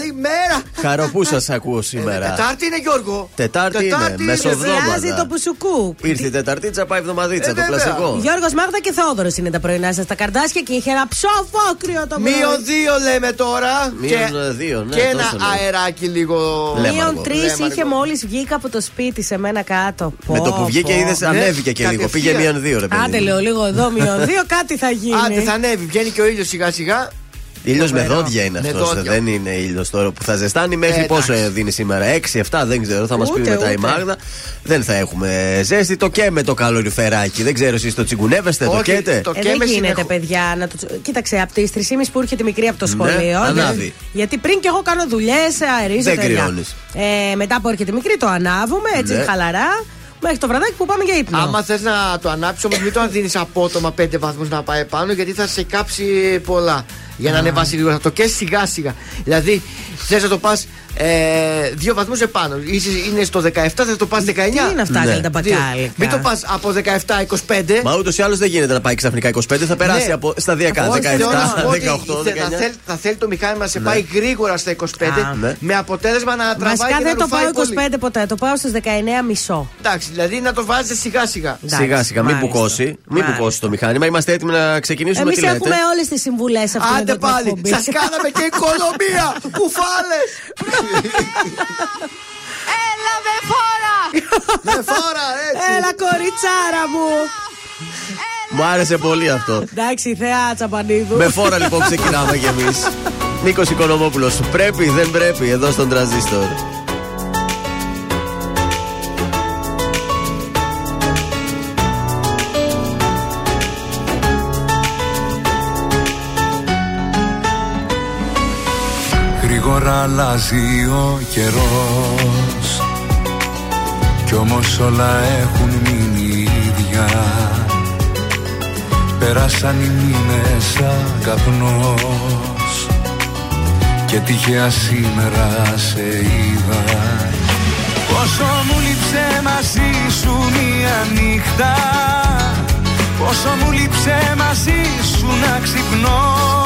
Καλημέρα! Χαρό που σας ακούω σήμερα. Τετάρτη είναι Γιώργο. Τετάρτη είναι, μεσοβδόμαδα. Πλησιάζει το πουσουκού. Ήρθε η Τεταρτίτσα, πάει εβδομαδίτσα, Ε, το βέβαια. κλασικό. Γιώργος Μάγδα και Θόδωρος είναι τα πρωινά σας τα καρτάσια και είχε ένα ψοφόκριο το πρωί. Μείον δύο λέμε τώρα. Μείον και, δύο, ναι, Και ένα τόσο λέει. αεράκι λίγο. Λέμε. Μείον Λέμαργο. τρεις Λέμαργο. είχε μόλις βγήκα από το σπίτι σε μένα κάτω. Με το που βγήκε Πω, πω. είδε, ανέβηκε και λίγο. κατευθείαν. Πήγε μείον δύο, ρε παιδί. Άντε λέω λίγο εδώ, μείον δύο, κάτι θα γίνει. Άντε θα ανέβει, βγαίνει και ο ήλιος σιγά σιγά. Ήλιος με Φοβερό. δόντια είναι Με αυτός. δόντια. Δεν είναι ήλιος τώρα που θα ζεστάνει. Μέχρι Ε, πόσο εντάξει. ε, δίνει σήμερα, 6-7, δεν ξέρω. Θα μας πει Ούτε, μετά η ούτε. Μάγδα. Δεν θα έχουμε ζέστη. Το και με το καλοριφεράκι. Δεν ξέρω εσείς το τσιγκουνεύεστε, το Όχι, καίτε; το- Ε, Και δεν με γίνεται, συνεχώ- παιδιά. Να το... Κοίταξε, από τις 3.30 που έρχεται η μικρή από το σχολείο. Ναι, ανάβει. Γιατί πριν και εγώ κάνω δουλειές, αερίζω. Δεν τέτοια. κρυώνεις. Ε, μετά που έρχεται η μικρή, το ανάβουμε έτσι Ναι. χαλαρά. Μέχρι το βραδάκι που πάμε για ύπνο. Άμα θες να το ανάψεις όμως, μην το δίνεις απότομα 5 βαθμούς να πάει πάνω, γιατί θα σε κάψει πολλά. Για να ανεβάσει λίγο. Θα το καίει σιγά σιγά. Δηλαδή, θες να το πας ε, δύο βαθμούς επάνω. Είσαι, είναι στο 17, θα το πας 19. Τι είναι αυτά, Ναι. καλή τα Δύο. μπακάλικα; Μην το πας από 17-25. Μα ούτως ή άλλως δεν γίνεται να πάει ξαφνικά 25, θα περάσει Ναι. από σταδιακά. Όχι, 17, θέλω να σου πω ότι 18, θε- 19. Θα θέλει, θα θέλει το μηχάνημα να σε πάει γρήγορα στα 25 Α, ναι. με αποτέλεσμα να τραβάει Βασικά και να δεν το ρουφάει πάω πολύ. 25 ποτέ, το πάω στου 19 μισό. Εντάξει, δηλαδή να το βάζει σιγά σιγά. Εντάξει, Σιγά σιγά, μην μάλιστα. μπουκώσει. Μην Μάλιστα. μπουκώσει το μηχάνημα. Είμαστε έτοιμοι να ξεκινήσουμε. Εμείς τι λέτε; έχουμε όλες τις συμβουλές αυτήν Άντε εδώ την πάλι, εκπομπή. σας κάναμε και οικονομία! Κουφάλες! Έλα με φόρα! Με φόρα, έτσι! Έλα, κοριτσάρα μου! Μου άρεσε πολύ αυτό. Εντάξει, θεά Τσαπανίδου. Με φόρα λοιπόν ξεκινάμε κι εμείς. Νίκος Οικονομόπουλος. Πρέπει, δεν πρέπει, εδώ στον τραζίστορ. Γρήγορα αλλάζει ο καιρός. Κι όμως όλα έχουν μείνει ίδια. Πέρασαν οι μήνες σαν καπνός Και τυχαία σήμερα σε είδα. Πόσο μου λείψε μαζί σου μία νύχτα. Πόσο μου λείψε μαζί σου να ξυπνώ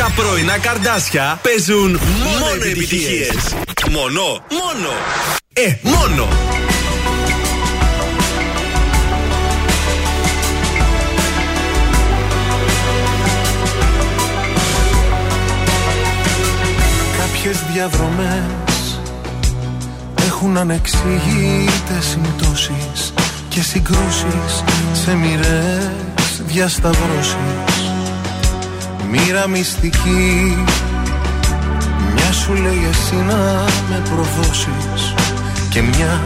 τα πρωινά καρδάσια παίζουν μόνο, μόνο επιτυχίες. Μόνο, μόνο. Ε, μόνο. Κάποιες διαδρομές έχουν ανεξήγητες συμπτώσεις και συγκρούσεις σε μοιρές διασταυρώσεις Μοίρα μυστική. Μια σου λέει εσύ να με προδώσεις Και μια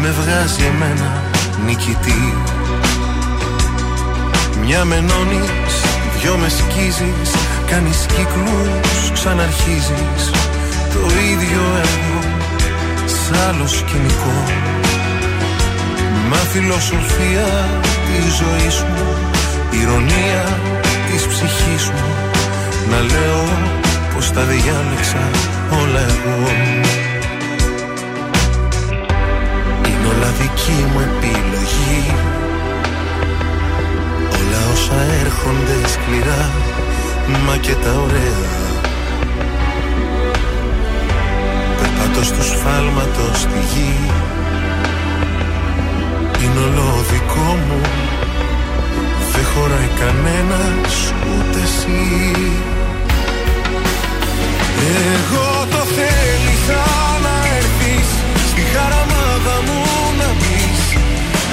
με βγάζει εμένα νικητή. Μια με νώνεις, δυο με σκίζεις Κάνεις κύκλους, ξαναρχίζεις. Το ίδιο εγώ σ' άλλο σκηνικό. Μα φιλοσοφία τη ζωή μου Ηρωνία της ψυχής μου Να λέω πως τα διάλεξα όλα εγώ. Είναι όλα δική μου επιλογή. Όλα όσα έρχονται σκληρά Μα και τα ωραία. Περπατώ στου σφάλματος στη γη. Είναι όλο δικό μου. δεν χωράει κανένας ούτε εσύ. Εγώ το θέλησα να έρθεις Στη χαραμάδα μου να μπεις.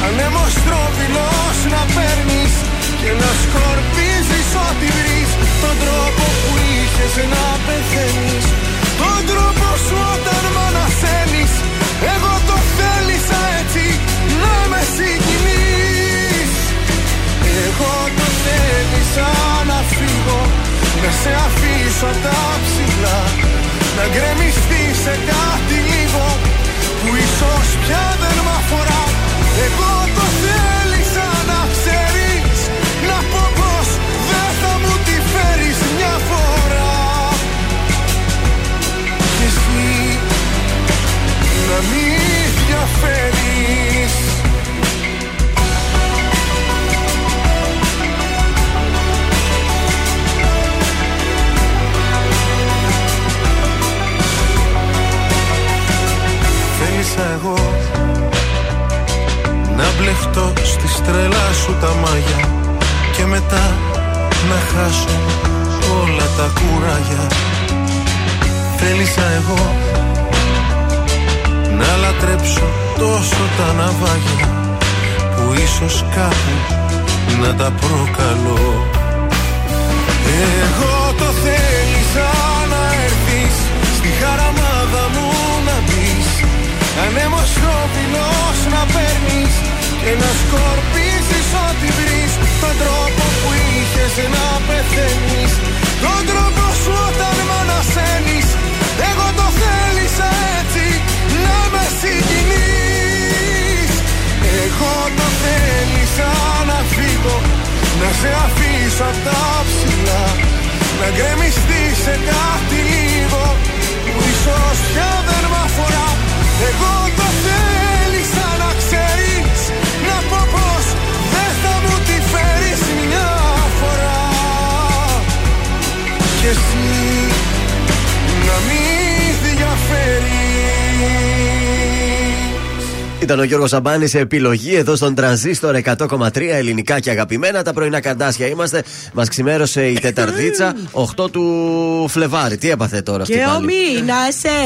Ανέμος τρόφιλος να παίρνεις Και να σκορπίζεις ό,τι βρεις. Τον τρόπο που είχες να πεθαίνεις Τον τρόπο σου όταν μ' ανασένεις Εγώ το θέλησα έτσι να με συγκινείς εγώ το θέλησα να φύγω Να σε αφήσω τα ψηλά Να γκρεμιστεί σε κάτι λίγο Που ίσως πια δεν μ' αφορά. Εγώ το θέλησα να ξέρεις Να πω πως δεν θα μου τη φέρεις μια φορά. Και εσύ να μην διαφέρεις εγώ. Να μπλεχτώ στη στρέλα σου τα μάγια Και μετά να χάσω όλα τα κουράγια. Θέλησα εγώ Να λατρέψω τόσο τα ναυάγια Που ίσως κάπου να τα προκαλώ. Εγώ το θέλησα Ανέμος τρόπινος να παίρνεις Και να σκορπίζεις ό,τι βρεις. Τον τρόπο που είχες να πεθαίνεις. Τον τρόπο σου όταν μ' ανασένεις Εγώ το θέλησα έτσι να με συγκινείς. Εγώ το θέλησα να φύγω Να σε αφήσω απ' τα ψηλά. Να γκρεμιστείς σε κάτι λίγο Που ίσως πια δεν μ' αφορά εγώ το θέλησα να ξέρεις Να πω πως δεν θα μου τη φέρεις μια φορά. Και εσύ να μην διαφέρεις Ήταν ο Γιώργος Σαμπάνης σε επιλογή εδώ στον Τρανζίστορ 100,3 ελληνικά και αγαπημένα. Τα πρωινά καρτάσια είμαστε. Μας ξημέρωσε η Τεταρδίτσα 8 του Φλεβάρι. Τι έπαθε τώρα Και αυτή ο πάλι; μήνα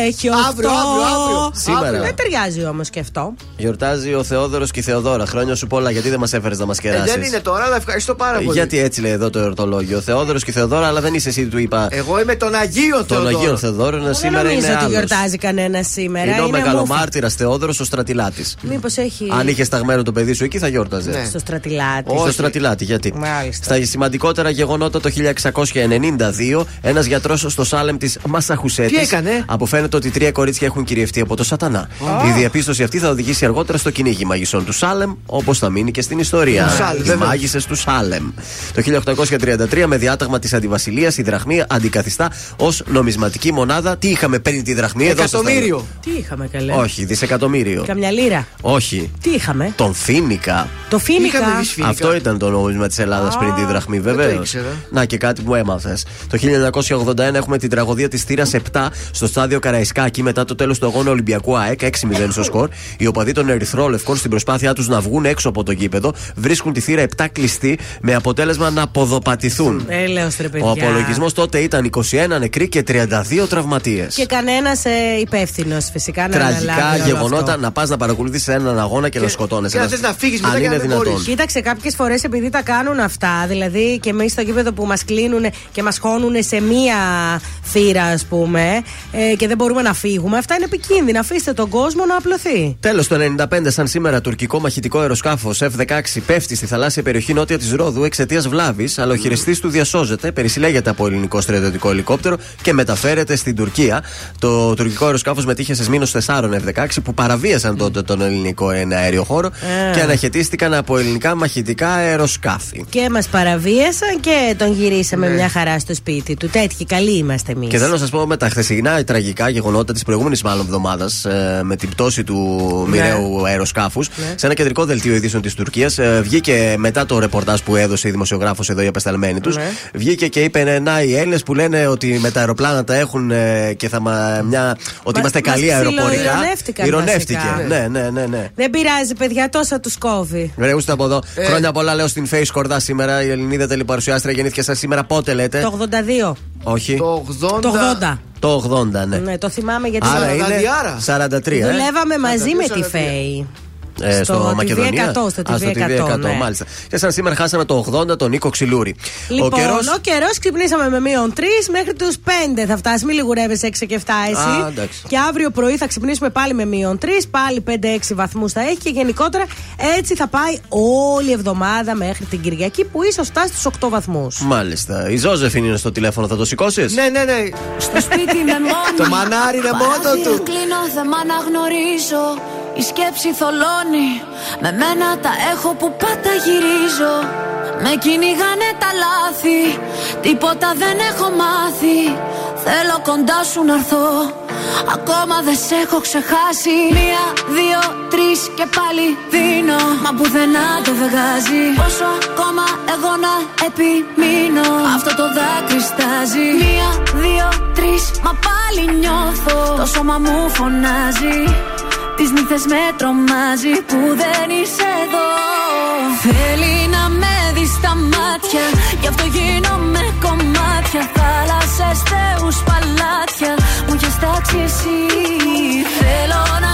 έχει 8. Αύριο, αύριο, αύριο. Σήμερα. Δεν ταιριάζει όμως και αυτό. Γιορτάζει ο Θεόδωρος και η Θεοδόρα. Χρόνια σου πολλά, γιατί δεν μας έφερες να μας Ε, κεράσεις; δεν είναι τώρα, αλλά ευχαριστώ πάρα πολύ. Γιατί έτσι λέει εδώ το εορτολόγιο. Ο Θεόδωρος και η Θεοδόρα, αλλά δεν είσαι εσύ, του είπα. Εγώ είμαι τον Αγίο Τον Θεοδόρο. Αγίο Θεοδόρο, Δεν σήμερα νομίζω είναι ότι άλλος. γιορτάζει κανένας σήμερα. Είναι ο μούφα. μεγαλομάρτυρας Θεόδωρος ο στρατηλάτης. Μήπως έχει. Αν είχε σταγμένο το παιδί σου εκεί θα γιόρταζε. Ναι. Στο στρατιλάτι. Στο στρατιλάτι, γιατί; Μάλιστα. Στα σημαντικότερα γεγονότα το 1692, ένας γιατρός στο Σάλεμ της Μασαχουσέτης. Τι έκανε; Αποφαίνεται ότι τρία κορίτσια έχουν κυριευτεί από το Σατανά. Η διαπίστωση αυτή θα οδηγήσει αργότερα στο κυνήγι μαγισσών του Σάλεμ, όπως θα μείνει και στην ιστορία. Του Σάλεμ, Οι βέβαια. μάγισσες του Σάλεμ. Το 1833, με διάταγμα της Αντιβασιλεία, η δραχμή αντικαθιστά ως νομισματική μονάδα. Τι είχαμε πριν τη δραχμή, εδώ στο Εκατομμύριο. Τι είχαμε καλέ; Όχι, δισεκατομμύριο. Καμιά λίρα. Όχι. Τι είχαμε; Τον Φίνικα. Το φίνικα. Είχαμε εμείς φίνικα. Αυτό ήταν το νόμισμα της Ελλάδας πριν τη δραχμή, δεν το βεβαίως. ήξερα. Να και κάτι που έμαθες. Το 1981 έχουμε την τραγωδία της θύρα 7 στο στάδιο Καραϊσκάκη μετά το τέλος του αγώνα Ολυμπιακού ΑΕΚ 6-0 στο σκορ. Οι οπαδοί των Ερυθρόλευκων στην προσπάθειά τους να βγουν έξω από το γήπεδο βρίσκουν τη θύρα 7 κλειστή με αποτέλεσμα να ποδοπατηθούν. Έλεος ρε παιδιά. Ο απολογισμός τότε ήταν 21 νεκροί και 32 τραυματίες. Και κανένας ε, υπεύθυνος φυσικά να Τραγικά αναλάβει όλο γεγονότα αυτό. να πας να παρακολουθεί έναν αγώνα και, να σκοτώνεσαι. και να θες να φύγεις μετά Αν και να είναι μην δυνατόν. μπορείς. Κοίταξε, κάποιες φορές επειδή τα κάνουν αυτά, δηλαδή και εμείς στο γήπεδο που μας κλείνουν και μας χώνουν σε μία θύρα, ας πούμε, ε, και δεν μπορούμε να φύγουμε, αυτά είναι επικίνδυνα. Αφήστε τον κόσμο να απλωθεί. Τέλος, το 95, σαν σήμερα, τουρκικό μαχητικό αεροσκάφος F-16 πέφτει στη θαλάσσια περιοχή νότια της Ρόδου εξαιτίας βλάβης, αλλά ο χειριστής του διασώζεται, περισυλλέγεται από ελληνικό στρατιωτικό ελικόπτερο και μεταφέρεται στην Τουρκία. Το τουρκικό αεροσκάφος μετήχε σε σμήνου 4 F-16 που παραβίασαν τότε τον ελληνικό αέριο χώρο Ε. και αναχαιτίστηκαν από ελληνικά μαχητικά αεροσκάφη. Και μας παραβίασαν και τον γυρίσαμε μια χαρά στο σπίτι του. Τέτοιοι καλοί είμαστε εμείς. Και θέλω να σας πω με τα χθεσινά τραγικά γεγονότα της προηγούμενης μάλλον εβδομάδας ε, με την πτώση του μοιραίου αεροσκάφους σε ένα κεντρικό δελτίο ειδήσεων της Τουρκίας. βγήκε μετά το ρεπορτάζ που έδωσε η δημοσιογράφος εδώ η απεσταλμένη τους. Ναι. Βγήκε και είπε: Να, οι Έλληνες που λένε ότι με τα αεροπλάνα τα έχουν ε, και θα μα, μια, ότι Μα- είμαστε μας καλοί αεροπορικά. ψιλοειρωνεύτηκαν Ηρωνεύτηκε. βασικά. Ναι, ναι, ναι. ναι. Δεν πειράζει, παιδιά, τόσα τους κόβει. Ρε, ούστε από εδώ. Ε. Χρόνια πολλά λέω στην Face Κορδά σήμερα. Η Ελληνίδα τελεπαρουσιάστρια γεννήθηκε σαν σήμερα. Πότε λέτε; Το 82. Όχι. Το 80. Το 80. Το 80, ναι. Ναι, το θυμάμαι γιατί Άρα είναι Σαρανταδιάρα. 43. ε. δουλεύαμε μαζί με τη 43. Φέη. Ε, στο, Στο TV100, Μακεδονία. στο Α, στο TV100, TV100, ναι. μάλιστα. Και σαν σήμερα χάσαμε το 80 τον Νίκο Ξυλούρη. Λοιπόν, ο καιρός... ο καιρός ξυπνήσαμε με μείον 3 μέχρι τους 5 θα φτάσει. Μην λιγουρεύεσαι 6 και 7 εσύ. Α, εντάξει. και αύριο πρωί θα ξυπνήσουμε πάλι με μείον 3, πάλι 5-6 βαθμούς θα έχει και γενικότερα έτσι θα πάει όλη η εβδομάδα μέχρι την Κυριακή που ίσως φτάσει στους 8 βαθμούς. Μάλιστα. Η Ζώζεφιν είναι στο τηλέφωνο, θα το σηκώσεις; Ναι, ναι, ναι. Στο σπίτι με μόνη Το μανάρι είναι μόνο Παράθυρο του. κλείνω δεν μ' αναγνωρίζω Η σκέψη θολώνει. Με μένα τα έχω που πάντα γυρίζω. Με κυνηγάνε τα λάθη. Τίποτα δεν έχω μάθει. Θέλω κοντά σου να έρθω. Ακόμα δεν σε έχω ξεχάσει. Μία, δύο, τρεις και πάλι δίνω. Μα πουθενά το δεν βγάζει. Πόσο ακόμα εγώ να επιμείνω. Αυτό το δάκρυ στάζει Μία, δύο, τρεις Μα πάλι νιώθω. Το σώμα μου φωνάζει Τις νύχτες με τρομάζει Που δεν είσαι εδώ. Θέλει να με δεις στα μάτια Γι' αυτό γίνομαι κομμάτια. Θάλασσες, θεούς, παλάτια Μου έχεις τάξει εσύ. Θέλω να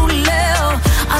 λέω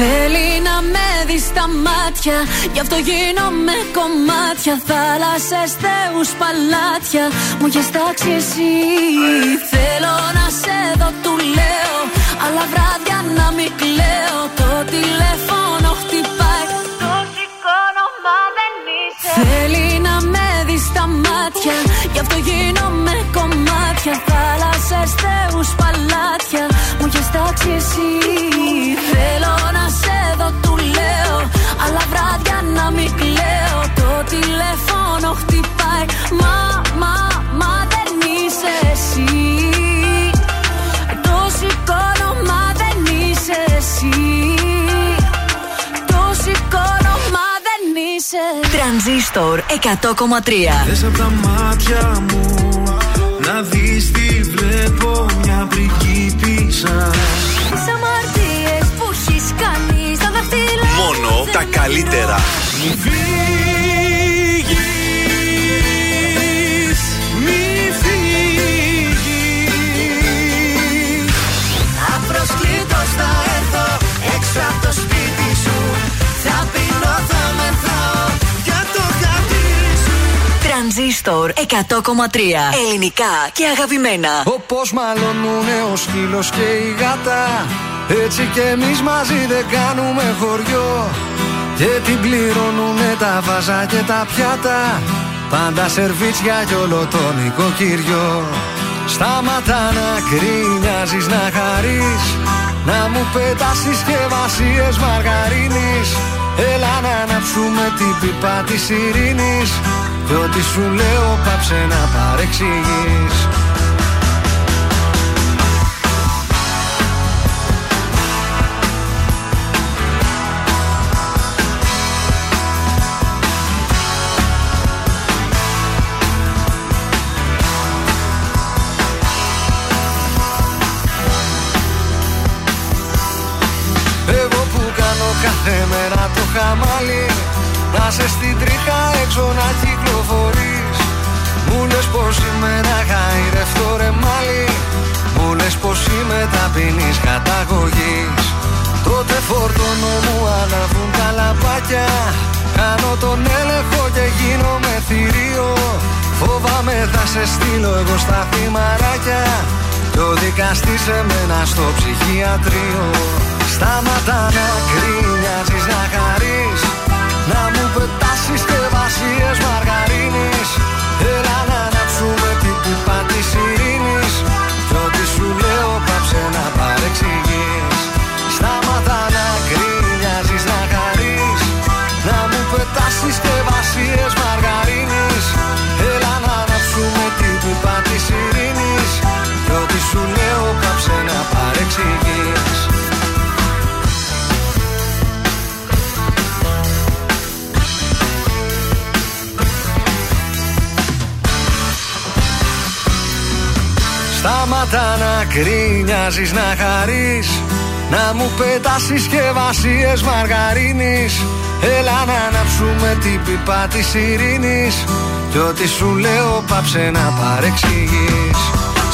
Θέλει να με δεις στα μάτια Γι' αυτό γίνομαι κομμάτια. Θάλασσες, θεούς, παλάτια Μου έχεις τάξει εσύ. Θέλω να σε δω, του λέω Αλλά βράδια να μην κλαίω. Το τηλέφωνο χτυπάει. Το σηκώνω μα δεν είσαι. Θέλει να με δεις στα μάτια Γι' αυτό γίνομαι κομμάτια. Θάλασσες, θεούς, παλάτια Μου έχεις τάξει εσύ. Θέλω Αλλά βράδια να μην κλαίω. Το τηλέφωνο χτυπάει. Μα, μα, μα δεν είσαι εσύ. Το σηκώνω μα δεν είσαι εσύ. Το σηκώνω μα δεν είσαι. Τρανζίστορ 100,3 Θες απ' τα μάτια μου Να δεις τι βλέπω. Μια πριγκίπισσα καλύτερα. Μη φύγεις Μη φύγεις. Απροσκλήτως θα έρθω έξω από το σπίτι σου. Θα πεινώ, θα μεθάω για το χαρτί σου. Τρανζίστορ 100,3 Ελληνικά και αγαπημένα. Όπως μαλώνουνε ο σκύλος και η γάτα. Έτσι και εμείς μαζί δεν κάνουμε χωριό Και την πληρώνουνε τα βάζα και τα πιάτα. Πάντα σερβίτσια κι όλο το νοικοκυριό Σταματά να κρίνιαζεις να χαρείς. Να μου πετάς συσκευασίες μαργαρίνης. Έλα να αναψούμε την πίπα της ειρήνης. Κι ό,τι σου λέω πάψε να παρεξηγείς κάνω κάθε μέρα το χαμάλι Να σε στην τρίχα έξω να κυκλοφορείς. Μου λες πως είμαι να γαϊρευτώ ρε μάλι Μου λες πως είμαι ταπεινής καταγωγής. Τότε φορτώνω μου αναβούν τα λαμπάκια Κάνω τον έλεγχο και γίνομαι θηρίο. Φοβάμαι θα σε στείλω εγώ στα θυμαράκια Κι ο δικαστής εμένα στο ψυχιατρίο Σταματά να κρίνιαζεις να χαρείς. Να μου πετάς συσκευασίες μαργαρίνης. Έλα να αναψούμε την πίπα της ειρήνης. Κι ό,τι σου λέω πάψε να παρεξηγείς Σταματά να κρίνιαζεις να χαρείς Να μου πετάς συσκευασίες μαργαρίνης. Έλα να αναψούμε την πίπα της ειρήνης Κι ό,τι σου λέω πάψε να παρεξηγείς.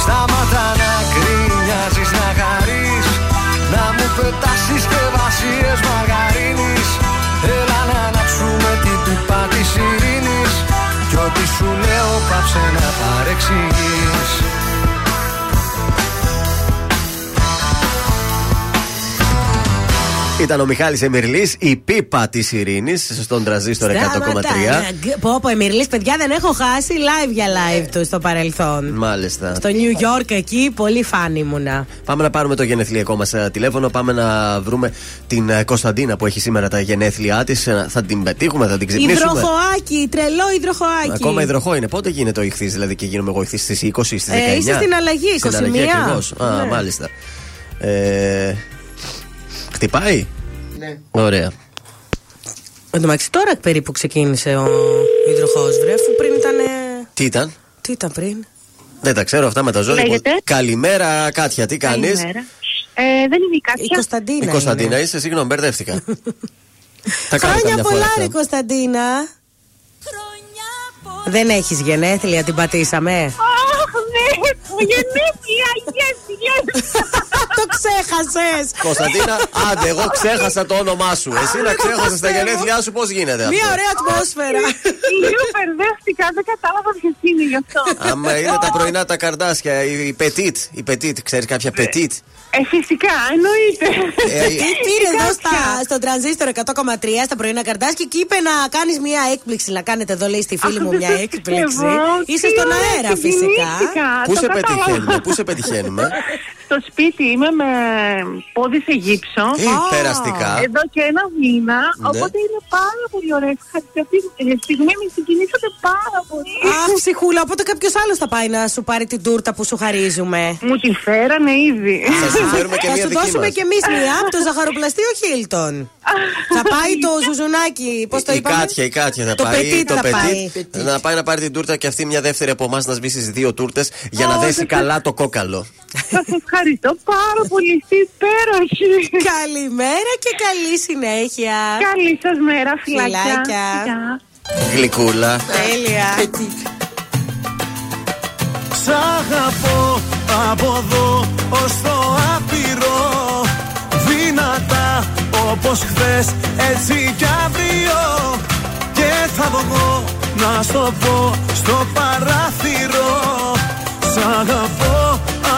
Σταματά να κρίνιαζεις να χαρείς Να μου πετάς συσκευασίες μαργαρίνης. Έλα να αναψούμε την πίπα της ειρήνης Κι ό,τι σου λέω πάψε να παρεξηγείς Ήταν ο Μιχάλης Εμυρλής, η πίπα της Ειρήνης, στον τραζίστορ 100,3. Πω, πω, Εμμυρλής, παιδιά, δεν έχω χάσει live για live του στο παρελθόν. Μάλιστα. Στο New York εκεί, πολύ φαν ήμουνα. Πάμε να πάρουμε το γενεθλιακό μα τηλέφωνο. Πάμε να βρούμε την ε, Κωνσταντίνα που έχει σήμερα τα γενέθλιά της. Θα την πετύχουμε, θα την ξυπνήσουμε. Υδροχοάκι, τρελό υδροχοάκι. Ακόμα υδροχό είναι. Πότε γίνεται ο ηχθής, δηλαδή και γίνομαι εγώ ηχθής στις 20, στις 19. Ε, είσαι στην αλλαγή, Στην 21. αλλαγή ακριβώς. Α, Ναι. μάλιστα. Ε, χτυπάει; Ναι. Ωραία. Εν τω μεταξύ, τώρα περίπου ξεκίνησε ο υδροχό, βρε, αφού πριν ήταν. Τι ήταν, Τι ήταν πριν; Δεν τα ξέρω αυτά με τα ζώδια. Λέγεται. Καλημέρα, Κάτια, τι κάνεις; Καλημέρα. Ε, δεν είναι η Κάτια. Η Κωνσταντίνα. Η Κωνσταντίνα είναι. είσαι, συγγνώμη, μπερδεύτηκα. Τα κάνω Χρόνια καμιά φορά πολλά, αυτά. ρε Κωνσταντίνα. Δεν έχεις γενέθλια, την πατήσαμε; Αχ, ναι, μου γεννήθλια, yes, yes. Το ξέχασες. Κωνσταντίνα, άντε, εγώ ξέχασα το όνομά σου. Εσύ να ξέχασες τα γενέθλιά σου, πώς γίνεται αυτό; Μια ωραία ατμόσφαιρα. Λίγο μπερδεύτηκα, δεν κατάλαβα ποιος είναι γι' αυτό. Άμα είναι τα πρωινά τα καρδάσια, η Petit, η Petit, ξέρεις κάποια Petit. Ε, φυσικά, εννοείται. Ε, Τι πήρε εδώ στα, στο τρανζίστορ 100,3 στα πρωινά καρτάσια και είπε να κάνεις μια έκπληξη. Να κάνετε εδώ, λέει στη φίλη μου, δεν μια το έκπληξη. πιστεύω. Είσαι Τι στον ωραία, αέρα, φυσικά. συγκινήθηκα. Πού Το σε κατάλαβα. Πετυχαίνουμε, πού σε πετυχαίνουμε; Στο σπίτι είμαι με πόδι σε γύψο. Ε, περαστικά. Εδώ και ένα μήνα. Ναι. Οπότε είναι πάρα πολύ ωραία. Ευχαριστώ. Αυτή τη στιγμή με συγκινήσατε πάρα πολύ. Αχ, ψυχούλα, οπότε κάποιος άλλος θα πάει να σου πάρει την τούρτα που σου χαρίζουμε. Μου τη φέρανε ήδη. Θα σου φέρουμε και Θα μία σου δική δώσουμε μας. κι εμείς μία από το ζαχαροπλαστείο Χίλτον. θα πάει το ζουζουνάκι, πώς το η είπαμε; Κάτια, η Κάτια θα Το πάει. Petit θα πάει. Petit. Να πάει να πάρει την τούρτα και αυτή μια δεύτερη από εμάς να σβήσει δύο τούρτες για να Ω, δέσει δεν- καλά το κόκαλο. Σας ευχαριστώ πάρα πολύ. Είστε υπέροχοι. Καλημέρα και καλή συνέχεια. Καλή σας μέρα, φυλάκια. Φιλάκια. Γεια. Γλυκούλα. Τέλεια. Σ' αγαπώ από εδώ ως το άπειρο Δυνατά όπως χθες έτσι κι αύριο Και θα βγω να στο πω στο παράθυρο Σ' αγαπώ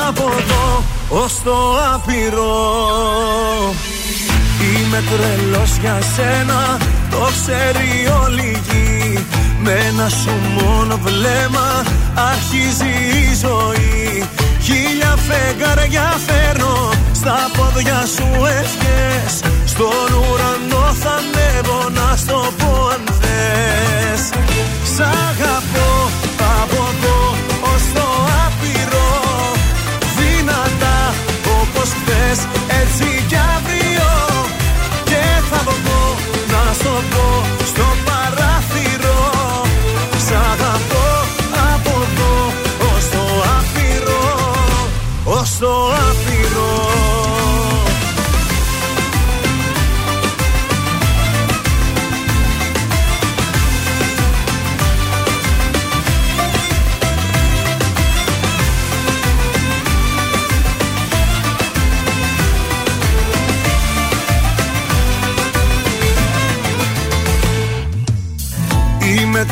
από εδώ ως το άπειρο. Είμαι τρελός για σένα, το ξέρει όλη η γη. Με ένα σου μόνο βλέμμα αρχίζει η ζωή. Χίλια φεγγάρια φέρνω, στα πόδια σου ευχές. Στον ουρανό θα ανέβω να στο πω αν θες. Σ' αγαπώ από εδώ ως το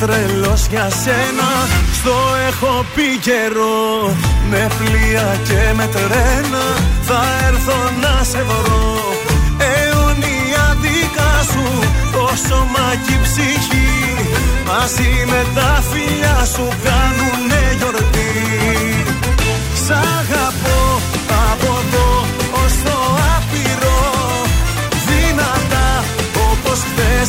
τρελός για σένα. Στο έχω πει καιρό Με πλοία και με τρένα. Θα έρθω να σε βρω. Αιωνία δικά σου Το σώμα και η ψυχή. Μαζί με τα φιλιά σου Κάνουνε γιορτή. Σ' αγαπώ από εδώ ως το άπειρο. Δυνατά όπως χθες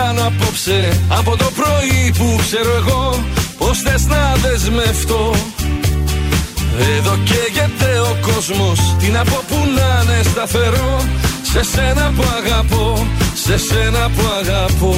κάνω απόψε. Από το πρωί που ξέρω εγώ Πώς θες να δεσμευτώ. Εδώ καίγεται ο κόσμος Τι να πω που να είναι σταθερό. Σε σένα που αγαπώ Σε σένα που αγαπώ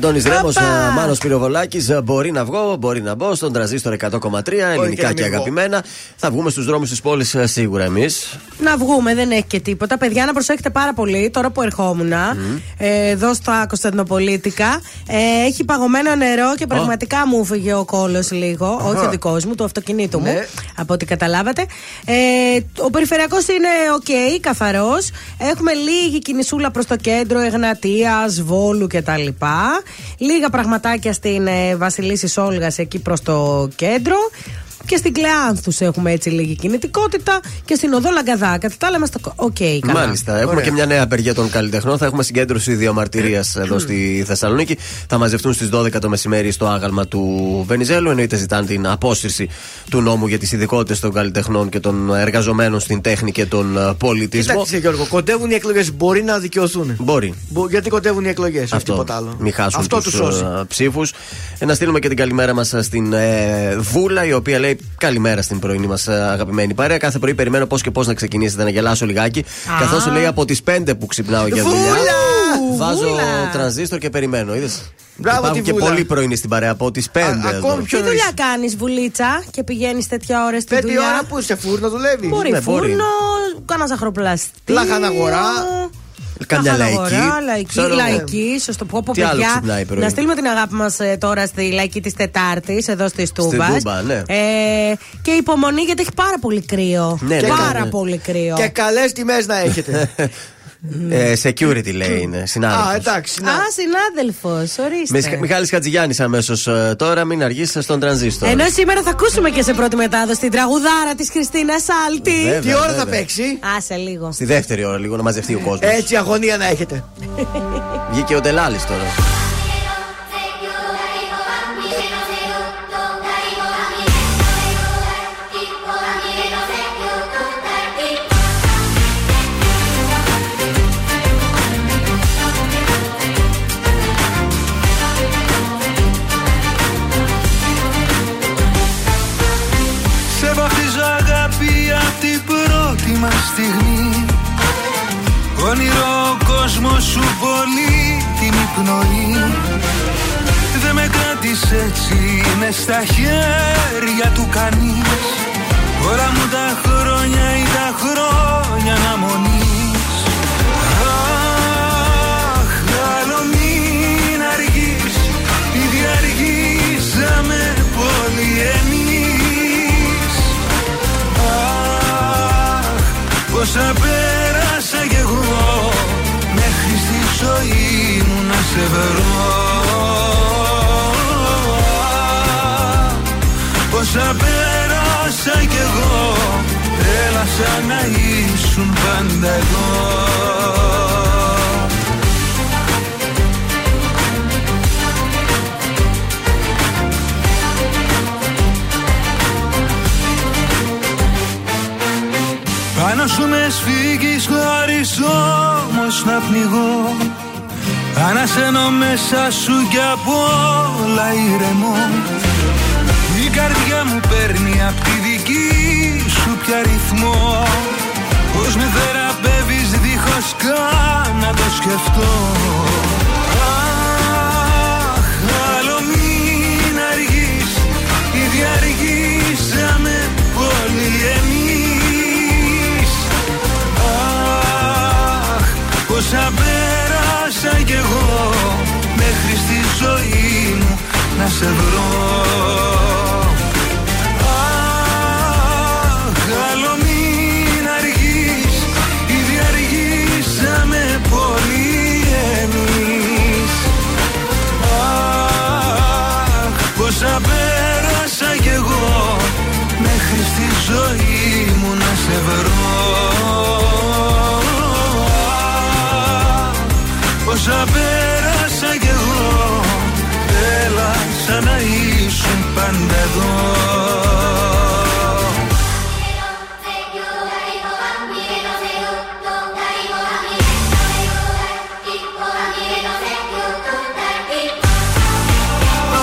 Αντώνης Ρέμος, Μάνος Πυροβολάκης. Μπορεί να βγω, μπορεί να μπω στον Τρανζίστορ 100,3 ελληνικά και και να μην αγαπημένα. Θα βγούμε στους δρόμους της πόλης σίγουρα εμείς. Να βγούμε, δεν έχει και τίποτα. Παιδιά, να προσέχετε πάρα πολύ τώρα που ερχόμουν ε, εδώ στα Κωνσταντινοπολίτικα. Ε, έχει παγωμένο νερό και πραγματικά μου 'φυγε ο κόλος λίγο. Όχι ο δικός μου, του αυτοκινήτου μου. Ναι. Από ό,τι καταλάβατε. Ε, ο περιφερειακός είναι οκ, καθαρός. Έχουμε λίγη κινησούλα προς το κέντρο, Εγνατίας, Βόλου κτλ. Λίγα πραγματάκια στην ε, Βασιλίση Όλγας εκεί προς το κέντρο. Και στην Κλεάνθους έχουμε έτσι λίγη κινητικότητα και στην οδό Λαγκαδά. Κατά τα άλλα είμαστε οκ. καλά. Μάλιστα. Έχουμε Ωραία. και μια νέα απεργία των καλλιτεχνών. Θα έχουμε συγκέντρωση διαμαρτυρία εδώ στη Θεσσαλονίκη. Θα μαζευτούν στις 12 το μεσημέρι στο άγαλμα του Βενιζέλου. Εννοείται ζητάνε την απόσυρση του νόμου για τις ειδικότητες των καλλιτεχνών και των εργαζομένων στην τέχνη και τον ε, πολιτισμό. Κοίταξε Γιώργο, κοντεύουν οι εκλογές. Μπορεί να δικαιωθούν. Μπορεί. Μπο- Γιατί κοντεύουν οι εκλογές, όχι Αυτό. τίποτα άλλο. Μην χάσουν Αυτό τους, τους σώσει. ε, ψήφους. Ε, να στείλουμε και την καλημέρα μας στην ε, Βούλα, η οποία λέει καλημέρα στην πρωινή μας αγαπημένη παρέα. Κάθε πρωί περιμένω πώς και πώς να ξεκινήσετε να γελάσω λιγάκι. Καθώς λέει από τις 5 που ξυπνάω για δουλειά. Βούλα! Βάζω Βούλα! τρανζίστορ και περιμένω. Είδες; Μπράβο, Υπάρχουν τη και Βούλα. πολλοί πρωινοί στην παρέα από τις 5 Α, εδώ. ακόμη πιο Τι νωρίς. δουλειά κάνεις, Βουλίτσα, και πηγαίνεις τέτοια ώρα στη Πέντε δουλειά; ώρα που σε φούρνο δουλεύεις. Μπορεί Ναι, μπορεί. φούρνο, κάνας ζαχαροπλαστή. Λαχαναγορά. Καμιά Λαχαναγορά, λαϊκή. λαϊκή, Ξέρω εγώ. λαϊκή, σωστό. Πω, πω, Τι άλλο παιδιά, ξυπνάει πρωί; να στείλουμε την αγάπη μας τώρα στη λαϊκή της Τετάρτης, εδώ στη Στούμπας. Τούμπα, ναι. Ε, και υπομονή γιατί έχει πάρα πολύ κρύο. Ναι, ναι, πάρα ναι. πολύ κρύο. Και καλές τιμές να έχετε. Ε, security λέει είναι. Α, Συνάδελφος. εντάξει. να- Α, συνάδελφος, ορίστε. Μιχ- Μιχάλης Χατζηγιάννης αμέσως ε, τώρα, μην αργήσει στον τρανζίστορ. Ενώ σήμερα θα ακούσουμε και σε πρώτη μετάδοση την τραγουδάρα της Χριστίνας Σάλτη. Βέβαια. Τι ώρα θα βέβαια. παίξει; Άσε λίγο. Στη δεύτερη ώρα λίγο να μαζευτεί ο κόσμος. Έτσι αγωνία να έχετε. Βγήκε ο Ντελάλης τώρα. Πρώτη μας στιγμή. Όνειρο ο κόσμος σου πολύ την πνοή Δεν με κράτησε έτσι, είναι στα χέρια του κανείς. Όλα μου τα χρόνια ή τα χρόνια αναμονής Αχ, άλλο μην αργείς Ήδη αργήσαμε πολύ εμείς πόσα πέρασα κι εγώ Μέχρι στη ζωή μου να σε βρω. Πόσα πέρασα κι εγώ Έλα σαν να ήσουν πάντα εδώ Πάνω σου με σφίγγεις χωρίς όμως να πνιγώ. Ανασένω μέσα σου κι απ' όλα ηρεμώ. Η καρδιά μου παίρνει απ' τη δική σου πια ρυθμό. Πώς με θεραπεύεις δίχως καν να το σκεφτώ. Αχ, άλλο μην αργείς. Ήδη αργήσαμε πέρασα κι εγώ Μέχρι στη ζωή μου να σε βρω. Αχ, άλλο μην αργείς Ήδη αργήσαμε πολύ εμείς. Αχ, πόσα πέρασα κι εγώ Μέχρι στη ζωή μου να σε βρω εδώ.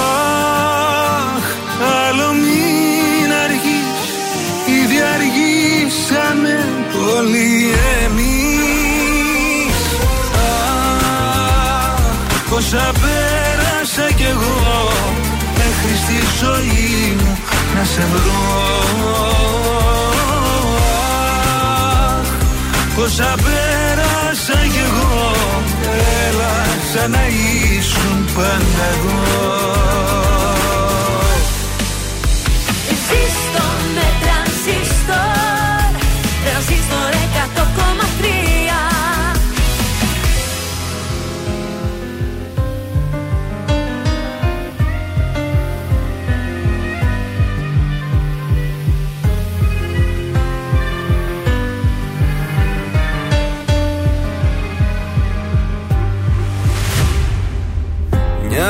Αχ, άλλο μην αργείς Ήδη αργήσαμε πολύ εμείς. Αχ, πόσα πέρασα κι εγώ. Μέχρι στη ζωή μου να σε βρω. Αχ, Πόσα πέρασα κι εγώ Έλα σαν να ήσουν πάντα εδώ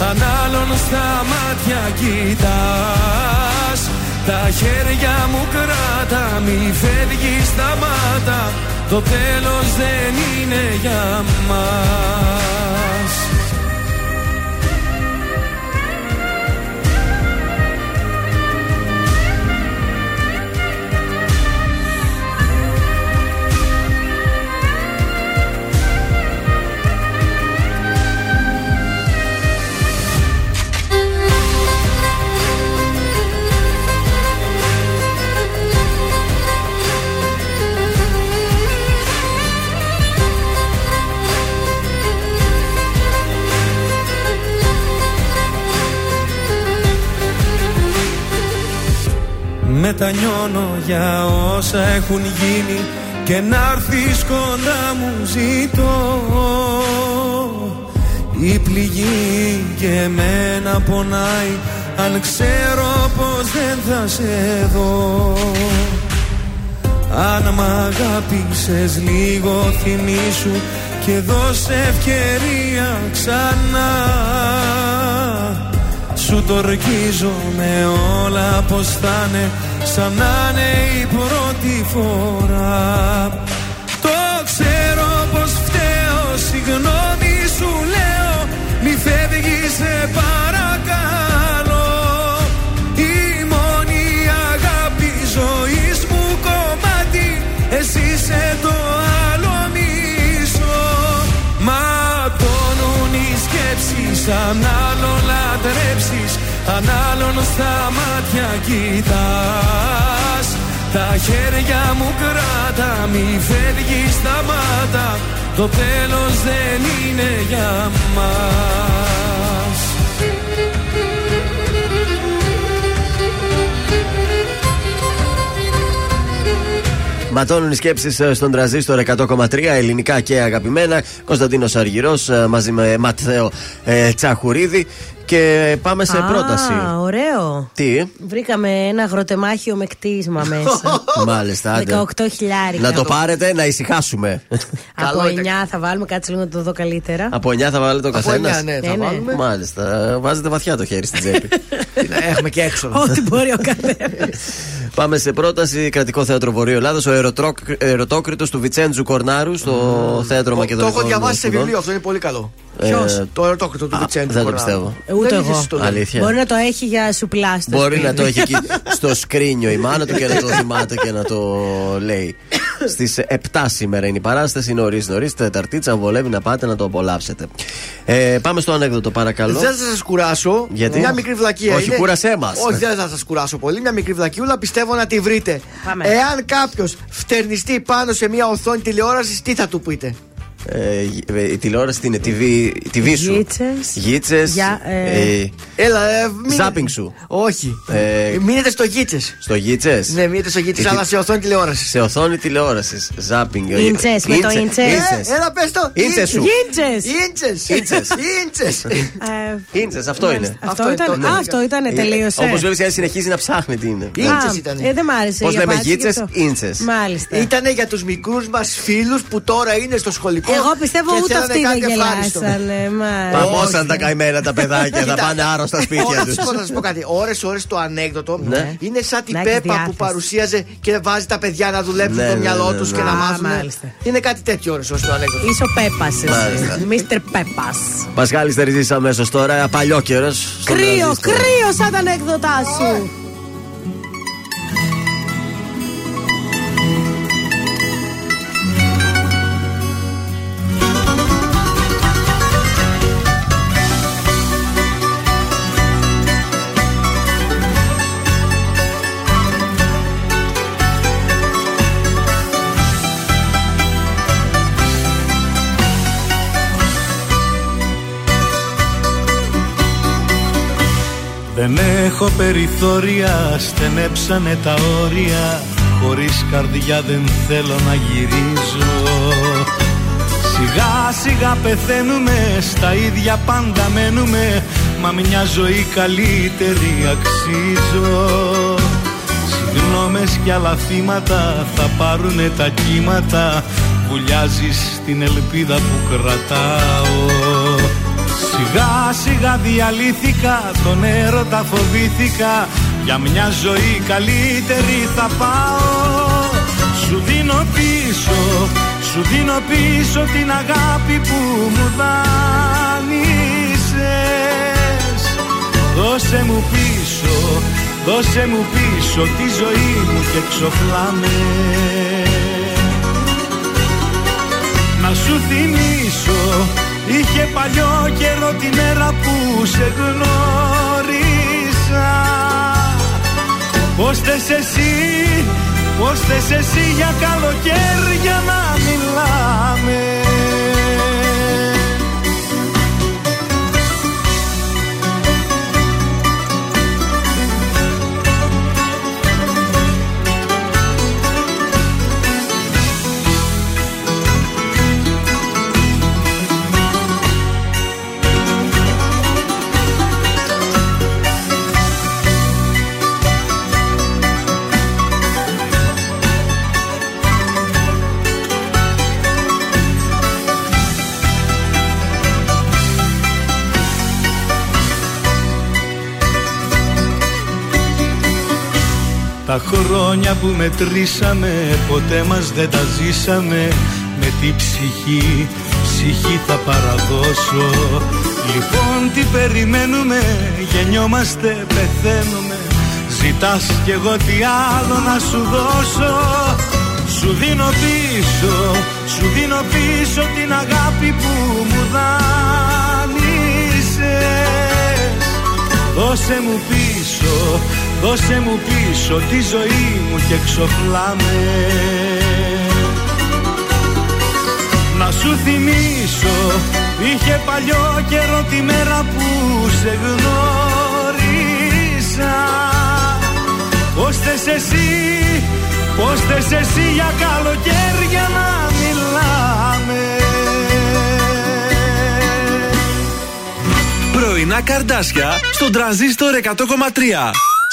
αν άλλον στα μάτια κοιτάς. Τα χέρια μου κράτα μη φεύγεις σταμάτα. Το τέλος δεν είναι για μας για όσα έχουν γίνει και να έρθεις κοντά μου ζητώ. Η πληγή και εμένα πονάει αν ξέρω πως δεν θα σε δω. Αν μ' αγάπησες λίγο θυμίσου και δώσε ευκαιρία ξανά. Σου το με όλα πως θα είναι σαν να είναι η πρώτη φορά. Το ξέρω πως φταίω, συγγνώμη σου λέω. Μη φεύγεις σε παρακαλώ. Η μόνη αγάπη ζωής μου κομμάτι. Εσύ είσαι το άλλο μισό. Ματώνουν οι σκέψεις αν άλλο λατρέψεις αν άλλον στα μάτια κοιτάς Τα χέρια μου κράτα Μη φεύγεις σταμάτα Το τέλος δεν είναι για μας Ματώνουν οι σκέψεις ε, στον τραζίστορ 100,3 ελληνικά και αγαπημένα. Κωνσταντίνος Αργυρός ε, μαζί με Ματθαίο ε, Τσαχουρίδη. Και πάμε σε Α, πρόταση. ωραίο. Τι; Βρήκαμε ένα αγροτεμάχιο με κτίσμα μέσα. Μάλιστα, άντε. 18 χιλιάρικα. Να το πάρετε, να ησυχάσουμε. Από 9 θα βάλουμε, κάτσε λίγο να το δω καλύτερα. Από 9 θα βάλετε το Από καθένας; 9, ναι, θα Ε, ναι. βάλουμε. Μάλιστα. Βάζετε βαθιά το χέρι στην τσέπη. Έχουμε και έξω. Ό,τι μπορεί ο καθένας. Πάμε σε πρόταση κρατικό θέατρο Βορείου Ελλάδος. Ο ερωτρόκ- ερωτόκριτος του Βιτσέντζου Κορνάρου στο θέατρο Το Μακεδονικών. έχω διαβάσει σε Σπουδών. βιβλίο, αυτό είναι πολύ καλό. Ε, Ποιος; Το ερωτόκριτο του Α, Βιτσέντου. δεν το Κορνάρου. πιστεύω. Ε, Ούτε Δεν εγώ. έχεις το λέει. Αλήθεια. Μπορεί να το έχει για σουπλά στο Μπορεί σπίτι. να το έχει εκεί στο σκρίνιο η μάνα του και να το θυμάται και να το λέει. Στις 7 σήμερα είναι η παράσταση, νωρί νωρίς, Τεταρτίτσα. Αν βολεύει να πάτε να το απολαύσετε. Ε, πάμε στο ανέκδοτο, παρακαλώ. Δεν θα σας κουράσω. Γιατί; Μια μικρή βλακία. Όχι, είναι. κούρασέ μας. Όχι, δεν θα σας κουράσω πολύ. Μια μικρή βλακιούλα πιστεύω να τη βρείτε. Πάμε. Εάν κάποιος φτερνιστεί πάνω σε μια οθόνη τηλεόρασης, τι θα του πείτε; Ε, ε, η τηλεόραση τι είναι, TV, TV σου. Γίτσες. Γίτσες, Για, ε, ε, Έλα, ε, μείνε- Ζάπινγκ σου. Όχι. Ε, Μείνετε στο γίτσες. Στο γίτσες. Ναι, μείνετε στο γίτσες, Ε, αλλά τι- σε οθόνη τηλεόρασης. Σε οθόνη τηλεόρασης. Ζάπινγκ. Ίντσες, με το ίντσες. Ε, έλα, πες το. Ίντσες σου. Γίντζες. Ίντσες. Ίντσες. Ίντσες. Ε, Ίντσες, αυτό είναι. Αυτό Αυτό ήταν. είναι το- Α, αυτό ήταν, τελείωσε. Όπως βλέπεις, συνεχίζει να ψάχνει τι είναι. Ίντσες Α, ήταν. Ε, δεν μ' άρεσε. Πώς η λέμε απάντηση γίτσες, γι' αυτό. ίντσες. Μάλιστα. Ήτανε για τους μικρούς μας φίλους που τώρα είναι στο σχολικό. Εγώ πιστεύω και ούτε θέλανε αυτοί δεν κάτι ευχάριστο. γελάσανε. μα- Παμώσαν τα καημένα τα παιδάκια, θα Κοίτα. πάνε άρρωστα σπίτια Ω, τους. Θα σου πω, θα σου πω κάτι. Ώρε-ώρε το ανέκδοτο Ναι. είναι σαν την Να έχεις Πέπα που διάθεση. παρουσίαζε και βάζει τα παιδιά να δουλέψουν Ναι, το ναι, μυαλό ναι, τους ναι. και να Α, μάθουν. μάλιστα. Είναι κάτι τέτοιο ώρε-ώρε το ανέκδοτο. Είσαι ο Πέπας, Μάλιστα. εσύ. Μίστερ Πέπας. Πασχάλη Στεριζή αμέσως τώρα, παλιό καιρό. Κρύο, κρύο σαν τα ανέκδοτά σου. Δεν έχω περιθώρια, στενέψανε τα όρια. Χωρίς καρδιά δεν θέλω να γυρίζω. Σιγά σιγά πεθαίνουμε, στα ίδια πάντα μένουμε. Μα μια ζωή καλύτερη αξίζω. Συγγνώμες κι άλλα θύματα θα πάρουνε τα κύματα. Βουλιάζεις την ελπίδα που κρατάω Σιγά σιγά διαλύθηκα, τον έρωτα φοβήθηκα. Για μια ζωή καλύτερη θα πάω. Σου δίνω πίσω, σου δίνω πίσω την αγάπη που μου δάνεισες. Δώσε μου πίσω, δώσε μου πίσω τη ζωή μου και ξοφλάμε Να σου θυμίσω Είχε παλιό καιρό τη μέρα που σε γνώρισα. Πώς θες εσύ, πώς θες εσύ για καλοκαίρια να μιλάμε; Τα χρόνια που μετρήσαμε ποτέ μας δεν τα ζήσαμε. Με την ψυχή, ψυχή θα παραδώσω. Λοιπόν τι περιμένουμε, γεννιόμαστε, πεθαίνουμε. Ζητάς κι εγώ τι άλλο να σου δώσω. Σου δίνω πίσω, σου δίνω πίσω την αγάπη που μου δάνεισες. Δώσε μου πίσω Δώσε μου πίσω τη ζωή μου και ξοφλάμε. Να σου θυμίσω Είχε παλιό καιρό τη μέρα που σε γνώρισα Πώς θες εσύ, πώς θες εσύ για καλοκαίρια να μιλάμε. Πρωινά καρδάσια στον τραζίστορ 100,3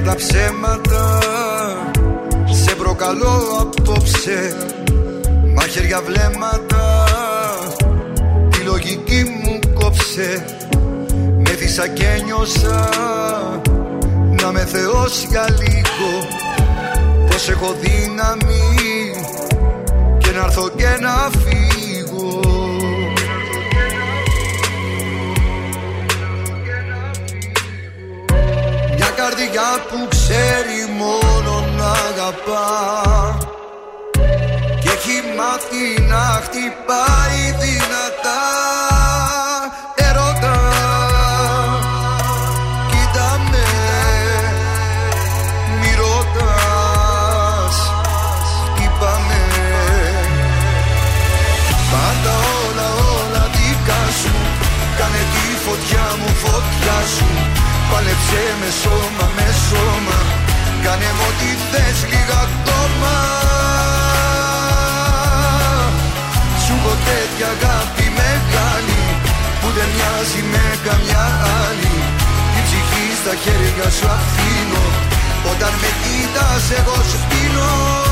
Τα ψέματα Σε προκαλώ απόψε. Μαχαίρια βλέμματα Τη λογική μου κόψε. Με και ένιωσα Να με θεώσει για λίγο. Πως έχω δύναμη Και να έρθω και να φύγω καρδιά που ξέρει μόνο να αγαπά. Και έχει μάθει να χτυπάει δυνατά Ερώτα Κοίτα με Μη ρωτάς Χτύπαμε Πάντα όλα όλα δικά σου. Κάνε τη φωτιά μου φωτιά σου Πάλεψε με σώμα, με σώμα. Κάνε μου ό,τι θες λίγα ακόμα. Σου έχω τέτοια αγάπη μεγάλη Που δεν μοιάζει με καμιά άλλη. Την ψυχή στα χέρια σου αφήνω. Όταν με κοίτας εγώ σου πίνω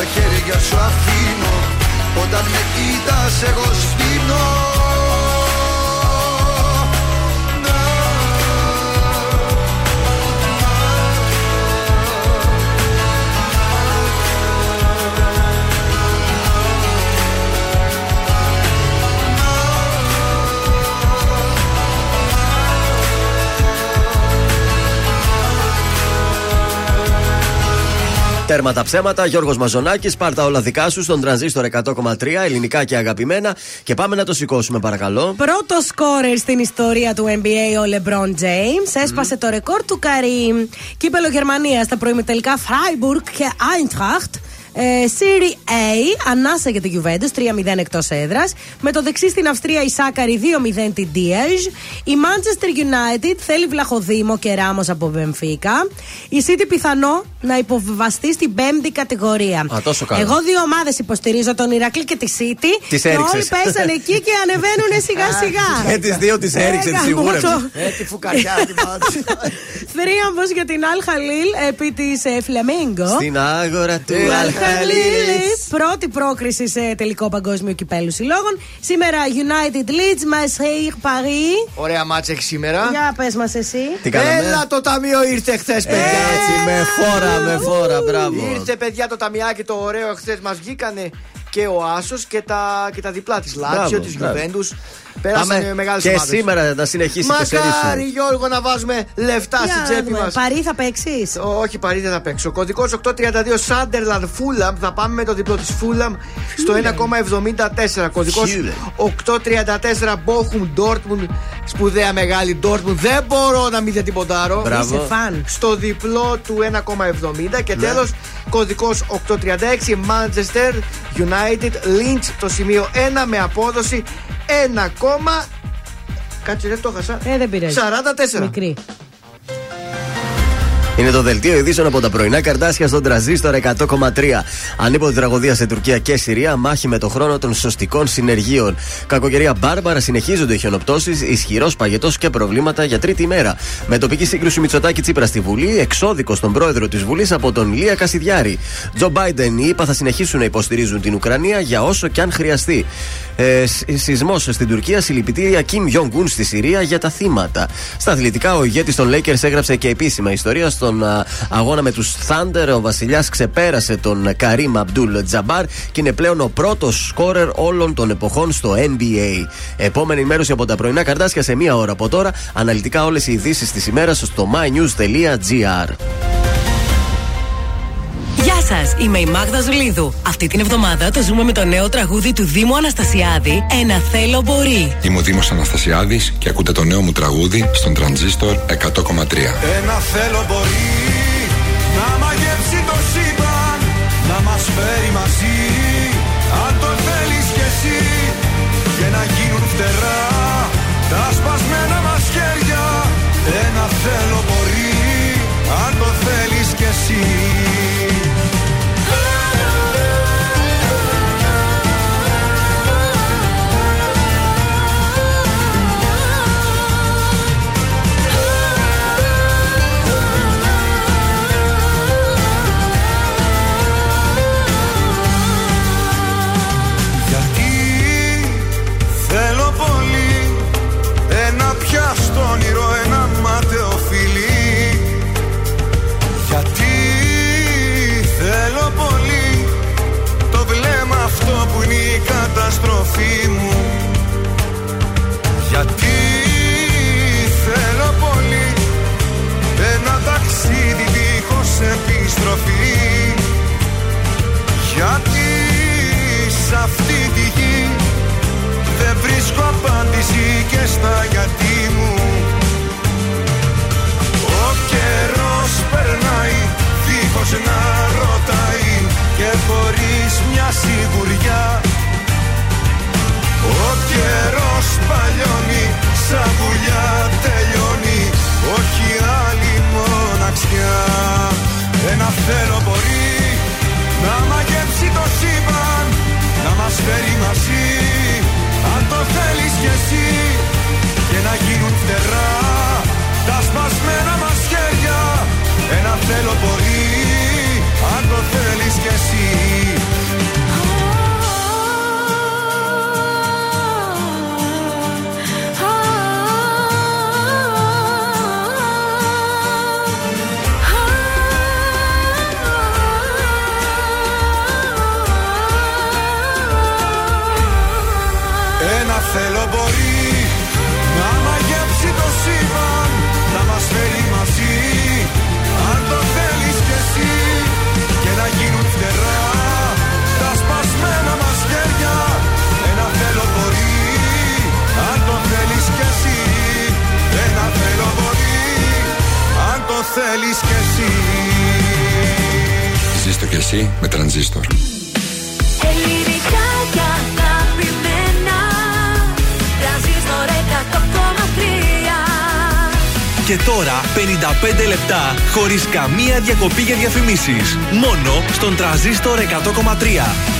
στα χέρια σου αφήνω. Όταν με κοίτας εγώ σβήνω Τέρμα τα ψέματα, Γιώργος Μαζονάκης, πάρτα όλα δικά σου στον τρανζίστορ 100,3 ελληνικά και αγαπημένα. Και πάμε να το σηκώσουμε, παρακαλώ. Πρώτο σκόρερ στην ιστορία του NBA ο LeBron James έσπασε το ρεκόρ του Καρύμ. Κύπελο Γερμανίας στα προημιτελικά Freiburg και Eintracht. Ε, Serie A, ανάσα για τη Juventus, 3-0 εκτός έδρας. Με το δεξί στην Αυστρία η Σάκαρη 2-0 την Diaz. Η Manchester United θέλει Βλαχοδήμο και Ράμος από Μπεμφίκα. Η City πιθανό να υποβιβαστεί στην πέμπτη κατηγορία. Α, τόσο καλά. Εγώ δύο ομάδες υποστηρίζω, τον Ηρακλή και τη City. Τις και έριξες. όλοι πέσανε εκεί και ανεβαίνουν σιγά σιγά. Ε, τις δύο τις έριξες, Έκα, τι σιγούρευσε. μόνο. Ε, τη φουκαριά τη μάτια. Θρίαμβο για την Αλ Χαλίλ επί της Φλαμίγκο. Στην άγορα του Αλ Αλχαλίλης. Χαλίλ. Πρώτη πρόκριση σε τελικό παγκόσμιο κυπέλου συλλόγων. Σήμερα United Leeds, Marseille, Paris. Ωραία μάτσα έχει σήμερα. Για πες μας εσύ. Τι κάναμε; Έλα το ταμείο ήρθε χθες, παιδιά. Έτσι, με φόρα, με φόρα, μπράβο. Ήρθε, παιδιά, το ταμιάκι το ωραίο χθες. Μας βγήκανε και ο Άσος και τα, και τα διπλά της Λάτσιο, Μπράβο, της μπράβο. Γιουβέντου. Πέρασαν μεγάλες Και ομάδες. σήμερα να συνεχίσει η Μακάρι Γιώργο να βάζουμε λεφτά Για στην να τσέπη δούμε. μας. Παρή θα παίξεις; Όχι, παρή δεν θα παίξω. Κωδικός 832 Sunderland Fulham. Θα πάμε με το διπλό της Fulham στο 1,74. Κωδικός 834 Bochum Dortmund. Σπουδαία μεγάλη Dortmund. Δεν μπορώ να μην δεν την ποντάρω. Μπράβο. Είσαι φαν. Στο διπλό του 1,70. Και τέλος, κωδικός 836 Manchester United Lynch. Το σημείο 1 με απόδοση 1, Κάτσε, δεν το χάσα. Ε, δεν πειράζει. 44. Μικρή. Είναι το δελτίο ειδήσεων από τα πρωινά καρτάσια στον τραζίστορ 100,3. Ανίποτη τραγωδία σε Τουρκία και Συρία, μάχη με το χρόνο των σωστικών συνεργείων. Κακοκαιρία μπάρμπαρα, συνεχίζονται οι χιονοπτώσεις, ισχυρός παγετός και προβλήματα για τρίτη μέρα. Με τοπική σύγκρουση Μητσοτάκη Τσίπρα στη Βουλή, εξώδικος στον πρόεδρο της Βουλής από τον Λία Κασιδιάρη. Τζο Μπάιντεν, οι ΗΠΑ θα συνεχίσουν να υποστηρίζουν την Ουκρανία για όσο και αν χρειαστεί. Ε, Σεισμός στην Τουρκία, συλληπιτήρια Kim Jong-un στη Συρία για τα θύματα. Στα αθλητικά, ο ηγέτης των Lakers έγραψε και επίσημα ιστορία στον α, αγώνα με τους Thunder. Ο Βασιλιάς ξεπέρασε τον Καρύμ Αμπτούλ Τζαμπάρ και είναι πλέον ο πρώτος σκόρερ όλων των εποχών στο NBA. Επόμενη ενημέρωση από τα πρωινά καρτάσια σε μία ώρα από τώρα. Αναλυτικά όλες οι ειδήσεις της ημέρας στο mynews.gr. Γεια σας, είμαι η Μάγδα Ζουλίδου. Αυτή την εβδομάδα το ζούμε με το νέο τραγούδι του Δήμου Αναστασιάδη. Ένα θέλω μπορεί. Είμαι ο Δήμος Αναστασιάδης και ακούτε το νέο μου τραγούδι στον Τρανζίστορ 100,3. Ένα θέλω μπορεί να μαγεύσει το σύμπαν Να μας φέρει μαζί Γιατί θέλω πολύ Ένα ταξίδι δίχως επιστροφή. Γιατί σε αυτή τη γη Δεν βρίσκω απάντηση και στα γιατί μου. Ο καιρός περνάει δίχως να ρωτάει Και χωρίς μια σιγουριά ο καιρός παλιώνει σαν βουλιά τελειώνει. Όχι άλλη μοναξιά. Ένα θέλω μπορεί να μαγεύσει το σύμπαν να μας φέρει μαζί. Αν το θέλεις κι εσύ και να γίνουν φτερά τα σπασμένα μας χέρια. Ένα θέλω μπορεί αν το θέλεις κι εσύ θέλεις κι εσύ Ζήστο κι εσύ με τρανζίστορ. Ελληνικά και αγαπημένα Τρανζίστορ 100,3 Και τώρα 55 λεπτά χωρίς καμία διακοπή για διαφημίσεις. Μόνο στον τραζίστορ 100,3.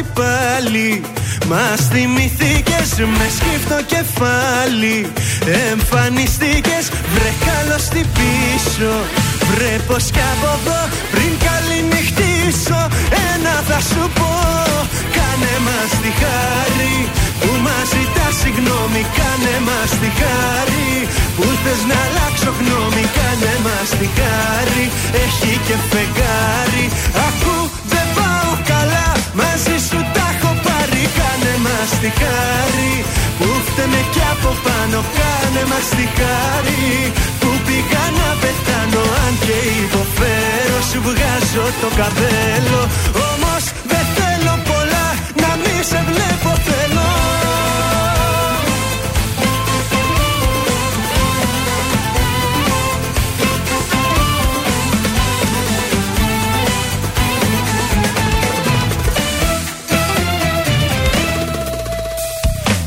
καλώς τι πάλι. Μας θυμηθήκες με σκύφτο κεφάλι. Εμφανιστήκες βρε καλώς τι πίσω. Βρε πως κι από εδώ πριν καληνυχτήσω. Ένα θα σου πω Κάνε μας τη χάρη. Που μας ζητάς συγγνώμη Κάνε μας τη χάρη. Που θες να αλλάξω γνώμη Κάνε μας τη χάρη. Έχει και φεγγάρι. Ακού δεν πάω καλά μαζί σου τα έχω πάρει Κάνε μας τη χάρη που φταίμε κι από πάνω Κάνε μας τη χάρη που πήγα να πεθάνω Αν και υποφέρω σου βγάζω το καπέλο. Όμως δεν θέλω πολλά να μη σε βλέπω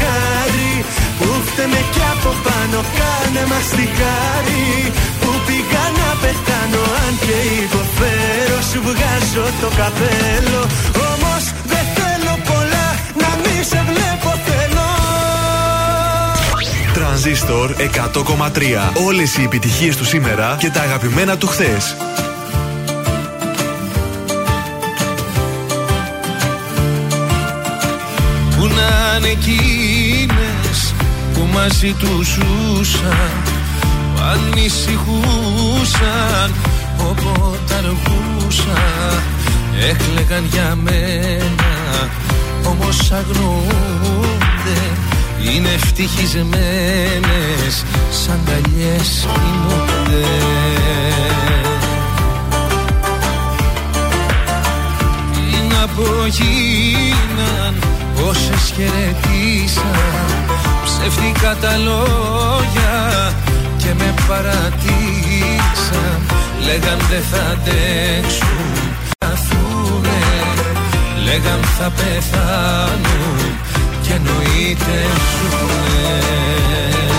χάρη Που φταίμε κι από πάνω κάνε μας τη χάρη. Που πήγα να πεθάνω αν και υποφέρω Σου βγάζω το καπέλο. Όμως δεν θέλω πολλά να μη σε βλέπω θέλω. Τρανζίστορ 100,3 Όλες οι επιτυχίες του σήμερα και τα αγαπημένα του χθες. Που να είναι εκείνες που μαζί τους ζούσαν Που ανησυχούσαν όποτε αργούσαν Έκλεγαν για μένα όμως αγνοούνται Είναι ευτυχισμένες σαν καλιές κοιμούνται Τι να πω γίναν Όσες χαιρετήσαν Ψεύτικα τα λόγια Και με παρατήσαν Λέγαν δεν θα αντέξουν Καθούνε Λέγαν θα πεθάνουν Και εννοείται ζουνε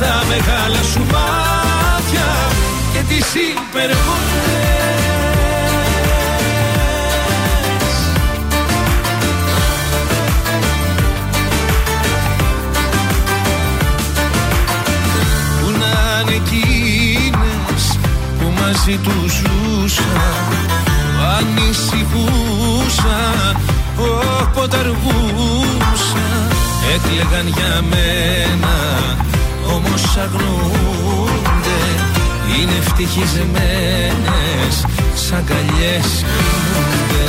Στα μεγάλα σου μάτια Και τις υπερβολές. Που να είναι εκείνες που μαζί τους ζούσαν που Ανησυχούσαν όποτε αργούσαν Έκλεγαν για μένα όμως αγνοούνται Είναι ευτυχισμένες σαν καλιές κοιμούνται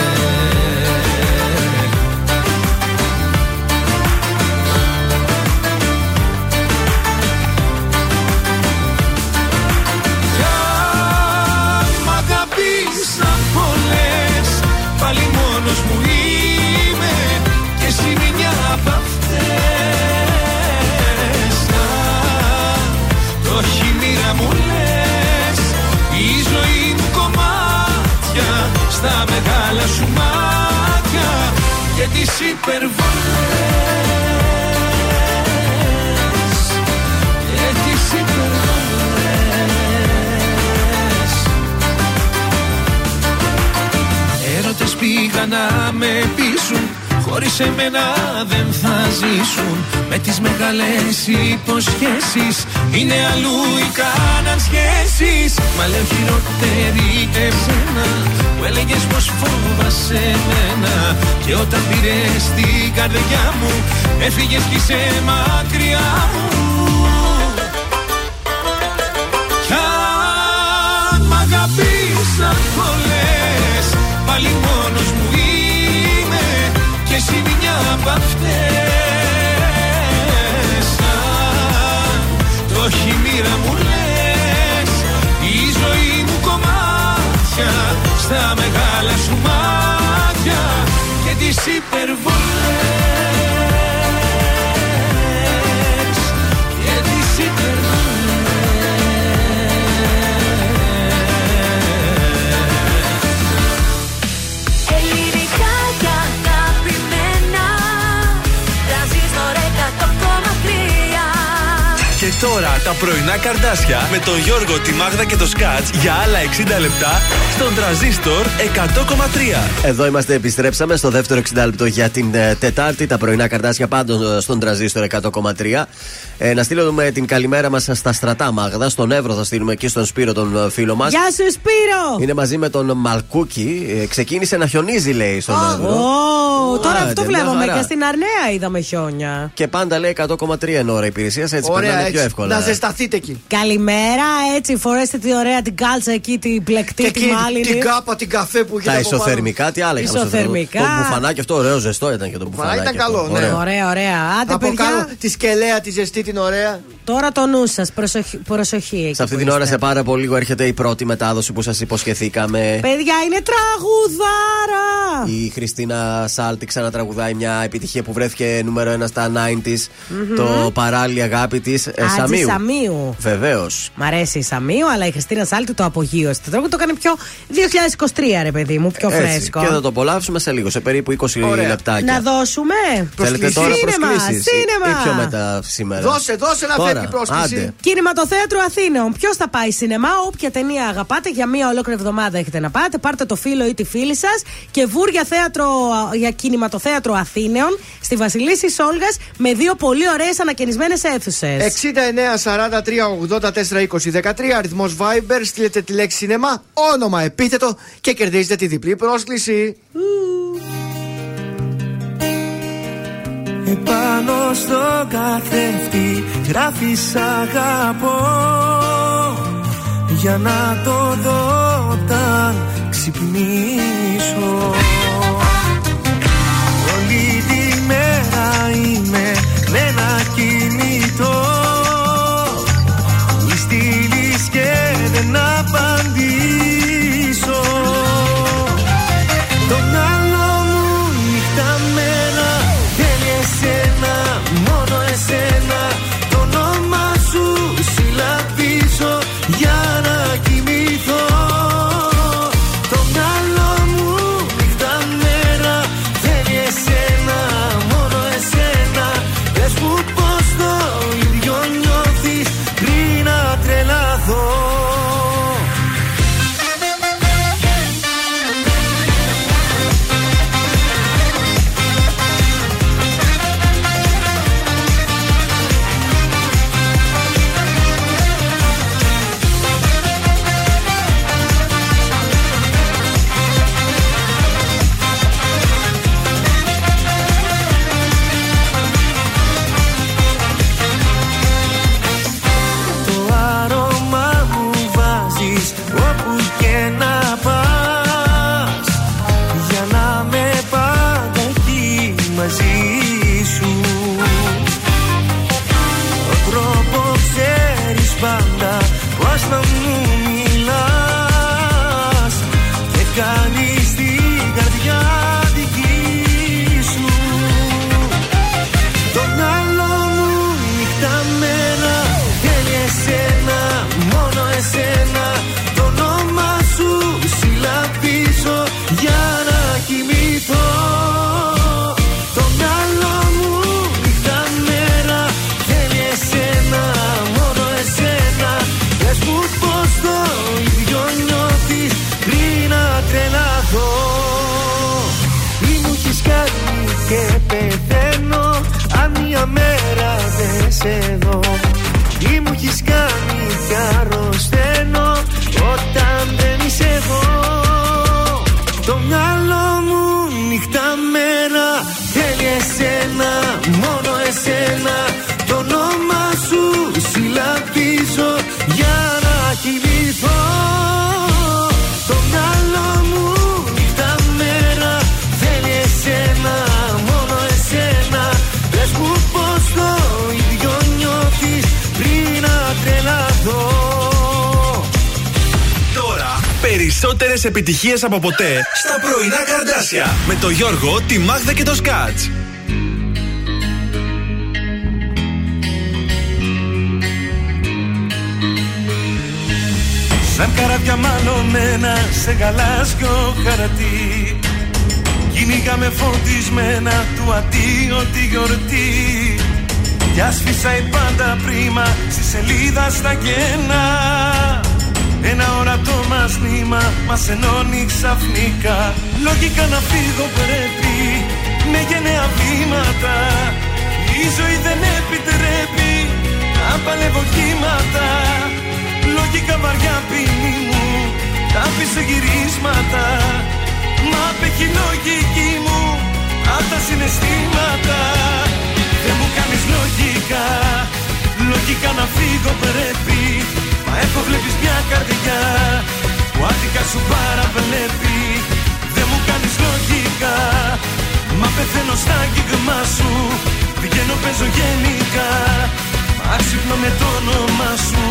Κι αν μ' αγαπήσαν πολλές Πάλι μόνος μου έχει η μοίρα μου λες Η ζωή μου κομμάτια Στα μεγάλα σου μάτια Και τις υπερβολές Και τις υπερβολές. Έρωτες πήγαν να με πείσουν Χωρίς εμένα δεν θα ζήσουν. Με τις μεγάλες υποσχέσεις Είναι αλλού οι κάναν σχέσεις. Μα λέω χειρότερη εσένα. Που έλεγες πως φόβασαι εμένα Και όταν πήρες την καρδιά μου Έφυγες κι είσαι μακριά μου. Κι αν μ' αγαπήσαν πολλές Πάλι μόνος μου είμαι. Και εσύ μια απ' αυτές Το έχει η μοίρα μου λες. Η ζωή μου κομμάτια Στα μεγάλα σου μάτια. Και τις υπερβολές τώρα τα πρωινά καρδάσια με τον Γιώργο, τη Μάγδα και το Σκάτς για άλλα 60 λεπτά στον τραζίστορ 100,3. Εδώ είμαστε, επιστρέψαμε στο δεύτερο 60 λεπτό για την ε, Τετάρτη. Τα πρωινά καρτάσια πάντων ε, στον τραζίστορ 100,3. Ε, να στείλουμε την καλημέρα μας στα στρατά Μάγδα. Στον Εύρο θα στείλουμε εκεί στον Σπύρο τον ε, φίλο μας. Γεια σου, Σπύρο! Είναι μαζί με τον Μαλκούκι. Ε, ξεκίνησε να χιονίζει, λέει, στον Εύρο. Ω, τώρα Άντε, αυτό μια βλέπαμε χαρά. και στην Αρνέα είδαμε χιόνια. Και πάντα λέει 100,3 εν ώρα υπηρεσίας, έτσι Ωραία, περνάνε πιο έξυπνα. εύκολα. Να ζεσταθείτε εκεί. Καλημέρα, έτσι φορέστε τη ωραία την κάλτσα εκεί, την πλεκτή, Και τη εκεί μάλινη. την κάπα, την καφέ που Τα γίνεται από πάνω. ισοθερμικά, τι άλλα είχαμε στο Ισοθερμικά. Το μπουφανάκι αυτό ωραίο, ζεστό ήταν και το μπουφανάκι. ήταν αυτό. καλό, ναι. Ωραίο. Ωραία, ωραία. Άντε, Από παιδιά, κάτω τη σκελέα, τη ζεστή, την ωραία. τώρα το νου σας. Προσοχή, προσοχή εκεί Σε αυτή που την ώρα, είστε. σε πάρα πολύ λίγο έρχεται η πρώτη μετάδοση που σας υποσχεθήκαμε. Παιδιά, είναι τραγουδάρα! Η Χριστίνα Σάλτη ξανατραγουδάει μια επιτυχία που βρέθηκε νούμερο 1 στα 90s. Μμμ. Το παράλληλη αγάπη της ε, Άτζη Σαμίου. Σαμίου. Βεβαίως. Μ' αρέσει η Σαμίου, αλλά η Χριστίνα Σάλτη το απογείωσε. Το τρόπο το έκανε πιο 2023, ρε παιδί μου, πιο φρέσκο. Και θα το απολαύσουμε σε λίγο, σε περίπου 20 Ωραία. λεπτάκια. Να δώσουμε. Θέλετε τώρα Σίνεμα, προσκλήσεις ή- σίνεμα. ή πιο μετά σήμερα; Δώσε, δώσε να Τώρα, φεύγει η πρόσκληση. άντε. Κινηματοθέατρο Αθήνεων. Ποιος θα πάει σινεμά, όποια ταινία αγαπάτε, για μία ολόκληρη εβδομάδα έχετε να πάτε. Πάρτε το φίλο ή τη φίλη σας και βούρια θέατρο για κινηματοθέατρο Αθήνεων στη Βασιλίση Σόλγας με δύο πολύ ωραίες ανακαινισμένες αίθουσες. 69 43 84 20 13 αριθμός Viber. Στείλετε τη λέξη σινεμά, όνομα, επίθετο και κερδίζετε τη διπλή πρόσκληση. Επάνω στο καθρέφτη γράφεις αγαπώ. Για να το δω όταν ξυπνήσω. Όλη τη μέρα είμαι με ένα κινητό δεν σε περισσότερες επιτυχίες από ποτέ στα πρωινά καρδάσια. Με το Γιώργο, τη Μάγδα και το Σκάτς. Σαν καράβια μαλωμένα σε γαλάζιο χαρτί Κυνήγαμε φωτισμένα του αντίο τη γιορτή. Κι άσφισα η πάντα πρίμα στη σελίδα στα κενά Ένα ορατό μας νήμα μας ενώνει ξαφνικά. Λογικά να φύγω πρέπει με γενναία βήματα. Η ζωή δεν επιτρέπει να παλεύω κύματα. Λογικά βαριά ποινή μου Τα πίσω γυρίσματα. Μα απέχει η λογική μου Απ' τα συναισθήματα. Δεν μου κάνεις λογικά Λογικά Λογικά να φύγω πρέπει. Μα έχω βλέπεις μια καρδιά Που άδικα σου παραβλέπει. Δεν μου κάνεις λογικά. Μα πεθαίνω στα αγγίγμα σου. Βγαίνω παίζω γενικά. Μα ξυπνώ με το όνομα σου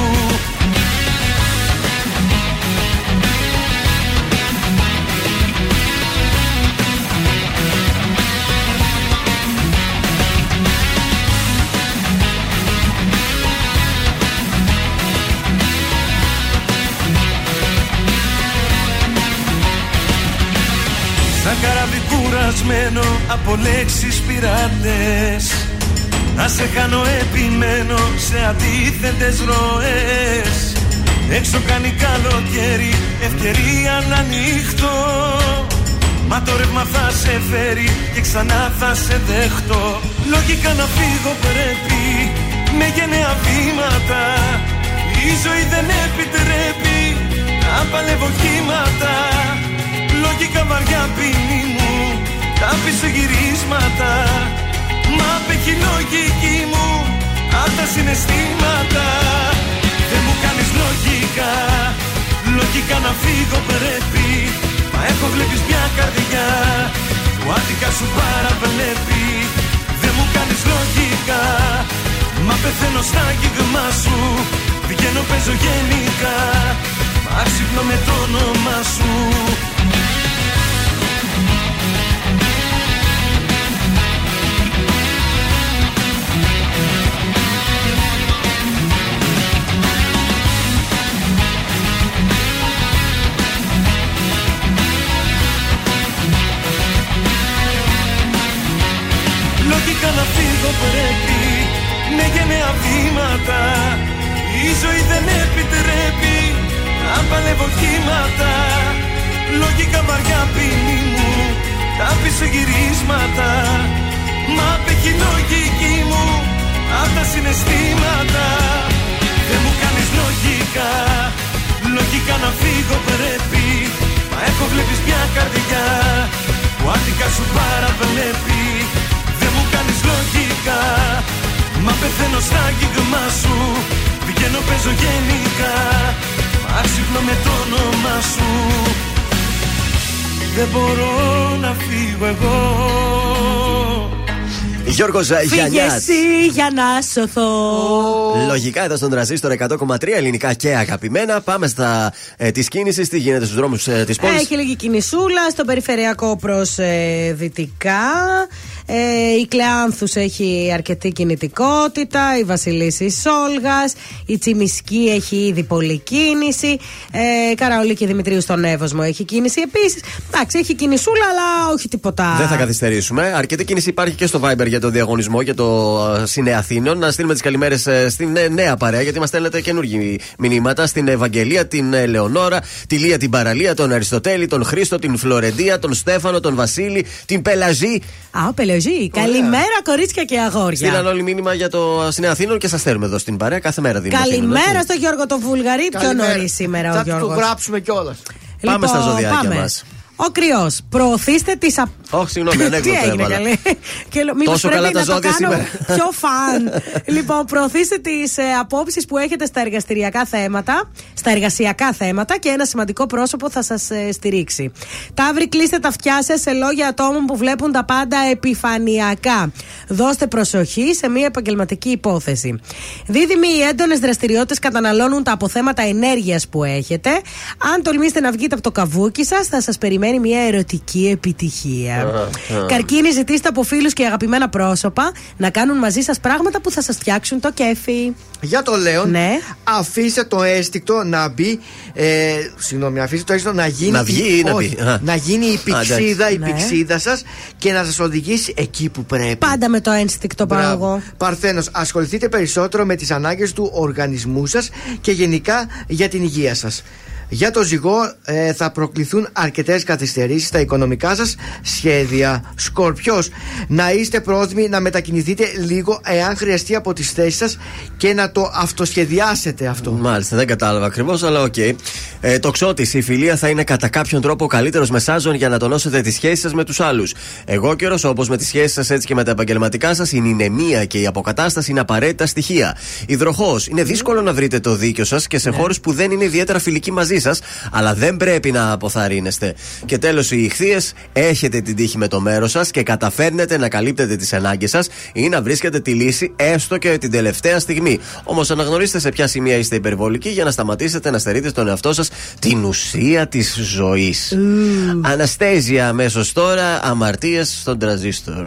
Σαν καράβι κουρασμένο από λέξεις πειράτες. Να σε κάνω επιμένω σε αντίθετες ροές. Έξω κάνει καλοκαίρι, ευκαιρία να ανοιχτώ Μα το ρεύμα θα σε φέρει και ξανά θα σε δεχτώ Λογικά να φύγω πρέπει με γενναία βήματα. Η ζωή δεν επιτρέπει να παλεύω κύματα Λογικά βαριά ποινή μου Τα πίσω γυρίσματα. Μα απέχει η λογική μου Απ' τα συναισθήματα. Δεν μου κάνεις λογικά Λογικά να φύγω πρέπει. Μα έχω βλέπεις μια καρδιά Που άδικα σου παραβλέπει Δεν μου κάνεις λογικά Μα πεθαίνω στα αγγίγμα σου. Βγαίνω παίζω γενικά Μα ξυπνώ με το όνομα σου Λογικά να φύγω πρέπει. Με γενναία βήματα. Η ζωή δεν επιτρέπει να παλεύω κύματα. Λογικά βαριά ποινή μου τα πίσω γυρίσματα Μα απέχει η λογική μου απ' τα συναισθήματα. Δεν μου κάνεις λογικά. Λογικά να φύγω πρέπει. Μα έχω βλέπεις μια καρδιά Που άδικα σου παραβλέπει Δεν μου κάνεις λογικά Μα πεθαίνω στα αγγίγμα σου Βγαίνω παίζω γενικά Μα ξυπνώ με το όνομα σου Δεν μπορώ να φύγω εγώ Γιώργος Φύγε Γιαννιάς. εσύ για να σωθώ. Λογικά εδώ στον τραζίστορ 100,3 ελληνικά και αγαπημένα. Πάμε στα ε, της κίνησης. Τι γίνεται στους δρόμους ε, της πόλης; Έχει λίγη κινησούλα στο περιφερειακό προς ε, δυτικά. Ε, η Κλεάνθους έχει αρκετή κινητικότητα. Η Βασιλίση Σόλγας. Η Τσιμισκή έχει ήδη πολλή κίνηση. Ε, Καραολί και Δημητρίου στον Εύωσμο έχει κίνηση επίσης. Εντάξει, έχει κινησούλα, αλλά όχι τίποτα. Δεν θα καθυστερήσουμε. Αρκετή κίνηση υπάρχει και στο Viber για το διαγωνισμό για το ε, Συνε Αθήνων. Να στείλουμε τις καλημέρες στην ε, νέα παρέα, γιατί μας στέλνετε καινούργιοι μηνύματα. Στην Ευαγγελία, την ε, Λεωνόρα, τη Λία την Παραλία, τον Αριστοτέλη, τον Χρήστο, την Φλωρεντία, τον Στέφανο, τον Βασίλη, την Πελαζή. Α, ο Πελεζή. Καλημέρα, κορίτσια και αγόρια. Στείλαν όλοι μήνυμα για το Συνε Αθήνων και σας στέλνουμε εδώ στην παρέα. Κάθε μέρα δίνουμε. Καλημέρα στο Γιώργο τον Βουλγαρή. Πιο Καλημέρα. νωρίς σήμερα ο Θα του το Γιώργος. γράψουμε κιόλας. Πάμε στα ζωδιάκια πάμε. μας. Ο κρυός. Προωθήστε τις. Α... Όχι, συγγνώμη, Τι ανέκδοτο έγινε, έβαλα. καλέ. Και λέ- μήπως Τόσο πρέπει καλά τα να το ζώδια κάνω σήμερα. Πιο φαν. λοιπόν, προωθήστε τις ε, απόψεις που έχετε στα εργαστηριακά θέματα, στα εργασιακά θέματα και ένα σημαντικό πρόσωπο θα σας ε, στηρίξει. Ταύρι, κλείστε τα αυτιά σας σε λόγια ατόμων που βλέπουν τα πάντα επιφανειακά. Δώστε προσοχή σε μια επαγγελματική υπόθεση. Δίδυμοι, οι έντονες δραστηριότητες καταναλώνουν τα αποθέματα ενέργειας που έχετε. Αν τολμήσετε να βγείτε από το καβούκι σας, θα σας περιμένει μια ερωτική επιτυχία. Καρκίνη, ζητήστε από φίλους και αγαπημένα πρόσωπα να κάνουν μαζί σας πράγματα που θα σας φτιάξουν το κέφι. Για το Λέον, Ναι. αφήστε το αίσθηκτο να μπει. Ε, συγγνώμη, αφήστε το αίσθητο να γίνει. Να βγει η- ή να όχι, μπει. Α. να γίνει η πηξίδα, η Ναι. πηξίδα σας και να σας οδηγήσει εκεί που πρέπει. Πάντα με το ένστικτο πάω Μπράβο. εγώ. Παρθένος, ασχοληθείτε περισσότερο με τις ανάγκες του οργανισμού σας και γενικά για την υγεία σας. Για το ζυγό ε, θα προκληθούν αρκετές καθυστερήσεις στα οικονομικά σας σχέδια. Σκορπιός, να είστε πρόθυμοι να μετακινηθείτε λίγο εάν χρειαστεί από τις θέσεις σας και να το αυτοσχεδιάσετε αυτό. Μάλιστα, δεν κατάλαβα ακριβώς, αλλά οκ. Ε, τοξότης, η φιλία θα είναι κατά κάποιον τρόπο ο καλύτερο μεσάζων για να τονώσετε τις σχέσεις σας με τους άλλους. Αιγόκερω, όπως με τις σχέσεις σας έτσι και με τα επαγγελματικά σας, η νηνεμία και η αποκατάσταση είναι απαραίτητα στοιχεία. Υδροχόε, είναι δύσκολο να βρείτε το δίκιο σας και σε χώρους που δεν είναι ιδιαίτερα φιλικοί μαζί σας, αλλά δεν πρέπει να αποθαρρύνεστε. Και τέλος, οι ιχθύες, έχετε την τύχη με το μέρος σας και καταφέρνετε να καλύπτετε τις ανάγκες σας ή να βρίσκετε τη λύση έστω και την τελευταία στιγμή. Όμως αναγνωρίστε σε ποια σημεία είστε υπερβολικοί για να σταματήσετε να στερείτε στον εαυτό σας την ουσία της ζωής. Αναστέζια αμέσως τώρα, αμαρτίες στον τραζίστορ.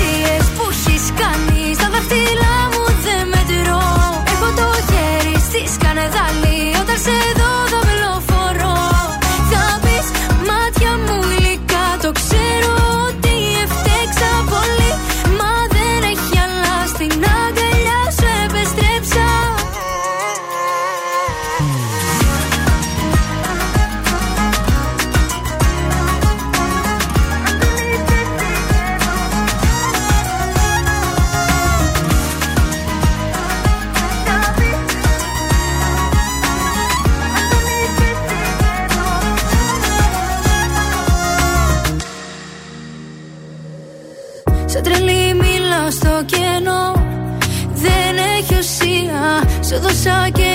που έχεις κάνει Στα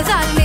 στη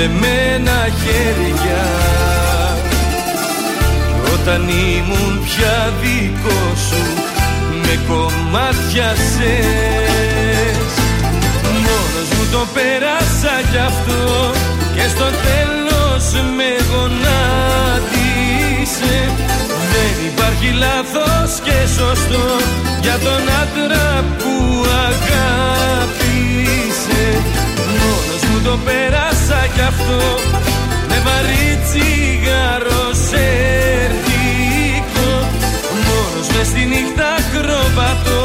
δεμένα χέρια Κι όταν ήμουν πια δικό σου με κομμάτιασες Μόνος μου το πέρασα κι αυτό Και στο τέλος με γονάτισε. Δεν υπάρχει λάθος και σωστό Για τον άντρα που αγάπησε. Μόνος το πέρασα κι αυτό. Με βαρύ τσιγάρο σερτικό Μόνος μες στη νύχτα ακροβατώ.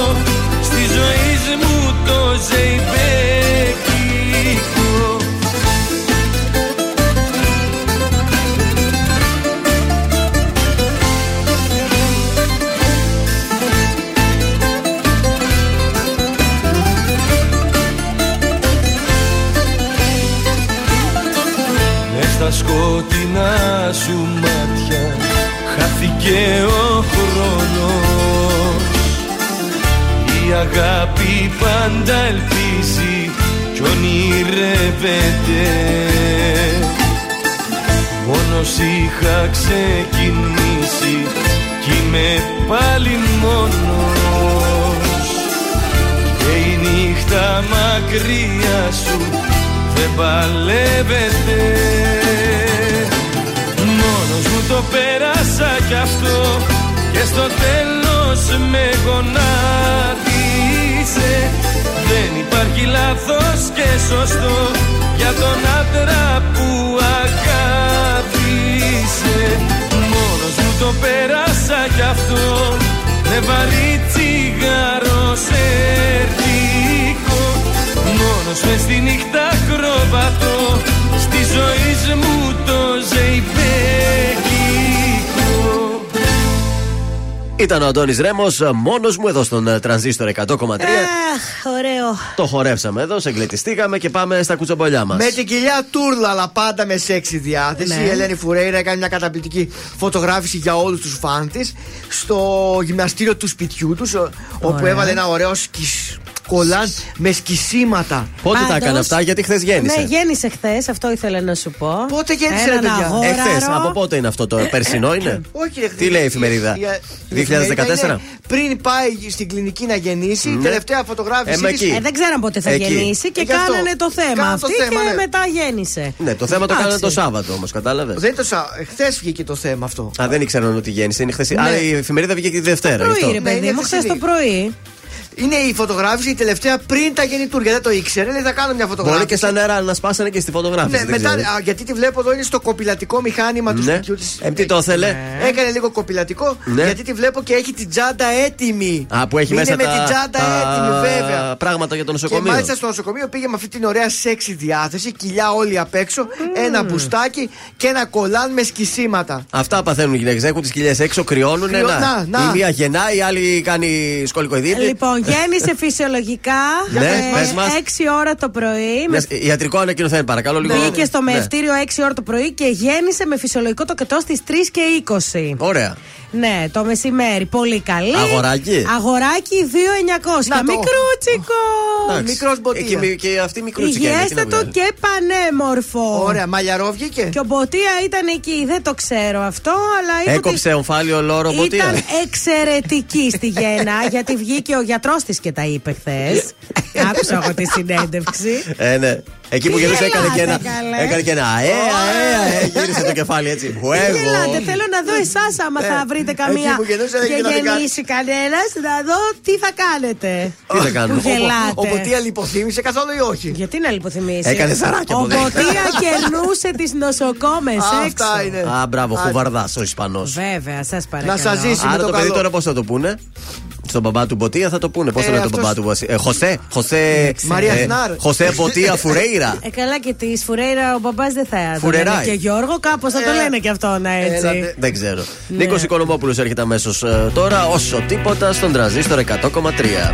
Στη ζωή μου το ζεϊμπέκικο σκοτεινά σου μάτια χάθηκε ο χρόνος. Η αγάπη πάντα ελπίζει κι ονειρεύεται. Μόνος είχα ξεκινήσει κι είμαι πάλι μόνος. Και η νύχτα μακριά σου δεν παλεύεται. Μόνος μου το πέρασα κι αυτό. Και στο τέλος με γονάτισε. Δεν υπάρχει λάθος και σωστό Για τον άντρα που αγάπησε. Μόνος μου το πέρασα κι αυτό. Με βαρύ τσιγάρο σερτικό Μόνος μες στη νύχτα ακροβατώ Ήταν ο Αντώνης Ρέμος, μόνος μου εδώ στον ε, τρανζίστορ 100,3. Αχ, ωραίο. Το χορέψαμε εδώ, σε εγκλητιστήκαμε και πάμε στα κουτσομπολιά μας. Με την κοιλιά τούρλα, αλλά πάντα με σεξι διάθεση. Ναι. Η Ελένη Φουρέιρα έκανε μια καταπληκτική φωτογράφηση για όλους τους φαν της στο γυμναστήριο του σπιτιού τους, όπου Ωραία. έβαλε ένα ωραίο σκισ... κολάν με σκισίματα. Πότε τα Πάντως- έκανε αυτά, γιατί χθες γέννησε; Ναι, γέννησε χθες, αυτό ήθελα να σου πω. Πότε γέννησε, ρε Έναν παιδιά; αγόραρο. Εχθές, από πότε είναι αυτό το περσινό είναι; Όχι, ρε, Τι λέει η εφημερίδα, η- η εφημερίδα 2014. είναι Πριν πάει στην κλινική να γεννήσει, η Ναι. τελευταία φωτογράφηση. Ε, μα της- εκεί. Ε, δεν ξέραν πότε θα Εκεί. γεννήσει και Ε, γι' αυτό. κάνανε το θέμα Κάναν το αυτή θέμα, και ναι. μετά γέννησε. Ναι, το θέμα το Εντάξει. κάνανε το Σάββατο όμως, κατάλαβες; Δεν είναι το σα... Χθες βγήκε το θέμα αυτό. Α, δεν ήξεραν ότι γέννησε. Είναι χθες... Ναι. Α, η εφημερίδα βγήκε τη Δευτέρα. γι' Πρωί, αυτό. ρε παιδί είναι μου, χθες χθεσινή. το πρωί. Είναι η φωτογράφηση η τελευταία πριν τα γεννητούρια. Δεν το ήξερε. Λέει θα κάνω μια φωτογράφηση. Μπορεί και στα νερά να σπάσανε και στη φωτογράφηση. Ναι, δεν μετά, ξέρω. α, γιατί τη βλέπω εδώ είναι στο κοπηλατικό μηχάνημα του Ναι. σπιτιού της. Ε, τι το ήθελε. Έκανε λίγο κοπηλατικό Ναι. γιατί τη βλέπω και έχει την τσάντα έτοιμη. Α, που έχει είναι μέσα με τα, την τσάντα έτοιμη, βέβαια. πράγματα για το Και νοσοκομείο. μάλιστα στο νοσοκομείο πήγε με αυτή την ωραία σεξι διάθεση, κοιλιά όλοι απ' έξω, ένα μπουστάκι και ένα κολάν με σκισίματα. Αυτά παθαίνουν οι γυναίκες. Έχουν τις κοιλιές έξω, κρυώνουν. Κρυώ- να. να, να. Η μία γεννάει, η άλλη κάνει σκολικοειδίτη. Λοιπόν, γέννησε φυσιολογικά Ναι, ε, πες μας. 6 ώρα το πρωί. μες Ναι, Ιατρικό ανακοινωθέν, παρακαλώ λίγο. Μπήκε στο Ναι. μεευτήριο 6 ώρα το πρωί και γέννησε με φυσιολογικό τοκετό στις 3 και 20. Ωραία. Ναι, το μεσημέρι. Πολύ καλή. Αγοράκι. Αγοράκι 2.900. Να το. Μικρούτσικο. Εντάξει. μικρός μποτία. Ε, Και, μη- και αυτή μικρούτσικη. είναι, τι να Υγιέστατο βγάλει. και πανέμορφο. Ωραία, μαλλιαρό βγήκε. Και ο Μποτία ήταν εκεί. Δεν το ξέρω αυτό, αλλά είπε ότι Έκοψε ομφάλιο λόρο ποτία. Ήταν εξαιρετική στη Γέννα, γιατί βγήκε ο γιατρός τη και τα είπε χθες. Άκουσα εγώ τη συνέντευξη. Ε, ναι. Εκεί που Τι γελούσε έκανε και ένα. γελάτε, καλέ. Έκανε και ένα. αέ, αέ, αέ, Γύρισε το κεφάλι έτσι. Τι Φουέγο. γελάτε, θέλω να δω εσάς άμα θα βρείτε καμία εκεί που γεννούσε, και έγινε να μην γεννήσει κανένας, να δω τι θα κάνετε. Τι θα κάνουμε; Που γελάτε. Ο Ποτία λιποθύμησε καθόλου ή όχι; Γιατί να λιποθυμήσει; Έκανε σαράκια Ο από δίπλα. Μποτία κερνούσε τις νοσοκόμες έξω. Αυτά είναι. Α, μπράβο, Α, χουβαρδάς ο Ισπανός. Βέβαια, σας παρακαλώ. Να σας ζήσει. με Άρα το το παιδί καλό. τώρα πώς θα το πούνε; Στον μπαμπά του Μποτία θα το πούνε. Πώ Ε, θα λένε τον αυτός- μπαμπά του Βασι- ε, Χωσέ. Χωσέ. Μαρία ε, Χνάρ. Χωσέ Μποτία Φουρέιρα. Ε, καλά και τη Φουρέιρα ο μπαμπά δεν θα το Φουρεράει. λένε και Γιώργο, κάπω θα το Ε, λένε και αυτό να έτσι. έλατε. Δεν ξέρω. Ναι. Νίκο Οικονομόπουλο έρχεται αμέσω τώρα, όσο τίποτα, στον τραζίστορ 100,3.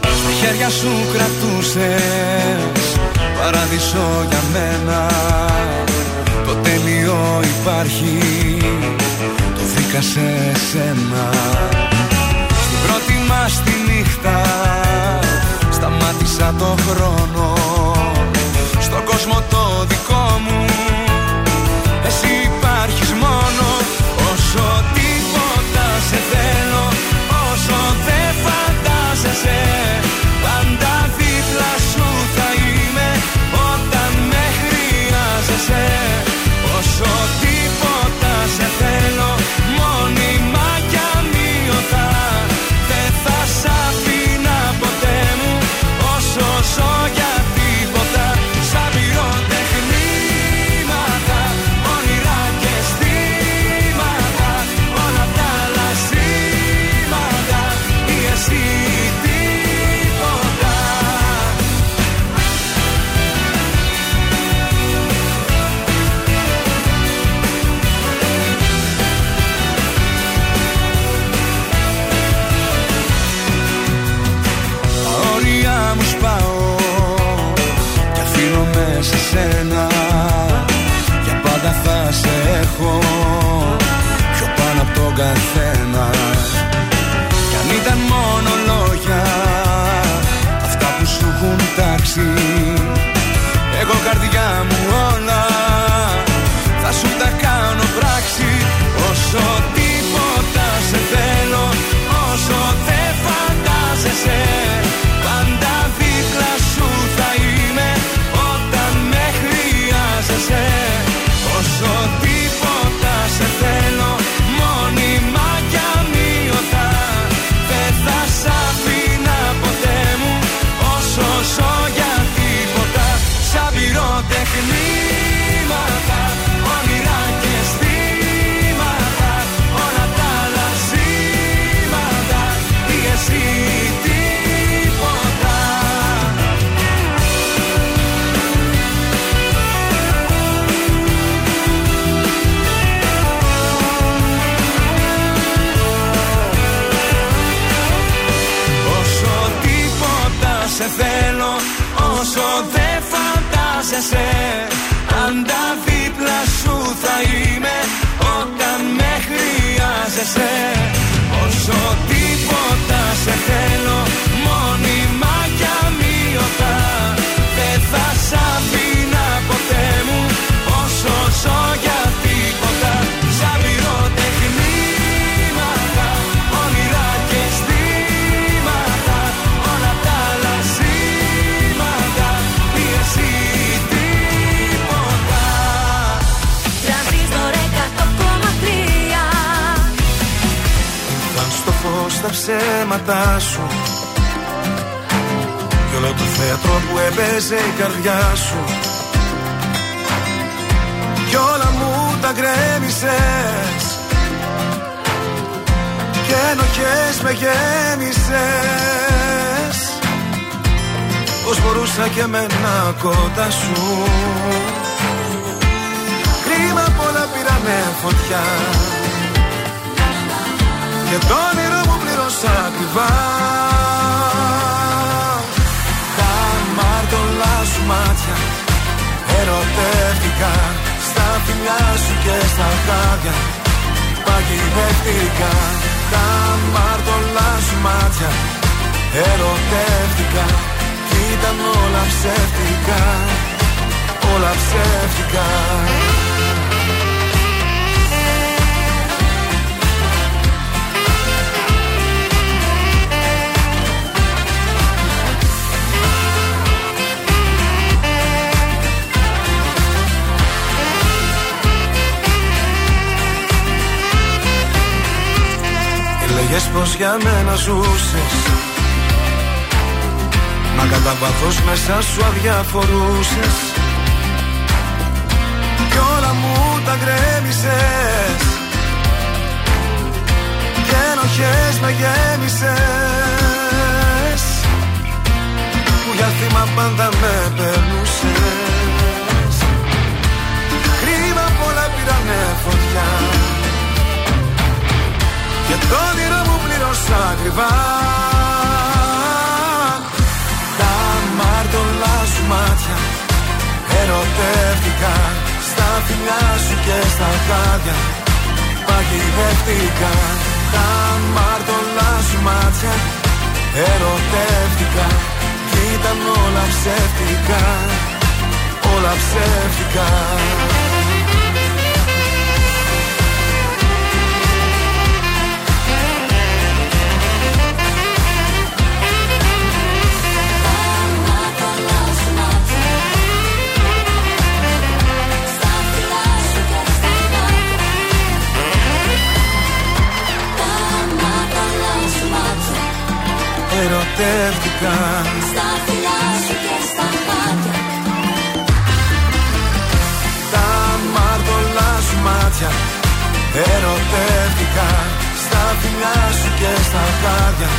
Στα χέρια σου κρατούσες Παράδεισο για μένα. Το τέλειο υπάρχει Το βρήκα σε σένα. Στην πρώτη μας τη νύχτα Σταμάτησα το χρόνο. Στον κόσμο το δικό μου Εσύ υπάρχεις μόνο. Όσο τίποτα σε θέλω Όσο δεν φαντάζεσαι καθένας. Κι αν ήταν μόνο λόγια, αυτά που σου έχουν τάξει. Εγώ καρδιά μου όλα θα σου τα κάνω. Ψέματά σου Κι όλο το θέατρο που έπαιζε η καρδιά σου. Κι όλα μου τα γκρέμισες. Και ενοχές με γέμισες. Πώς μπορούσα και εμένα κοντά σου. Κρίμα πολλά πήρανε φωτιά. Και το όνειρο μου πλήρωσα ακριβά Τα μάρτωλά σου μάτια Ερωτεύτηκα Στα φιλιά σου και στα χάδια. Παγιδεύτηκα. Τα μάρτωλά σου μάτια Ερωτεύτηκα. Κι ήταν όλα ψεύτικα. Όλα ψεύτικα Έλεγες πως για μένα ζούσες. Μα κατά βάθος μέσα σου αδιαφορούσες. Κι όλα μου τα γκρέμισες. Και ενοχές με γέμισες. Που για θύμα πάντα με περνούσες. Κρίμα πολλά πήρανε φωτιά και το όνειρο μου πλήρωσα ακριβά. Τα μάρτωλά σου μάτια Ερωτεύτηκα Στα φιλιά σου και στα χάδια. Παγιδεύτηκα. Τα μάρτωλά σου μάτια Ερωτεύτηκα. Κι ήταν όλα ψεύτικα. Όλα ψεύτικα Ερωτεύτηκα Στα φιλιά σου και στα μάτια. Τα μάρτωλά σου μάτια Ερωτεύτηκα. Στα φιλιά σου και στα χάδια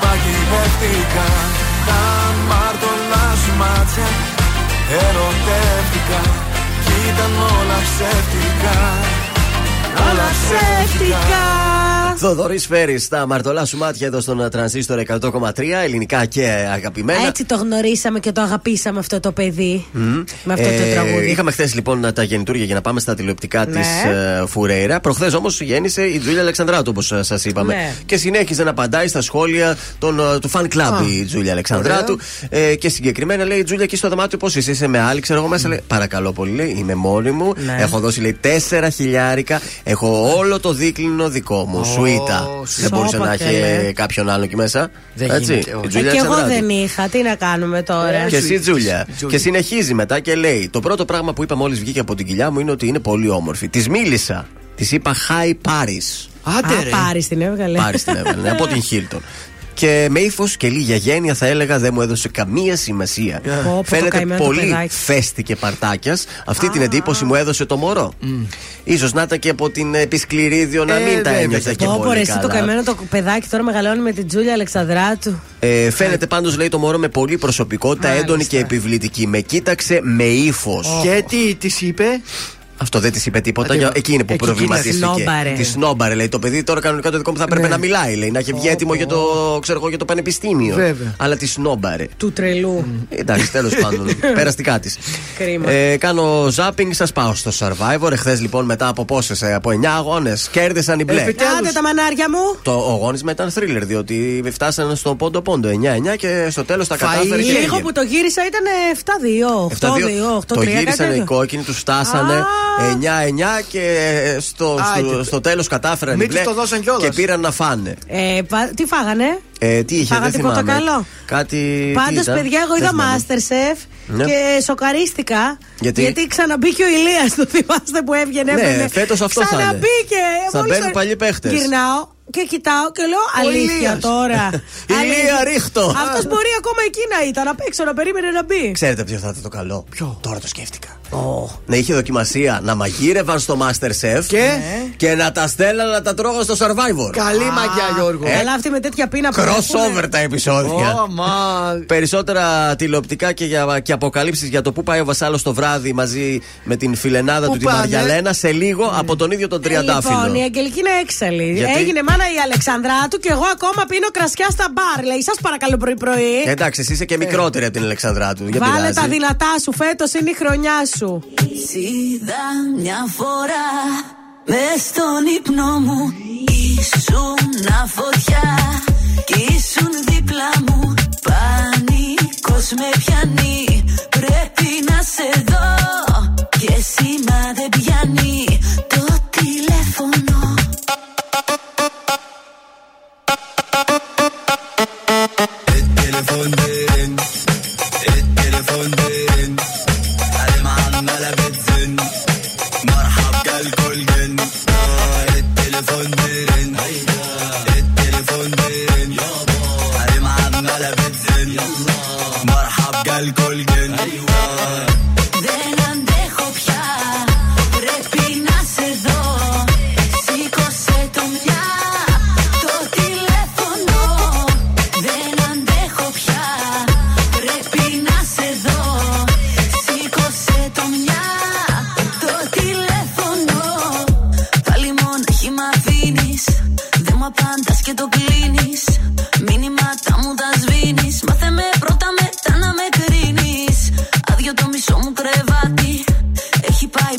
Παγιδεύτηκα. Τα μάρτωλά σου μάτια Ερωτεύτηκα. Κι ήταν όλα ψεύτικα Όλα ψεύτικα. Θοδωρή Φέρη στα μαρτωλά σου μάτια εδώ στον τρανζίστορ 100,3 ελληνικά και αγαπημένα. Έτσι το γνωρίσαμε και το αγαπήσαμε αυτό το παιδί. Μμμ. Με αυτό το Ε, τραγούδι. Είχαμε χθες λοιπόν τα γεννητούρια για να πάμε στα τηλεοπτικά Ναι. της Φουρέιρα. Προχθές όμως γέννησε η Τζούλια Αλεξανδράτου, όπως σας είπαμε. Ναι. Και συνέχιζε να απαντάει στα σχόλια των, ε, του fan club Α, η Τζούλια Αλεξανδράτου. Ε, και συγκεκριμένα λέει η Τζούλια εκεί στο δωμάτιο πώς είσαι, είσαι με άλλη, ξέρω εγώ μέσα. Λέει, Παρακαλώ πολύ, λέει, είμαι μόνη μου. Ναι. Έχω δώσει λέει τέσσερα χιλιάρικα. Έχω όλο το δίκλινο δικό μου. Σουίτα. Δεν μπορούσε Σώπα να και έχει λέ. κάποιον άλλο εκεί μέσα. Δεν Έτσι. γίνεται, Η όχι. Ε, Τζούλια και εγώ Αλεξανδράτου. δεν είχα. Τι να κάνουμε τώρα; Και εσύ, Τζούλια. Τζούλια. Και συνεχίζει μετά και λέει: Το πρώτο πράγμα που είπα μόλις βγήκε από την κοιλιά μου είναι ότι είναι πολύ όμορφη. Της μίλησα. Της είπα Hi Paris. Άντε Α, ρε. πάρεις την έβγαλε. Πάρεις την έβαλε. ναι, από την Χίλτον. Και με ύφος και λίγια γένεια θα έλεγα δεν μου έδωσε καμία σημασία. Πω, πω, το Φαίνεται καημένο το πολύ παιδάκι. φέστη και παρτάκιας. Αυτή την εντύπωση μου έδωσε το μωρό. σω να ήταν και από την επισκληρίδιο να Ε, μην τα βέβαια. ένιωθε και Πω, πω, ρε, πολύ εσύ το καλά. καημένο το παιδάκι τώρα μεγαλώνει με την Τζούλια Αλεξανδράτου. Ε, φαίνεται πάντως, λέει το μωρό με πολλή προσωπικότητα, Μάλιστα. έντονη και επιβλητική. Με κοίταξε με ύφος. Και τι τη είπε; Αυτό δεν της είπε τίποτα. Α, Για... τι- Εκείνη που εκεί προβληματίστηκε. σνόμπαρε. Τη σνόμπαρε, λέει. Το παιδί τώρα κανονικά το δικό μου θα έπρεπε Ναι. να μιλάει, λέει. Να έχει βγει έτοιμο για το, ξέρω εγώ, για το πανεπιστήμιο. Βέβαια. Αλλά τη σνόμπαρε. Του τρελού. Εντάξει, τέλος πάντων. Περαστικά της. Κρίμα. Ε, κάνω ζάπινγκ, σας πάω στο survivor. Εχθές λοιπόν μετά από πόσες, από 9 αγώνες, κέρδισαν οι μπλε. Επιτέλους. Άντε τα μανάρια μου. Το αγώνισμα ήταν thriller, διότι φτάσανε στο πόντο πόντο 9-9 και στο τέλος τα Φαΐ. κατάφερε. και Λίγο έγινε. που το γύρισα ήταν 7-2. 8-2. 8-3. Το γύρισαν οι κάτι κόκκινοι, τους φτάσανε Α. 9-9 και στο, Άιντε. στο, στο τέλος κατάφεραν Μην οι μπλε τους το δώσαν κιόλας. και πήραν να φάνε. Ε, πα- τι φάγανε; Ε, τι είχε, Φάγανε δεν τίποτα θυμάμαι. καλό; Κάτι. Πάντως, τι ήταν; παιδιά, εγώ Δεν είδα θυμάμαι. Masterchef Ναι. και σοκαρίστηκα. Γιατί; ξαναμπήκε ο Ηλίας το θυμάστε που έβγαινε. Ναι, έβγαινε. φέτος αυτό θα είναι. Ξαναμπήκε. Θα Μόλις μπαίνουν το- παλιοί παίχτες. Γυρνάω και κοιτάω και λέω Ο αλήθεια Ηλίας. τώρα. Ηλία, ρίχτω. Αυτός μπορεί ακόμα εκεί να ήταν απ' έξω να περίμενε να μπει. Ξέρετε ποιο θα ήταν το καλό; Ποιο; Τώρα το σκέφτηκα. Να είχε δοκιμασία να μαγείρευαν στο Masterchef Και; και να τα στέλναν να τα τρώγαν στο Survivor. Καλή μαγιά, Γιώργο. Ε, Αλλά αυτή με τέτοια πείνα που Crossover έχουν- τα επεισόδια. Ω, μα. Περισσότερα τηλεοπτικά και, για, και αποκαλύψεις για το που πάει ο Βασάλος το βράδυ μαζί με την φιλενάδα Πού του τη πάνε; Μαριαλένα σε λίγο από τον ίδιο τον Τριαντάφυλλο. Λοιπόν, η Αγγελική είναι έξαλλη. Γιατί; Έγινε μάνα η Αλεξανδράτου και εγώ ακόμα πίνω κρασιά στα μπαρ. Λέει, σας παρακαλώ πρωί-πρωί. Εντάξει, εσύ είσαι και μικρότερη από την Αλεξανδράτου. Για Βάλε πειράζει. τα δυνατά σου, φέτος είναι η χρονιά σου. Είδα μια φορά μες στον ύπνο μου. Ήσουν φωτιά κι ήσουν δίπλα μου. Πανικός με πιάνει Πρέπει να σε δω. Και σήμα δεν πιάνει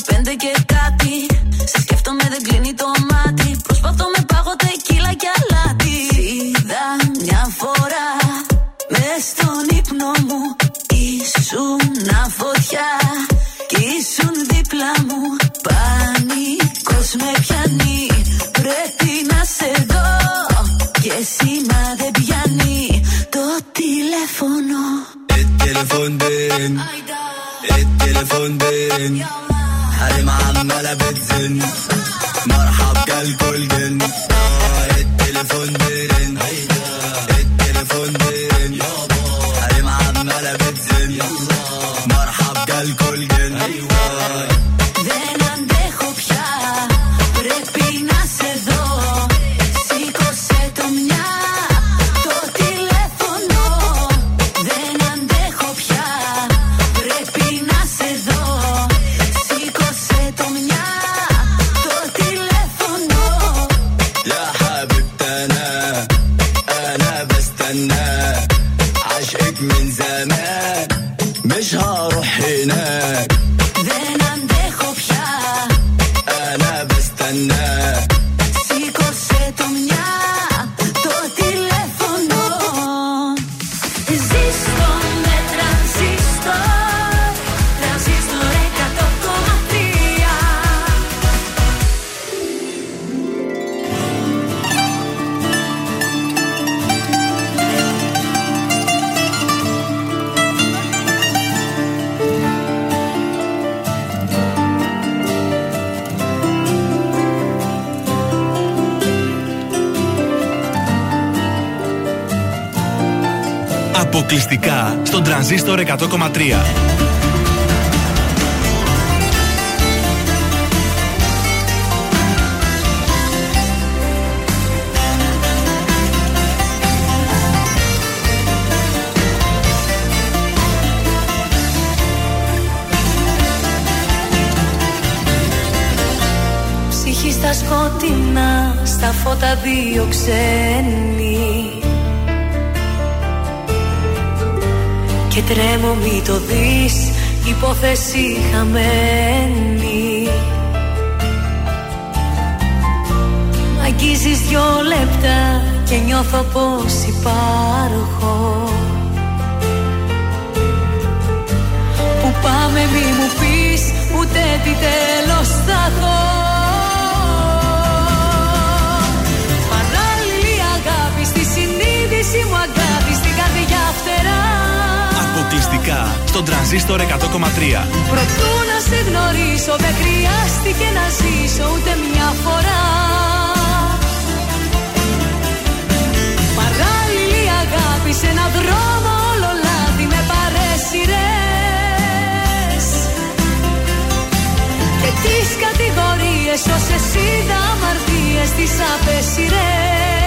πέντε και κάτι. Σε σκέφτομαι, δεν κλείνει το μάτι. Προσπαθώ με πάγο τεκίλα και αλάτι. Είδα μια φορά μες στον ύπνο μου. Ήσουν φωτιά και ήσουν δίπλα μου. Πανικός με πιάνει. Πρέπει να σε δω και σήμα δεν πιάνει το τηλέφωνο. El teléfono, el teléfono. علم عمالة بتزن مرحب جالكوا الجن آه، التليفون بين στον τρανζίστορ 100,3. Ψυχή στα σκοτεινά, στα φώτα δύο ξένοι Και τρέμω μη το δεις, υπόθεση χαμένη. Μ' αγγίζεις δυο λεπτά και νιώθω πως υπάρχω. Που πάμε μη μου πεις, ούτε τι τέλος θα έχω Παράλληλη αγάπη στη συνείδηση μου αγάπη στην καρδιά φτερά Αποκλειστικά στον τρανζίστορ 100,3. Προτού να σε γνωρίσω δεν χρειάστηκε να ζήσω ούτε μια φορά. Παράλληλη αγάπη σε έναν δρόμο όλο λάδι με παρέσιρες Και τις κατηγορίες όσες είδα αμαρτίες τις απέσιρες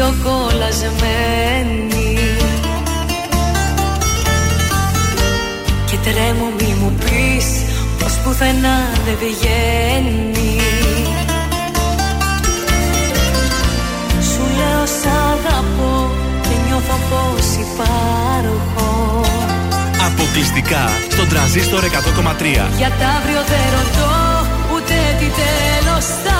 δύο κολλασμένοι Και τρέμω μη μου πεις πως πουθενά δεν βγαίνει Σου λέω σ' αγαπώ και νιώθω πως υπάρχω. Αποκλειστικά στον τρανζίστορ 100,3. Για τα αύριο δεν ρωτώ ούτε τι τέλος θα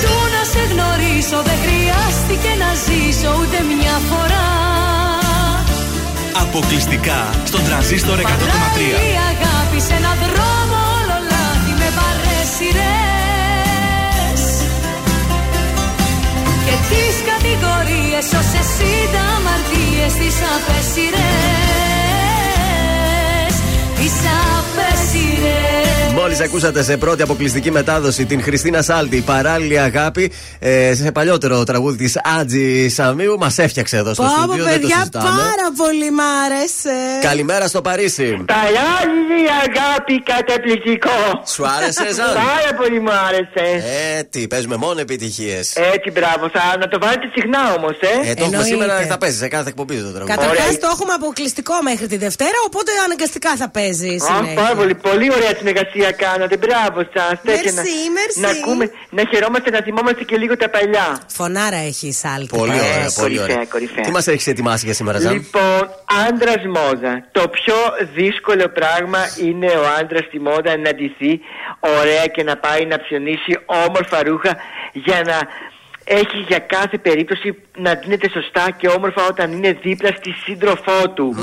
Προτού να σε γνωρίσω δεν χρειάστηκε να ζήσω ούτε μια φορά. Αποκλειστικά στον τρανζίστορ 100,3. Παράλληλη αγάπη σε έναν δρόμο όλο λάθη με παρέσιρες Και τις κατηγορίες όσες είδα αμαρτίες τις απέσιρες Τις απέσιρες Μόλις ακούσατε σε πρώτη αποκλειστική μετάδοση την Χριστίνα Σάλτη, παράλληλη αγάπη, ε, σε παλιότερο τραγούδι της Άτζη Σαμίου, μας έφτιαξε εδώ στο Πω, πω, στούντιο. Δεν το παιδιά, συζητάμε. πάρα πολύ μ' άρεσε. Καλημέρα στο Παρίσι. Παράλληλη αγάπη καταπληκτικό. Σου άρεσε, Ζαν; Πάρα πολύ μου άρεσε. Ε, τι, παίζουμε μόνο επιτυχίες. Έτσι, μπράβο. Θα να το βάλετε συχνά όμως, ε. Ε, το έχουμε σήμερα, θα παίζεις σε κάθε εκπομπή το τραγούδι. Καταρχάς το έχουμε αποκλειστικό μέχρι τη Δευτέρα, οπότε αναγκαστικά θα παίζει Α, συνέχεια. πάρα πολύ, πολύ ωραία συνεργασία κάνατε. Μπράβο σας. Merci, merci. Να ακούμε, να χαιρόμαστε, να θυμόμαστε και λίγο τα παλιά. Φωνάρα έχει η Σάλτη. Πολύ Ε, ωραία, πολύ κορυφαία, ωραία. κορυφαία. Τι μας έχεις ετοιμάσει για σήμερα, Ζαν; Λοιπόν, άντρας μόδα. Το πιο δύσκολο πράγμα είναι ο άντρας στη μόδα να ντυθεί ωραία και να πάει να ψωνίσει όμορφα ρούχα για να έχει για κάθε περίπτωση να δίνεται σωστά και όμορφα όταν είναι δίπλα στη σύντροφό του.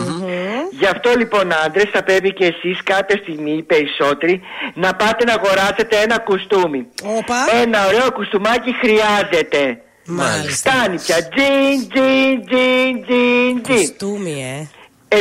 Γι' αυτό λοιπόν άντρες θα πρέπει και εσείς κάποια στιγμή οι περισσότεροι να πάτε να αγοράσετε ένα κουστούμι. Ένα ωραίο κουστούμάκι χρειάζεται. Μάλιστα. Φτάνει πια. Τζιν, τζιν, τζιν, τζιν, τζιν. Κουστούμι, ε.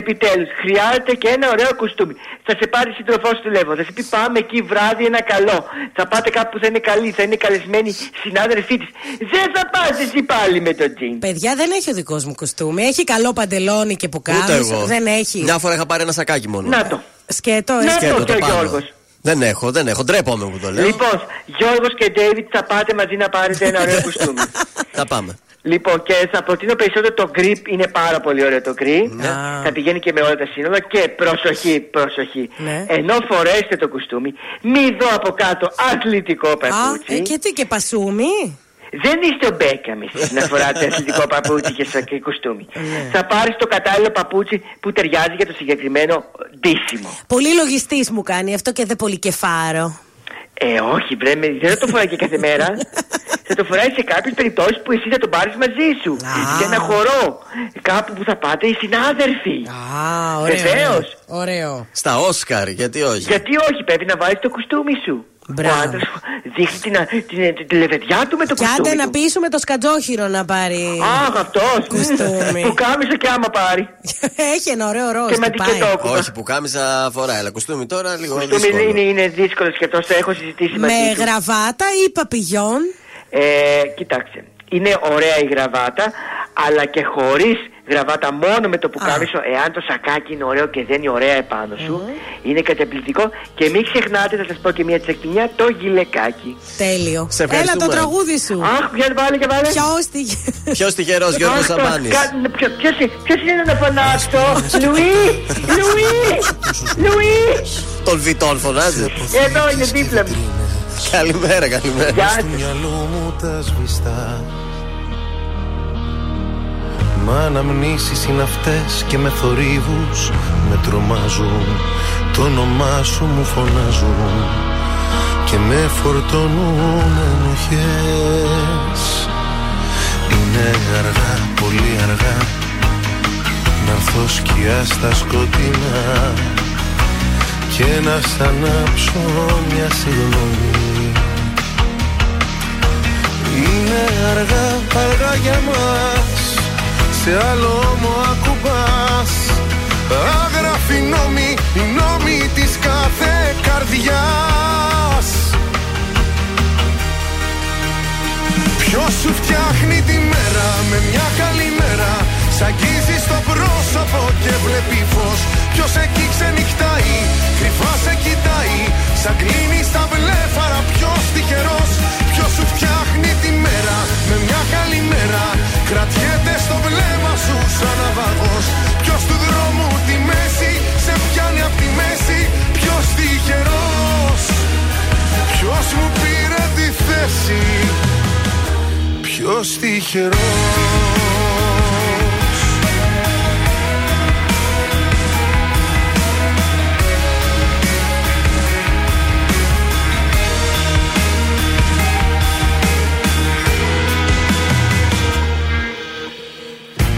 Επιτέλους, χρειάζεται και ένα ωραίο κουστούμι. Θα σε πάρει σύντροφό σου τηλέφωνο. Θα σε πει πάμε εκεί βράδυ ένα καλό. Θα πάτε κάπου που θα είναι καλή, θα είναι καλεσμένοι συνάδελφοί της. Δεν θα πας εσύ πάλι με το τζιν. Παιδιά, δεν έχει ο δικός μου κουστούμι. Έχει καλό παντελόνι και Ούτε πουκάμισο. εγώ. Δεν έχει. Μια φορά είχα πάρει ένα σακάκι μόνο. Να το. Σκέτο, ε. Να Σκέτο το το και ο πάνω. Γιώργος. Δεν έχω, δεν έχω. Ντρέπομαι που το λέω. Λοιπόν, Γιώργος και Ντέιβιτ θα πάτε μαζί να πάρετε ένα ωραίο κουστούμι. Θα πάμε. Λοιπόν, και θα προτείνω περισσότερο το grip, είναι πάρα πολύ ωραίο το grip. Ναι. Θα πηγαίνει και με όλα τα σύνολα. Και προσοχή, προσοχή. Ναι. Ενώ φορέσετε το κουστούμι, μη δω από κάτω αθλητικό Α, παπούτσι. ε, και τι και πασούμι; Δεν είστε ο Μπέκαμ εσείς να φοράτε αθλητικό παπούτσι και, σα- και κουστούμι. Ναι. Θα πάρεις το κατάλληλο παπούτσι που ταιριάζει για το συγκεκριμένο ντύσιμο. Πολύ λογιστής μου κάνει αυτό και δεν πολύ κεφάρο. Ε, όχι, βρε, με- δεν θα το φοράει και κάθε μέρα. θα το φοράει σε κάποιες περιπτώσεις που εσύ θα τον πάρεις μαζί σου. Σε ένα χορό. Κάπου που θα πάτε οι συνάδελφοι. Α, ωραίο. Βεβαίως. Ωραίο. Στα Όσκαρ, γιατί όχι; Γιατί όχι, πρέπει να βάλει το κουστούμι σου. Μπράβο. Ο άντρας δείχνει την, την, την, την λεβεδιά του με το Και κουστούμι. άντε να του. πείσουμε το σκατζόχυρο να πάρει. Αχ, αυτός. Κουστούμι. που κάμισε και άμα πάρει. Έχει ένα ωραίο ροζ. Και με τι πάει. αντικετόκουπα. Όχι, που κάμισα φορά. Αλλά κουστούμι τώρα λίγο Κουστούμι δύσκολο. είναι, είναι δύσκολο και αυτό το έχω συζητήσει μαζί Με του. γραβάτα ή παπηγιόν; Ε, κοιτάξτε, είναι ωραία η γραβάτα, αλλά και χωρίς γραβάτα, μόνο με το πουκάμισο, εάν το σακάκι είναι ωραίο και δεν είναι ωραία επάνω σου, είναι καταπληκτικό. Και μην ξεχνάτε, θα σας πω και μια τσεκινιά, το γυλεκάκι. Τέλειο. Σε Έλα ευχαριστούμε. το τραγούδι σου. Αχ, για βάλε και βάλε. Ποιος στη... Ποιος τυχερό Γιώργος Αχ, το- Σαμπάνη. κα- ποιο- ποιος είναι- Ποιος είναι να φωνάξω, Λουί, Λουί, Λουί. Τον Βιτόν φωνάζει. Εδώ είναι δίπλα μου. Καλημέρα, καλημέρα. Γεια Μα αναμνήσεις είναι αυτές και με θορύβους με τρομάζουν. Το όνομά σου μου φωνάζουν και με φορτώνουν ενοχές. Είναι αργά, πολύ αργά να έρθω σκιά στα σκοτεινά και να σ' ανάψω μια συγγνώμη είναι αργά, αργά για μας Σε άλλο μου ακουμπάς. Άγραφοι νόμοι, οι νόμοι της κάθε καρδιάς. Ποιος σου φτιάχνει τη μέρα με μια καλή μέρα; Σ' αγγίζει στο πρόσωπο και βλέπει φως. Ποιος εκεί ξενυχτάει, κρυφά σε κοιτάει. Σαν κλείνει στα βλέφαρα ποιος τυχερός. Ποιος σου φτιάχνει τη μέρα με μια καλή μέρα. Κρατιέται στο βλέμμα σου σαν ναυαγός. Ποιος του δρόμου τη μέση σε πιάνει απ' τη μέση. Ποιος τυχερός. Ποιος μου πήρε τη θέση. Ποιος τυχερός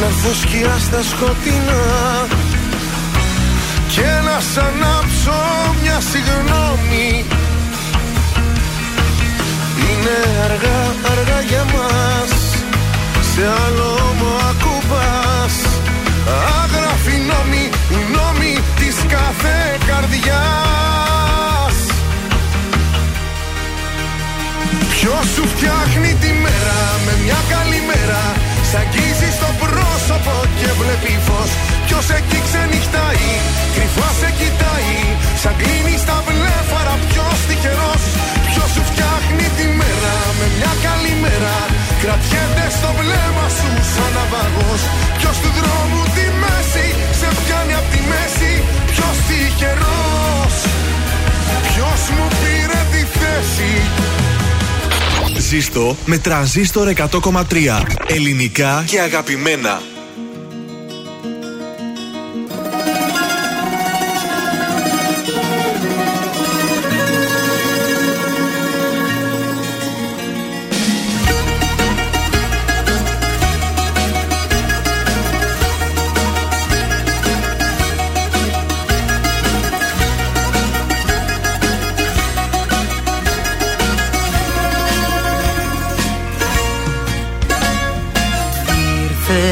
Να έρθω σκιά στα σκοτεινά. Και να σ' ανάψω μια συγγνώμη. Είναι αργά, αργά για μας. Σε άλλο μου ακουμπάς. Άγραφοι νόμοι, οι νόμοι της κάθε καρδιάς. Ποιος σου φτιάχνει τη μέρα με μια καλή μέρα; Σ' αγγίζει στο πρόσωπο και βλέπει φως Ποιος εκεί ξενυχτάει, κρυφά σε κοιτάει Σαν κλείνει τα βλέφαρα ποιος τυχερός. Ποιος σου φτιάχνει τη μέρα με μια καλή μέρα Κρατιέται στο βλέμμα σου σαν ναυαγός. Ποιος του δρόμου τη μέση σε πιάνει από τη μέση Ποιος τυχερός. Ποιος μου πήρε τη θέση ζήστο με τρανζίστορ 100,3. Ελληνικά και αγαπημένα.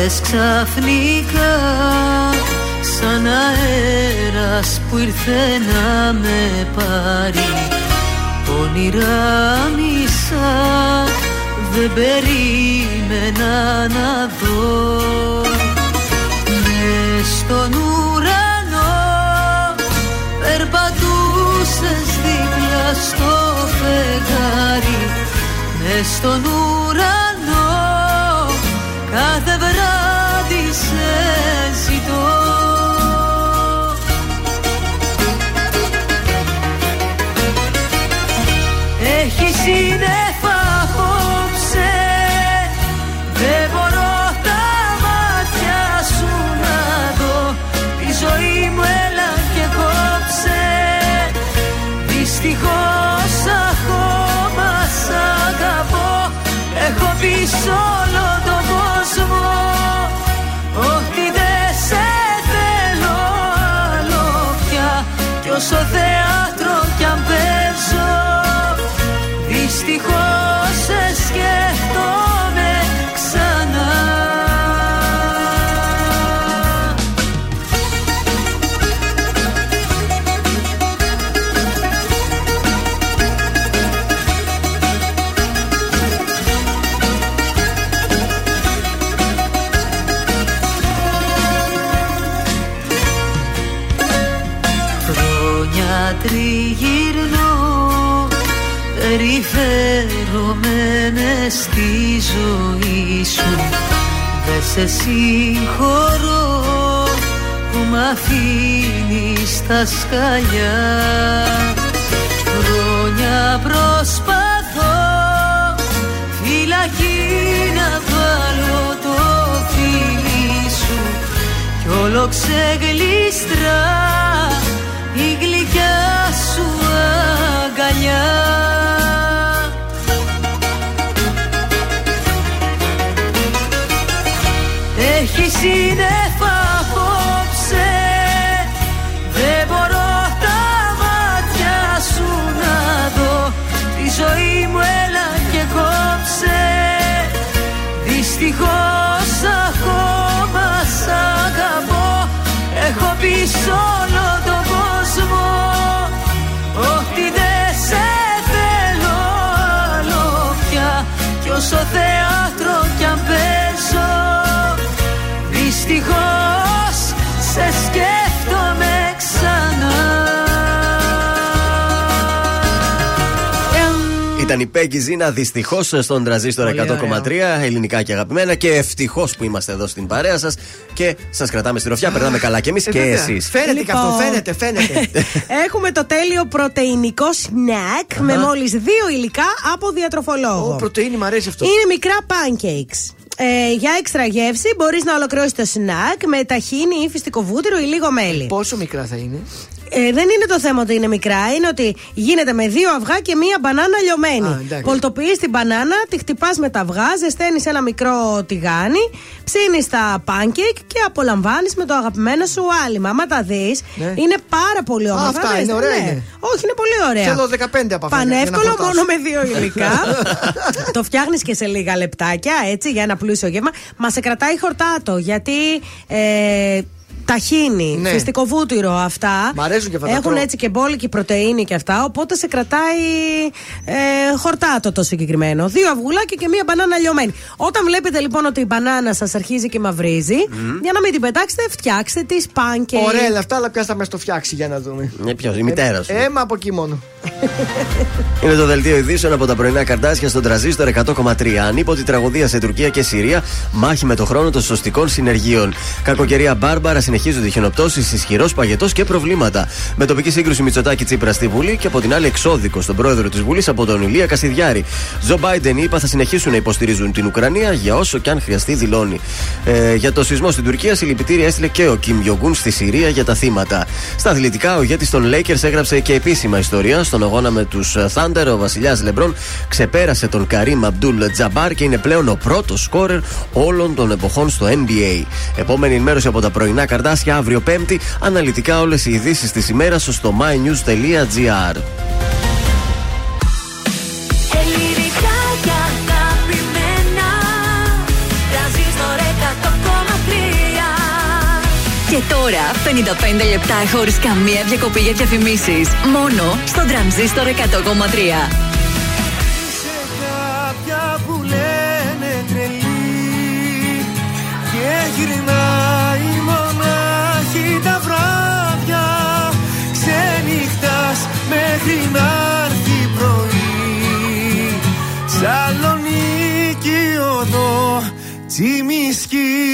Ήρθες ξαφνικά σαν αέρας που ήρθε να με πάρει. Όνειρα μισά δεν περίμενα να δω. Μες στον ουρανό περπατούσες δίπλα στο φεγγάρι. Μες στον ουρανό κάθε βράδυ σε ζητώ ζωή σου. Δεν σε συγχωρώ που μ' αφήνεις στα σκαλιά. Χρόνια προσπαθώ φυλακή να βάλω το φίλι σου. Κι όλο ξεγλίστρα Έχει Ήταν η Πέγκη Ζήνα δυστυχώς στον τραζίστορ Πολύ 100,3 ελληνικά και αγαπημένα και ευτυχώς που είμαστε εδώ στην παρέα σας και σας κρατάμε στη ροφιά. Περνάμε καλά κι εμείς Ε, και βέβαια. εσείς. Φαίνεται και αυτό, Λοιπόν. φαίνεται, φαίνεται. Έχουμε το τέλειο πρωτεϊνικό σνακ με μόλις δύο υλικά από διατροφολόγο. Ω, πρωτεΐνη, μου αρέσει αυτό. Είναι μικρά pancakes. Ε, για έξτρα γεύση μπορείς να ολοκληρώσεις το σνακ με ταχίνι ή φυστικό βούτυρο ή λίγο μέλι. Πόσο μικρά θα είναι; Ε, δεν είναι το θέμα ότι είναι μικρά, είναι ότι γίνεται με δύο αυγά και μία μπανάνα Α, λιωμένη. εντάξει. Πολτοποιείς την μπανάνα, τη χτυπάς με τα αυγά, ζεσταίνεις ένα μικρό τηγάνι, ψήνεις τα pancake και απολαμβάνεις με το αγαπημένο σου άλυμα. Άμα τα δεις, Ναι. είναι πάρα πολύ όμορφα. αυτά Δες, είναι, ωραία ναι. είναι. Όχι, είναι πολύ ωραία. Θέλω 15 από αυτά. για να Πανεύκολο, χορτάσω. μόνο με δύο υλικά. το φτιάχνεις και σε λίγα λεπτάκια, έτσι, για ένα πλούσιο γεύμα. Μα σε κρατάει χορτάτο, γιατί. Ε, Ταχίνι, Ναι. φυστικό βούτυρο, αυτά. Μ' αρέσουν και αυτά, τα Έχουν τρώω. έτσι και μπόλικη πρωτενη και αυτά. Οπότε σε κρατάει ε, χορτάτο το συγκεκριμένο. Δύο αυγουλάκια και μία μπανάνα λιωμένη. Όταν βλέπετε λοιπόν ότι η μπανάνα σας αρχίζει και μαυρίζει, για να μην την πετάξετε, φτιάξτε τις πάνκε. Ωραία, αλλά αυτά, αλλά πιάστα με στο φτιάξει για να δούμε. Ναι, ποιος, η μητέρας σου. Ε, μα από εκεί μόνο. Είναι το δελτίο ειδήσεων από τα πρωινά καρτάσια στον τραζίστορ 100,3. Ανίποτη τραγωδία σε Τουρκία και Συρία. Μάχη με το χρόνο των σωστικών συνεργείων. Κακοκαιρία Μπάρμπαρα συνεχίζονται χιονοπτώσεις, ισχυρός παγετός και προβλήματα. Με τοπική σύγκρουση Μητσοτάκη Τσίπρα στη Βουλή και από την άλλη εξώδικο στον πρόεδρο της Βουλής από τον Ηλία Κασιδιάρη. Ζο Μπάιντεν είπα θα συνεχίσουν να υποστηρίζουν την Ουκρανία για όσο και αν χρειαστεί, δηλώνει. Ε, για το σεισμό στην Τουρκία, συλληπιτήρια έστειλε και ο Κιμ Γιογκούν στη Συρία για τα θύματα. Στα αθλητικά, ο ηγέτης των Lakers έγραψε και επίσημα ιστορία στον αγώνα με τους Thunder. Ο Βασιλιάς Λεμπρόν ξεπέρασε τον Καρύμ Αμπτούλ Τζαμπάρ και είναι πλέον ο πρώτος σκόρερ όλων των εποχών στο NBA. Επόμενη ενημέρωση από τα πρωινά καρτάσια αύριο Πέμπτη. Αναλυτικά όλες οι ειδήσεις της ημέρας στο mynews.gr. λεπτά χωρίς καμία διακοπή για διαφημίσεις. Μόνο στον τρανζίστορ 100,3. κάποια που λένε τρελή και γυρνάει μονάχη τα βράδια ξενυχτάς μέχρι να έρθει πρωί Σαλονίκη οδό τσιμισκή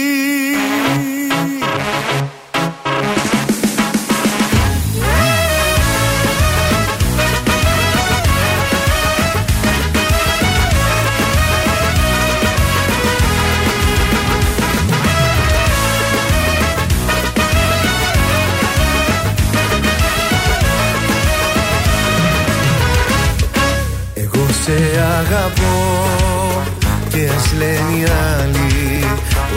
λένε οι άλλοι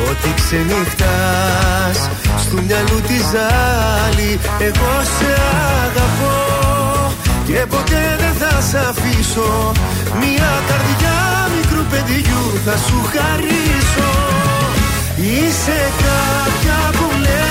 ότι ξενυχτάς στου μυαλού τη ζάλη Εγώ σε αγαπώ και ποτέ δεν θα σ' αφήσω. Μια καρδιά μικρού παιδιού θα σου χαρίσω. Είσαι κάποια που λένε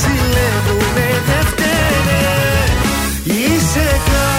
ζηλεύουνε δεν φταίνε. Είσαι κάποια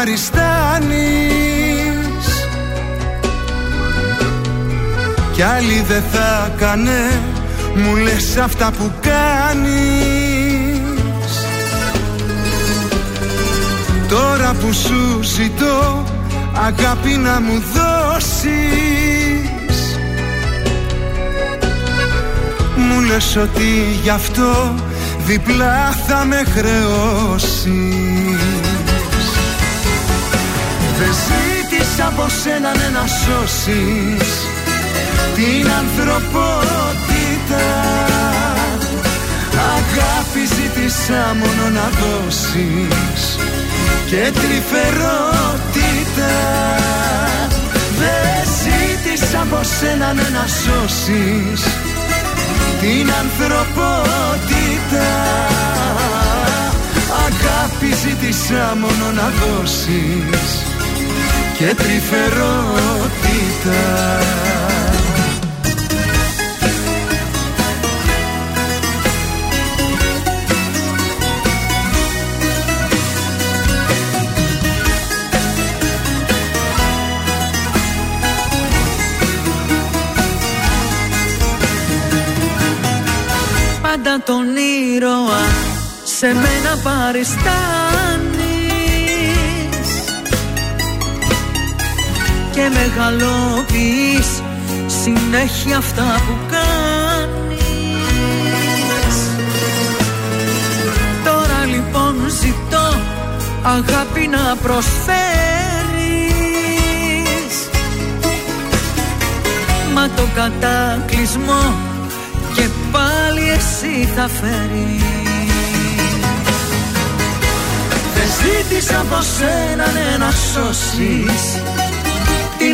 παριστάνεις. Κι άλλη δεν θα κάνε Μου λες αυτά που κάνεις. Τώρα που σου ζητώ αγάπη να μου δώσεις. Μου λες ότι γι' αυτό διπλά θα με χρεώσεις Δεν ζήτησα από σένα ναι, να σώσεις την ανθρωπότητα. Αγάπη ζήτησα μόνο να δώσεις και τρυφερότητα. Δεν ζήτησα από σένα ναι, να σώσεις την ανθρωπότητα. Αγάπη ζήτησα μόνο να δώσεις και τρυφερότητα. Πάντα τον ήρωα σε μένα παριστάνεις Και μεγαλοποιείς συνέχεια αυτά που κάνεις. Τώρα λοιπόν ζητώ αγάπη να προσφέρεις. Μα το κατάκλυσμό και πάλι εσύ θα φέρεις. Δεν ζήτησα από σένα ναι, να σώσεις. την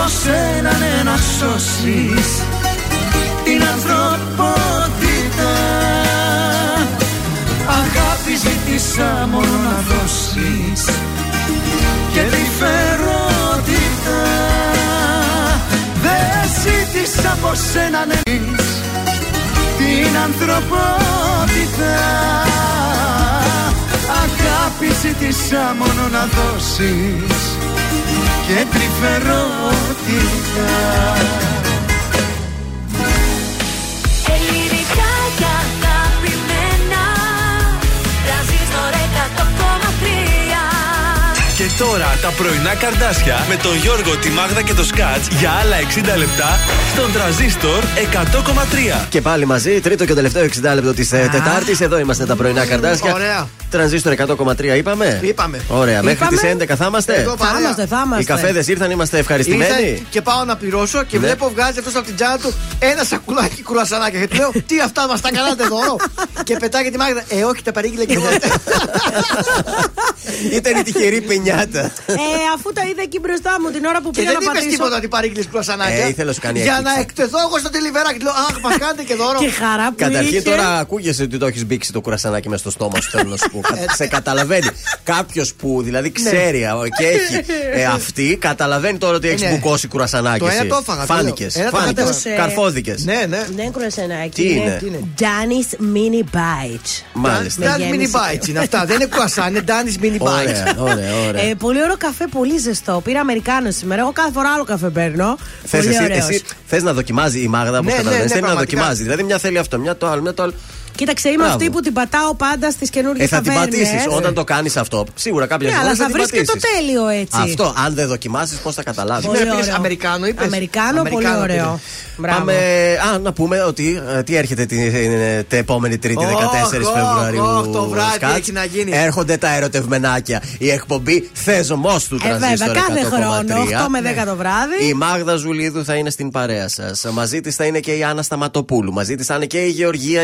ζήτησα από σένα ναι, να σώσεις την ανθρωπότητα. Αγάπη ζήτησα μόνο να δώσεις και τρυφερότητα Δεν ζήτησα από σένα ναι, την ανθρωπότητα. Αγάπη ζήτησα μόνο να δώσεις και τρυφερότητα Ελληνικά και αγαπημένα Τρανζίστορ 100,3 Και τώρα τα πρωινά καρδάσια με τον Γιώργο, τη Μάγδα και το Σκάτς για άλλα 60 λεπτά στον τραζίστορ 100,3. Και πάλι μαζί, τρίτο και τελευταίο 60 λεπτό της Τετάρτης. Εδώ είμαστε τα πρωινά καρδάσια. Ωραία. Τρανζίστορ 100,3 είπαμε; Είπαμε. Ωραία, μέχρι Είπαμε. τις 11 θα είμαστε; Εδώ Θα παρέα. είμαστε, θα είμαστε. Οι καφέδες ήρθαν, είμαστε ευχαριστημένοι; Ήρθε και πάω να πληρώσω και Ναι. βλέπω βγάζει αυτό από την τσάντα του ένα σακουλάκι κουρασανάκια. Και του λέω, Τι αυτά μας τα κάνατε δώρο; και πετάει τη μάγδα. Ε, όχι, τα παρήγγειλε και εγώ. Ήταν η τυχερή πενιάτα. Ε, αφού τα είδα εκεί μπροστά μου την ώρα που και πήγα δεν να είπες πατήσω. τίποτα ότι παρήγγειλες κουρασανάκια. Ε, ήθελες να σου κάνει Για έκπληξη. να εκτεθώ εγώ στο τελειβεράκι. Του λέω, Αχ, μας κάνετε και δώρο. Και χαρά που Καταρχήν είχε. τώρα ακούγεσαι ότι το έχεις μπήξει το κουρασανάκι μες στο στόμα σου, θέλω να σου πω. Σε καταλαβαίνει. Κάποιος που δηλαδή ξέρει α, και έχει ε, αυτή, καταλαβαίνει τώρα ότι έχεις ναι. μπουκώσει κουρασανάκι. Το ένα εσύ. το έφαγα, το Φάνηκες. λέω. Ένα το Φάνηκες. κατέβασα. Καρφώθηκες. Ναι, ναι. Δεν κουρασανάκι. Τι είναι; Danny's Mini Bite. Μάλιστα. Ντάνις γέμισε. mini bites είναι αυτά. Δεν είναι κουασά, είναι Ντάνις mini bites. Ωραία, ωραία, ωραία. Ε, πολύ ωραίο καφέ, πολύ ζεστό. Πήρα Αμερικάνο σήμερα. Εγώ κάθε φορά άλλο καφέ παίρνω. Θες πολύ εσύ, ωραίος. εσύ θες να δοκιμάζει η Μάγδα, όπως Ναι, ναι, καταλαβαίνεις. ναι, Θέλει να πραγματικά. δοκιμάζει. Δηλαδή, μια θέλει αυτό, μια το άλλο, μια το άλλο. Κοίταξε, είμαι Μπράβο. αυτή που την πατάω πάντα στις καινούργιες Ε, θα την ταβέρνες. πατήσεις. Όταν το κάνεις αυτό, σίγουρα κάποια Ναι, στιγμή αλλά θα την βρει και το πατήσεις. τέλειο έτσι. Αυτό, αν δεν δοκιμάσεις, πώς θα καταλάβεις; Πολύ Σήμερα ωραίο. πήγες Αμερικάνο, είπες; Αμερικάνο, πολύ Αμερικάνο ωραίο. πήρες. Μπράβο. Πάμε. Α, να πούμε ότι ε, τι έρχεται την, ε, την επόμενη Τρίτη 14 Ωχ, Φεβρουαρίου. ωχ, το βράδυ Σκάτς. έχει να γίνει. Έρχονται τα ερωτευμενάκια. Η εκπομπή Θέζωμό του Ε, βέβαια, Τρανζίστορ κάθε 100,3. χρόνο, 8 με 10 το βράδυ. Η Μάγδα Ζουλίδου θα είναι στην παρέα σας. Μαζί της θα είναι και η Άννα Σταματοπούλου. Μαζί της θα είναι και η Γεωργία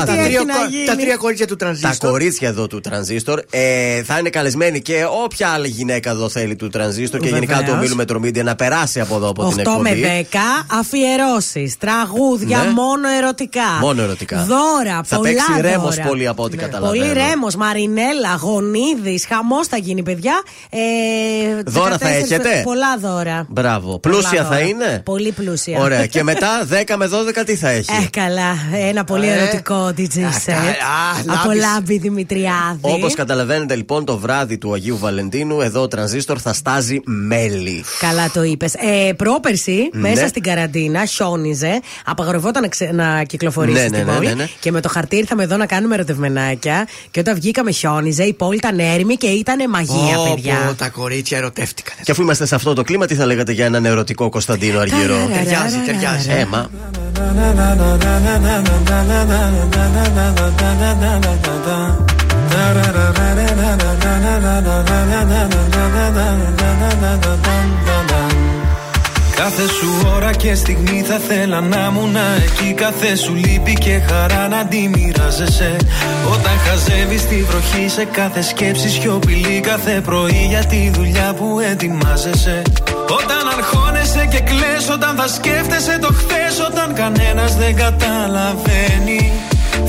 Ωραία, τι Γεωργιάδη. έχει Τρία- να γίνει. Τα τρία κορίτσια του Τα τρανζίστορ. κορίτσια εδώ του Τρανζίστορ ε, θα είναι καλεσμένοι και όποια άλλη γυναίκα εδώ θέλει του Τρανζίστορ και γενικά Βεβαίως. του ομίλου Μετρομίδια να περάσει από εδώ από την 8 με εκπομπή. 10 αφιερώσεις, τραγούδια Ναι. μόνο ερωτικά. Μόνο ερωτικά. Δώρα, Θα πολλά παίξει δώρα. Ρέμος πολύ από ό,τι καταλαβαίνω. Πολύ ρέμος, Μαρινέλα, Γονίδης, χαμός θα γίνει, παιδιά. Ε, Δώρα θα 14 έχετε; Πολλά δώρα. Μπράβο. Πολλά Πλούσια θα δώρα. είναι; Πολύ πλούσια. Ωραία. Και μετά 10 με 12 τι θα έχει; Ε, καλά. Ένα πολύ Ε. ερωτικό DJ set. α, Από λάμπεις. Λάμπη Δημητριάδη. Όπως καταλαβαίνετε λοιπόν το βράδυ του Αγίου Βαλεντίνου εδώ ο Τρανζίστορ θα στάζει μέλι. Καλά το είπες. Ε, πρόπερση, Ναι. μέσα στην καραντίνα, χιόνιζε. Απαγορευόταν να, ξε... να κυκλοφορήσει Ναι, ναι, στην ναι, πόλη. ναι, ναι. Και με το χαρτί ήρθαμε εδώ να κάνουμε ερωτευμενάκια. Και όταν βγήκαμε, χιόνιζε. Η πόλη ήταν έρημη και ήταν μαγεία, Ω, παιδιά. πω, τα κορίτσια ερωτεύτηκαν. Και αφού είμαστε σε αυτό το κλίμα, τι θα λέγατε για έναν ερωτικό Κωνσταντίνο Αργυρό; Ταιριάζει, ταιριάζει. Έμα. Κάθε σου ώρα και στιγμή θα θέλα να ήμουν εκεί. Κάθε σου λύπη και χαρά να τη μοιράζεσαι. Όταν χαζεύεις τη βροχή σε κάθε σκέψη σιωπηλή. Κάθε πρωί για τη δουλειά που ετοιμάζεσαι. Όταν αγχώνεσαι και κλαις Όταν θα σκέφτεσαι το χθες Όταν κανένας δεν καταλαβαίνει.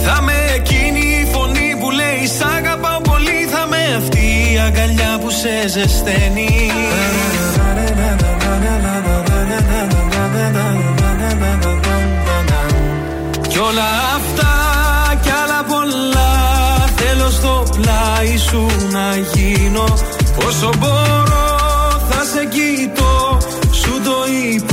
Θα με εκείνη η φωνή που λέει Σ' αγαπάω πολύ Θα με αυτή η αγκαλιά που σε ζεσταίνει. Κι όλα αυτά κι άλλα πολλά Θέλω στο πλάι σου να γίνω. Όσο μπορώ θα σε κοιτώ. Σου το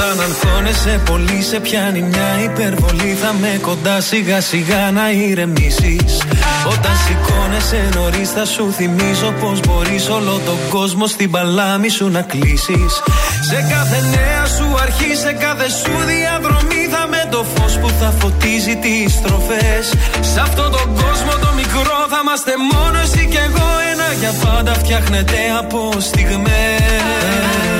Όταν αγχώνεσαι πολύ σε πιάνει μια υπερβολή. Θα με κοντά σιγά σιγά να ηρεμήσεις. Όταν σηκώνεσαι νωρίς θα σου θυμίζω Πως μπορείς όλο τον κόσμο στην παλάμη σου να κλείσεις. Σε κάθε νέα σου αρχή, σε κάθε σου διαδρομή Θα με το φως που θα φωτίζει τις στροφές. Σε αυτόν τον κόσμο το μικρό θα είμαστε μόνος εσύ και εγώ. Ένα για πάντα φτιάχνεται από στιγμές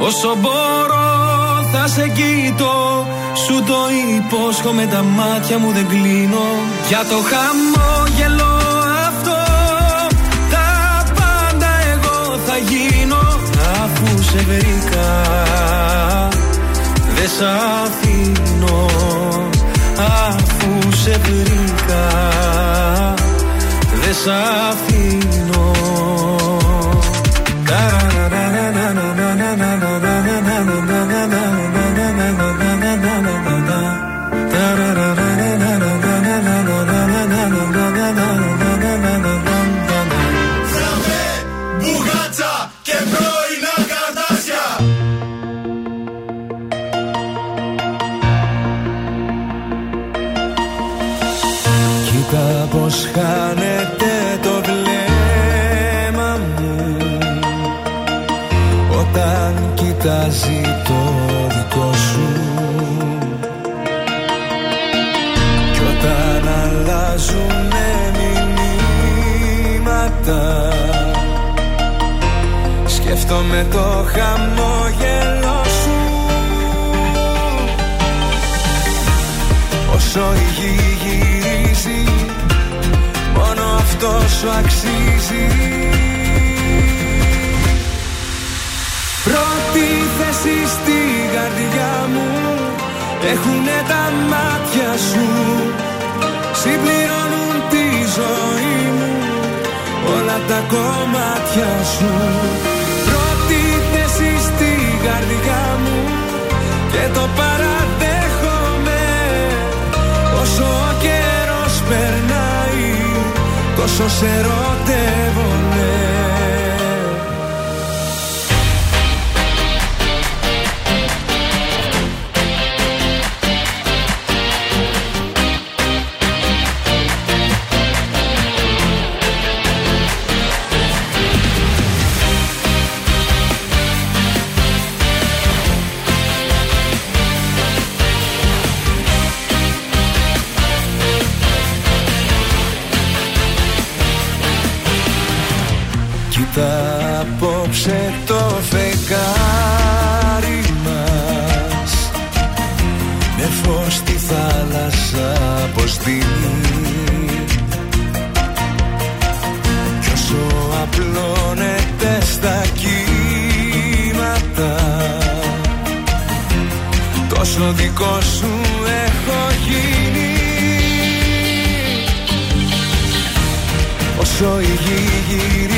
Όσο μπορώ θα σε κοιτώ. Σου το υπόσχομαι τα μάτια μου δεν κλείνω. Για το χαμόγελο αυτό Τα πάντα εγώ θα γίνω. Αφού σε βρήκα Δεν σ' αφήνω. Αφού σε βρήκα Δεν σ' αφήνω Σκέφτομαι το χαμόγελο σου. Όσο η γη γυρίζει Μόνο αυτό σου αξίζει. Πρώτη θέση στη καρδιά μου Έχουνε τα μάτια σου. Συμπληρώνουν τη ζωή μου Όλα τα κομμάτια σου Και το παραδέχομαι. Όσο ο καιρός περνάει Τόσο σε ερωτεύομαι Κοίτα απόψε το φεγγάρι μας. Με φως στη θάλασσα πως δίνει. Κι όσο απλώνεται στα κύματα Τόσο δικό σου έχω γίνει. Όσο η γη γυρίζει Μόνο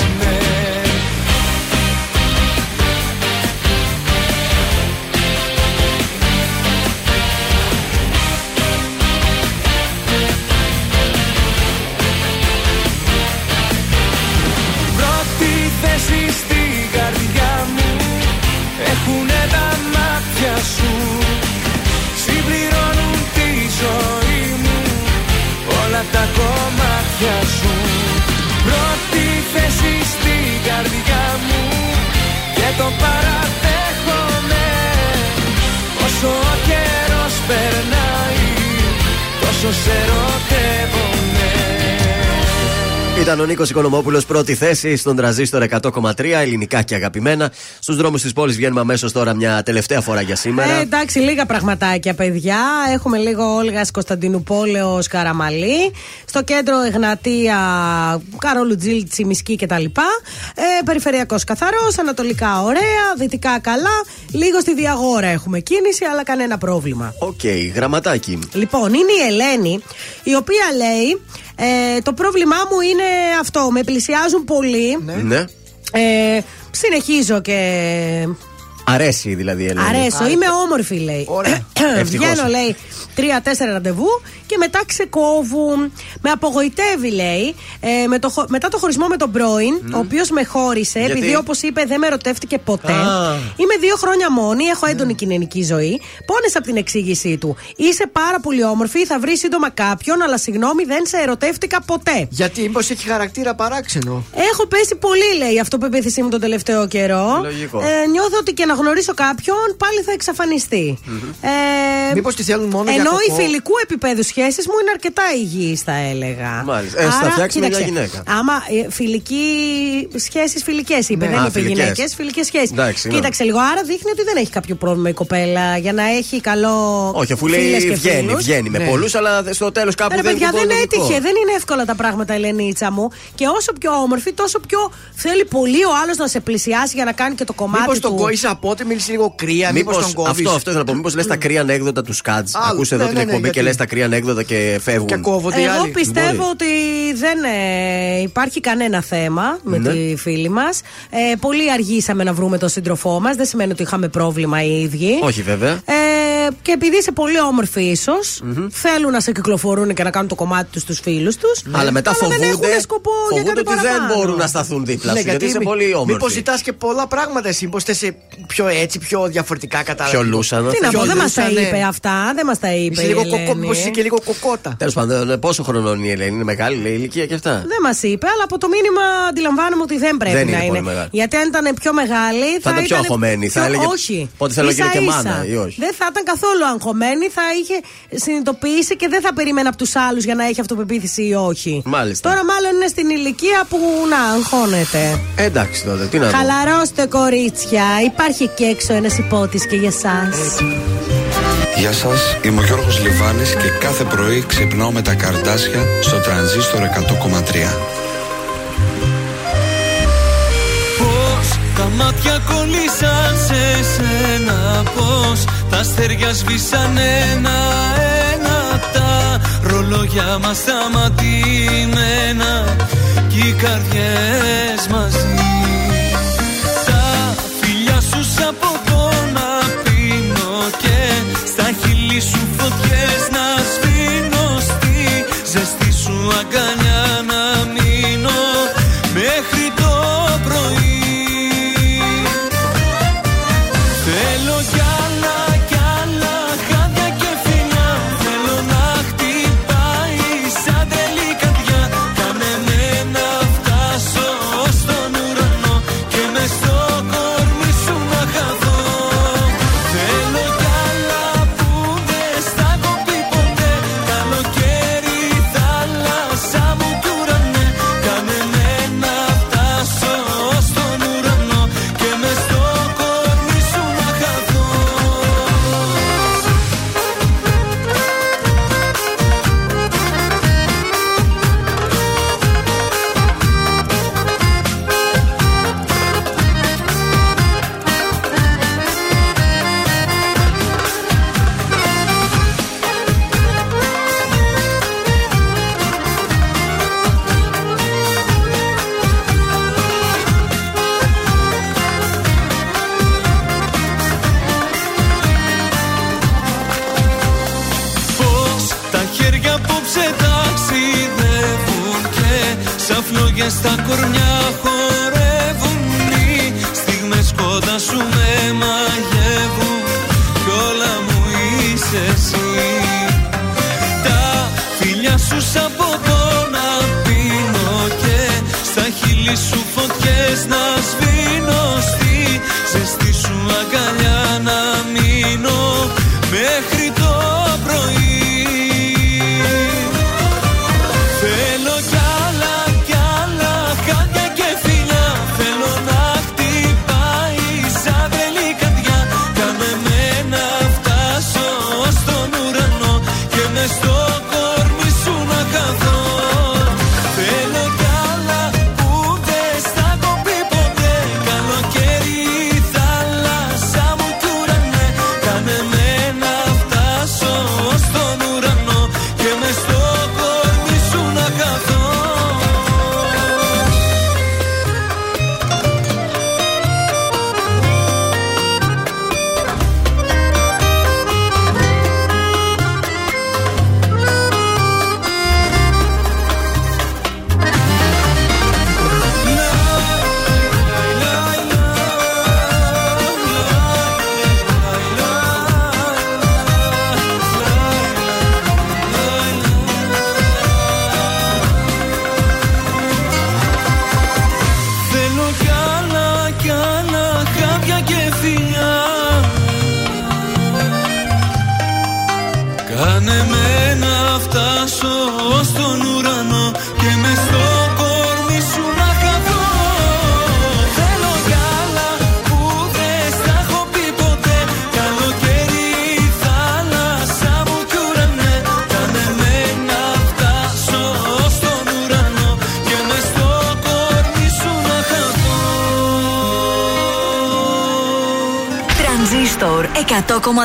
κομμάτια σου. Πρώτη θέση στη καρδιά μου Και το παραδέχομαι. Όσο ο καιρός περνάει Τόσο σε ερωτεύομαι Ήταν ο Νίκος Οικονομόπουλος πρώτη θέση στον τραζίστορ 100,3 ελληνικά και αγαπημένα. Στους δρόμους της πόλης βγαίνουμε αμέσως τώρα μια τελευταία φορά για σήμερα. Ε, εντάξει, λίγα πραγματάκια, παιδιά. Έχουμε λίγο Όλγας Κωνσταντινουπόλεως Καραμανλή. Στο κέντρο Εγνατία Καρόλου Ντηλ, Τσιμισκή κτλ. Ε, Περιφερειακός καθαρός, ανατολικά ωραία, δυτικά καλά. Λίγο στη Διαγόρα έχουμε κίνηση, αλλά κανένα πρόβλημα. Οκ, γραμματάκι. Λοιπόν, είναι η Ελένη, η οποία λέει: ε, Το πρόβλημά μου είναι αυτό. Με πλησιάζουν πολύ. Ναι. Ε, συνεχίζω και Αρέσει δηλαδή η Ελένη. Αρέσω, είμαι όμορφη λέει. Ευτυχώς. Βγαίνω λέει τρία-τέσσερα ραντεβού και μετά ξεκόβουν. Με απογοητεύει λέει ε, με το, χω- μετά το χωρισμό με τον πρώην, ο οποίος με χώρισε Γιατί; επειδή όπως είπε δεν με ερωτεύτηκε ποτέ. Α. Είμαι δύο χρόνια μόνη, έχω έντονη κοινωνική ζωή. Πόνεσα από την εξήγησή του. Είσαι πάρα πολύ όμορφη, θα βρεις σύντομα κάποιον, αλλά συγγνώμη δεν σε ερωτεύτηκα ποτέ. Γιατί, μήπως έχει χαρακτήρα παράξενο; Έχω πέσει πολύ, λέει, αυτοπεποίθησή μου τον τελευταίο καιρό. Λογικό. Ε, νιώθω ότι και να γνωρίσω κάποιον πάλι θα εξαφανιστεί. Ε, Μήπως τη θέλουν μόνο για ενώ οι κακό. φιλικού επίπεδου σχέσεις μου είναι αρκετά υγιείς, θα έλεγα. Μάλιστα. Ε, θα φτιάξουμε μια γυναίκα. Άμα ε, φιλική σχέσεις φιλικές είπε, Ναι. δεν Α, είπε φιλικές. γυναίκες, φιλικές σχέσεις. Εντάξει, ναι. Κοίταξε λίγο, άρα δείχνει ότι δεν έχει κάποιο πρόβλημα η κοπέλα για να έχει καλό. Όχι, αφού φίλες λέει και βγαίνει, φίλους. βγαίνει με Ναι. πολλούς, αλλά στο τέλος κάπου Ρε δεν παιδιά, είναι δεν λογικό. έτυχε. Δεν είναι εύκολα τα πράγματα, Ελενίτσα μου. Και όσο πιο όμορφη, τόσο πιο θέλει πολύ ο άλλος να σε πλησιάσει για να κάνει και το κομμάτι Μήπως του. τον κόησε πότε μίλησε λίγο κρύα, μήπως Μήπως, τον κόβεις. αυτό, αυτό ήθελα να πω. Μήπως λες τα κρύα ανέκδοτα τους Σκάτ. Άλλο, Ακούσε εδώ ναι, την ναι, ναι, εκπομπή και γιατί- λες τα κρύα ανέκδοτα και φεύγουν. Και κόβονται οι Εγώ άλλοι. πιστεύω Μπορεί. ότι δεν ε, υπάρχει κανένα θέμα με Ναι. τη φίλη μας. Ε, πολύ αργήσαμε να βρούμε τον σύντροφό μας. Δεν σημαίνει ότι είχαμε πρόβλημα οι ίδιοι. Όχι βέβαια. Ε, και επειδή είσαι πολύ όμορφη, ίσως, θέλουν να σε κυκλοφορούν και να κάνουν το κομμάτι τους στους φίλους τους. Αλλά μετά δεν φοβούνται, έχουν σκοπό για φοβούνται κάτι ότι δεν παραπάνω. μπορούν να σταθούν δίπλα σου. γιατί είσαι πολύ Μήπως όμορφη. ζητάς και πολλά πράγματα εσύ. Μήπως σε πιο έτσι, πιο διαφορετικά κατάλαβα. Πιο λούσανο. Τι να Πιο πω, δεν μας τα λούσανε. είπε αυτά, δεν μας τα είπε. Είσαι η λίγο Ελένη. κοκό, μήπως είσαι και λίγο κοκότα. Τέλος πάντων, πόσο χρονών είναι η Ελένη, είναι μεγάλη λέει, ηλικία και αυτά. Δεν μας είπε, αλλά από το μήνυμα αντιλαμβάνομαι ότι δεν πρέπει Δεν να είναι είναι. πολύ μεγάλη. Γιατί αν ήταν πιο μεγάλη, θα, Θα ήταν πιο αγχωμένη, θα πιο- έλεγε, Όχι. «Πότε θέλω να γίνω και Ίσα-ίσα. μάνα», ή όχι. Δεν θα ήταν καθόλου αγχωμένη, θα είχε συνειδητοποιήσει και δεν θα περίμενε από τους άλλους για να έχει αυτοπεποίθηση ή όχι. Μάλιστα. Τώρα, μάλλον είναι στην ηλικία που να αγχώνεται. Ε, εντάξει τότε, τι να δω. Χαλαρώστε, κορίτσια. Υπάρχει και έξω ένας υπότης και για εσά. Γεια σας, είμαι ο Γιώργος Λιβάνης και κάθε πρωί ξυπνάω με τα καρδάσια στο τρανζίστορ 100,3. Πώς τα μάτια κολλήσαν σε σένα Πώς τα αστέρια σβήσαν ένα-ένα Τα ρολόγια μας σταματημένα Κι οι καρδιές μαζί χείλη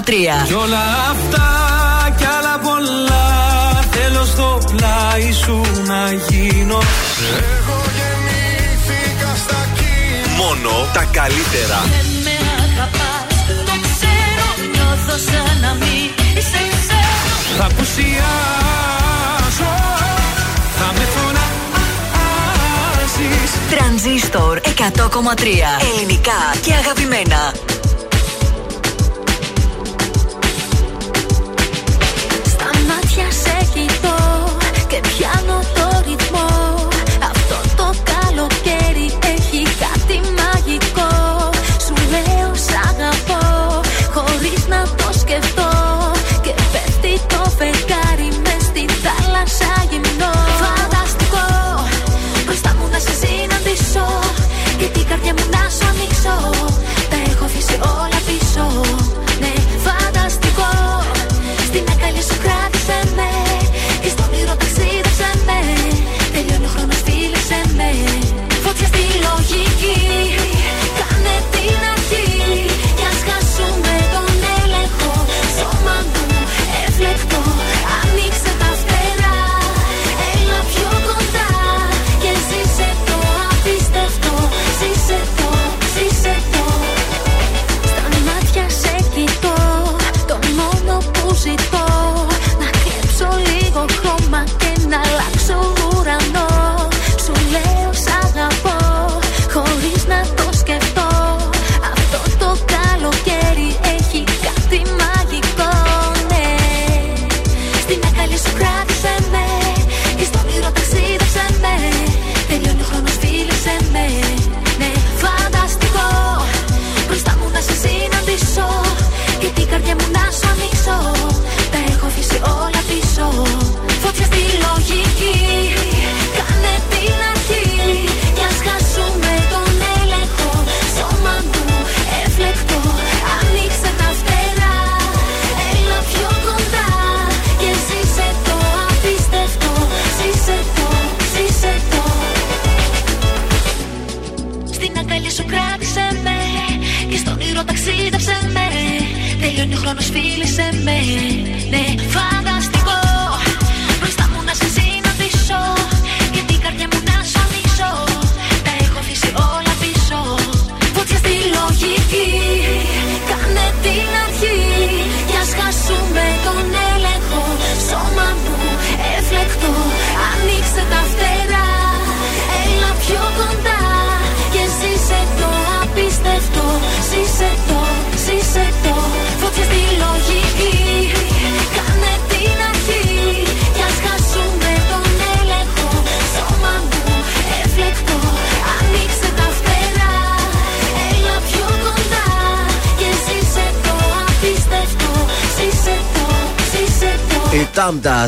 100,3. Κι όλα αυτά κι άλλα πολλά Θέλω στο πλάι σου να γίνω Εγώ γεννήθηκα στα κύματα Μόνο τα καλύτερα. Δεν με αγαπάς, το ξέρω, νιώθω σαν να μην σε ξέρω Θα απουσιάζω Θα με φωνάζεις Τρανζίστορ 100,3. Ελληνικά και αγαπημένα.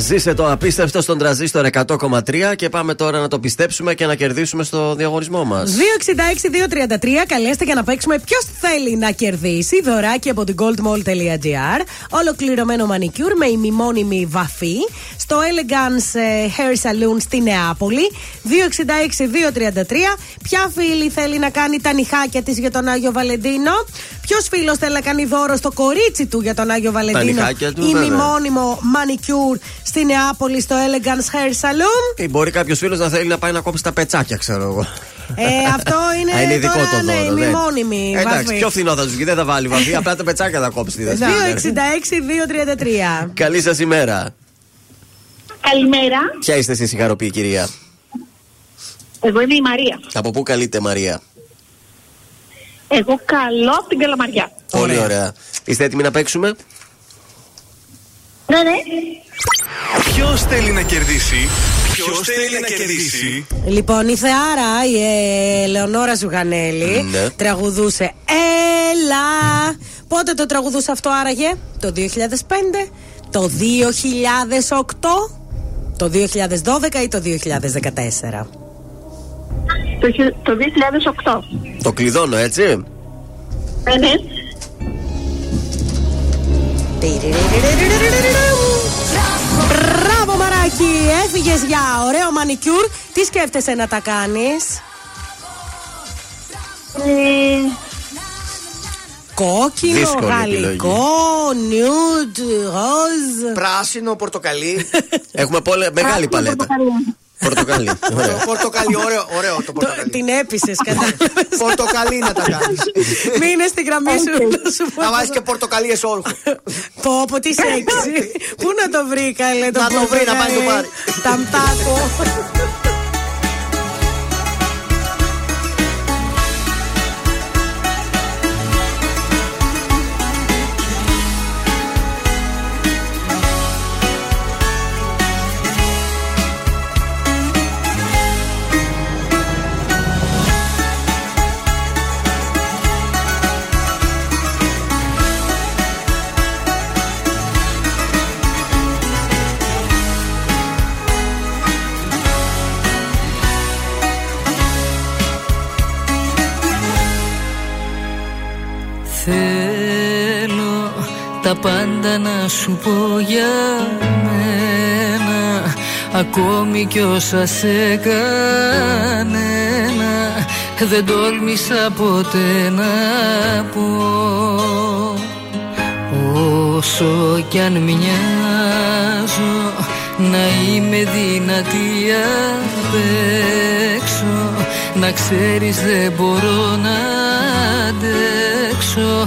Ζήσε το απίστευτο στον τραζίστορ 100,3 και πάμε τώρα να το πιστέψουμε και να κερδίσουμε στο διαγωνισμό μας. 266-233, καλέστε για να παίξουμε ποιος θέλει να κερδίσει δωράκι από την goldmall.gr. Ολοκληρωμένο μανικιούρ με ημιμόνιμη βαφή στο Elegance ε, Hair Saloon στη Νεάπολη. 266-233. Ποια φίλη θέλει να κάνει τα νυχάκια της για τον Άγιο Βαλεντίνο; Ποιος φίλος θέλει να κάνει δώρο στο κορίτσι του για τον Άγιο Βαλεντίνο; νυχάκια του, βέβαια. ημιμόνιμο μανικιούρ στη Νεάπολη στο Elegance Hair Saloon. Ή μπορεί κάποιος φίλος να θέλει να πάει να κόψει τα πετσάκια, ξέρω εγώ. Ε, αυτό είναι, Α, είναι ειδικό τώρα, το ναι, δώρο. δεν. ημιμόνιμη Ε, Εντάξει, βαφή. πιο φθηνό θα τους βγει, δεν θα βάλει βαφή, απλά τα πετσάκια θα κόψει. τι θα κάνει. 266-233. Καλή σας ημέρα. Καλημέρα. Ποια είστε εσείς, η χαροπή, κυρία; Εγώ είμαι η Μαρία. Από πού καλείτε, Μαρία; Εγώ καλώ από την Καλαμαριά. Πολύ ωραία. Είστε έτοιμοι να παίξουμε; Ναι, ναι. Ποιος θέλει να κερδίσει; Ποιος θέλει να κερδίσει; Λοιπόν, η Θεάρα, η ε, Λεωνόρα Ζουγανέλη, Ναι. τραγουδούσε Έλα. Πότε το τραγουδούσε αυτό άραγε, το 2005, το 2008, το 2012 ή το 2014. Το, χι- το 2008. Το κλειδώνω, έτσι. Ναι, ναι. Μπράβο, μαράκι! Έφυγες για ωραίο μανικιούρ. Τι σκέφτεσαι να τα κάνεις, Ε, Κόκκινο, Δύσκολη γαλλικό, νιούτ, ροζ. Πράσινο, πορτοκαλί. Έχουμε πολλα... μεγάλη παλέτα. Πορτοκαλί. Ωραία. Πορτοκαλί, ωραίο, ωραίο το πορτοκαλί. Την έπεισες, κατάλαβε. Πορτοκαλί να τα κάνεις. Μείνε στη γραμμή σου να σου πω. Να βάζεις και πορτοκαλί εσόρουχο. Πω, πω, τι σεξι. Πού να το βρει, καλέ το Να το βρει, να πάει το πάρει. Ταμτάκο. Τα πάντα να σου πω για μένα. Ακόμη κι όσα σε κανένα Δεν τόλμησα ποτέ να πω. Όσο κι αν μοιάζω να είμαι δυνατή απ' έξω. Να ξέρεις δεν μπορώ να αντέξω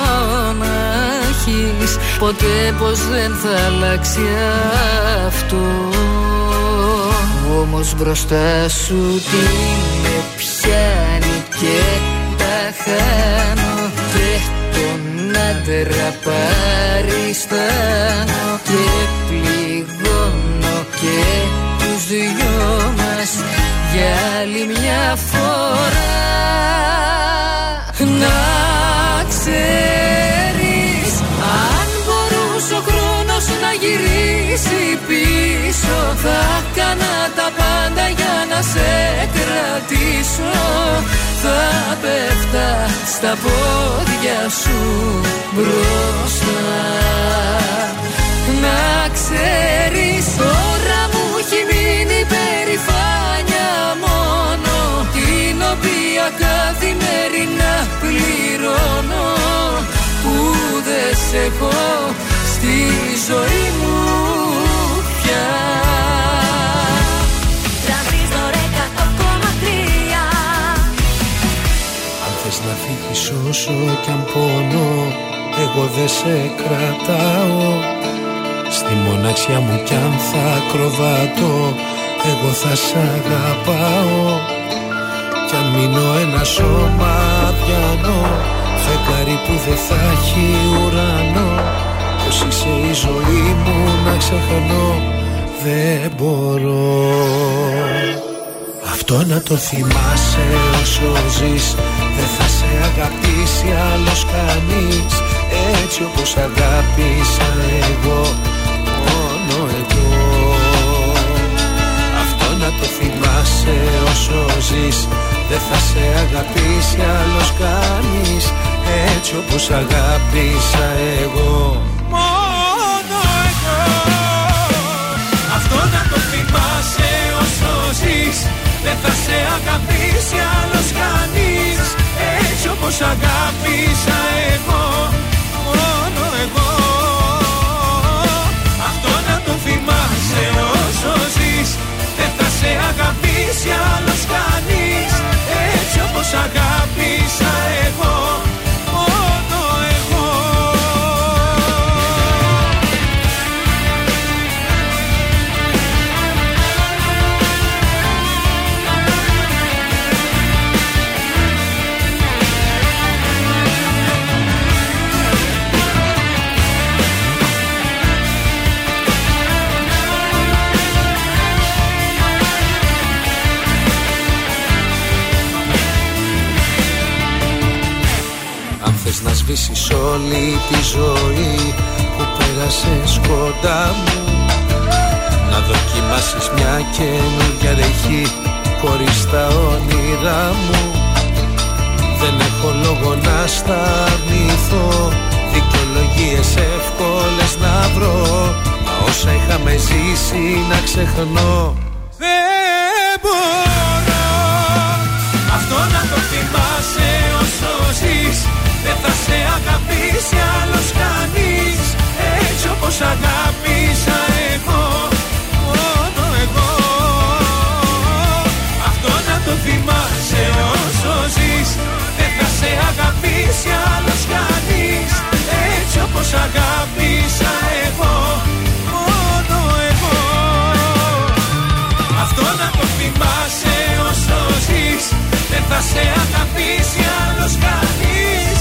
έχεις Ποτέ πως δεν θα αλλάξει αυτό. Όμως μπροστά σου τι με πιάνει και τα χάνω Και τον άντρα παριστάνω Και πληγώνω και τους δυο μας Για άλλη μια φορά. Να ξέρεις αν μπορούσε ο χρόνος να γυρίσει πίσω Θα κάνα τα πάντα για να σε κρατήσω. Θα πέφτα στα πόδια σου μπροστά. Να ξέρεις τώρα μου έχει μείνει περηφάνια μόνο. Την οποία καθημερινά πληρώνω Που δεν σε έχω στη ζωή μου πια. Τρανζίστορ 100,3 Αν θες να φύγεις όσο κι αν πονώ Εγώ δεν σε κρατάω. Στη μοναξιά μου κι αν θα κροβατώ Εγώ θα σ' αγαπάω. Κι αν μείνω ένα σώμα πιανό Φεγγάρι που δεν θα έχει ουρανό Πως είσαι η ζωή μου να ξεχνώ. Δεν μπορώ. Αυτό να το θυμάσαι όσο ζεις. Δεν θα σε αγαπήσει άλλος κανείς. Έτσι όπως αγάπησα εγώ Μόνο εγώ. Αυτό να το θυμάσαι όσο ζεις. Δεν θα σε αγαπήσει άλλος κανείς. Έτσι όπως αγάπησα εγώ Μόνο εγώ Αυτό να το θυμάσαι όσο ζεις. Δεν θα σε αγαπήσει άλλος κανείς. Έτσι όπως αγάπησα εγώ Μόνο εγώ. Αυτό να το θυμάσαι όσο ζεις. Δεν θα σε αγαπήσει άλλος κανείς. Έτσι όπως αγάπησα εγώ θες να σβήσεις όλη τη ζωή που πέρασες κοντά μου. Να δοκιμάσεις μια καινούργια ρεχή χωρίς τα όνειρά μου. Δεν έχω λόγο να στα αρνηθώ Δικαιολογίες εύκολες να βρω. Μα όσα είχαμε ζήσει να ξεχνώ. Δεν μπορώ Έτσι όπως αγάπησα εγώ Μόνο εγώ. Αυτό να το θυμάσαι όσο ζεις Δεν θα σε αγαπήσει άλλος κανείς.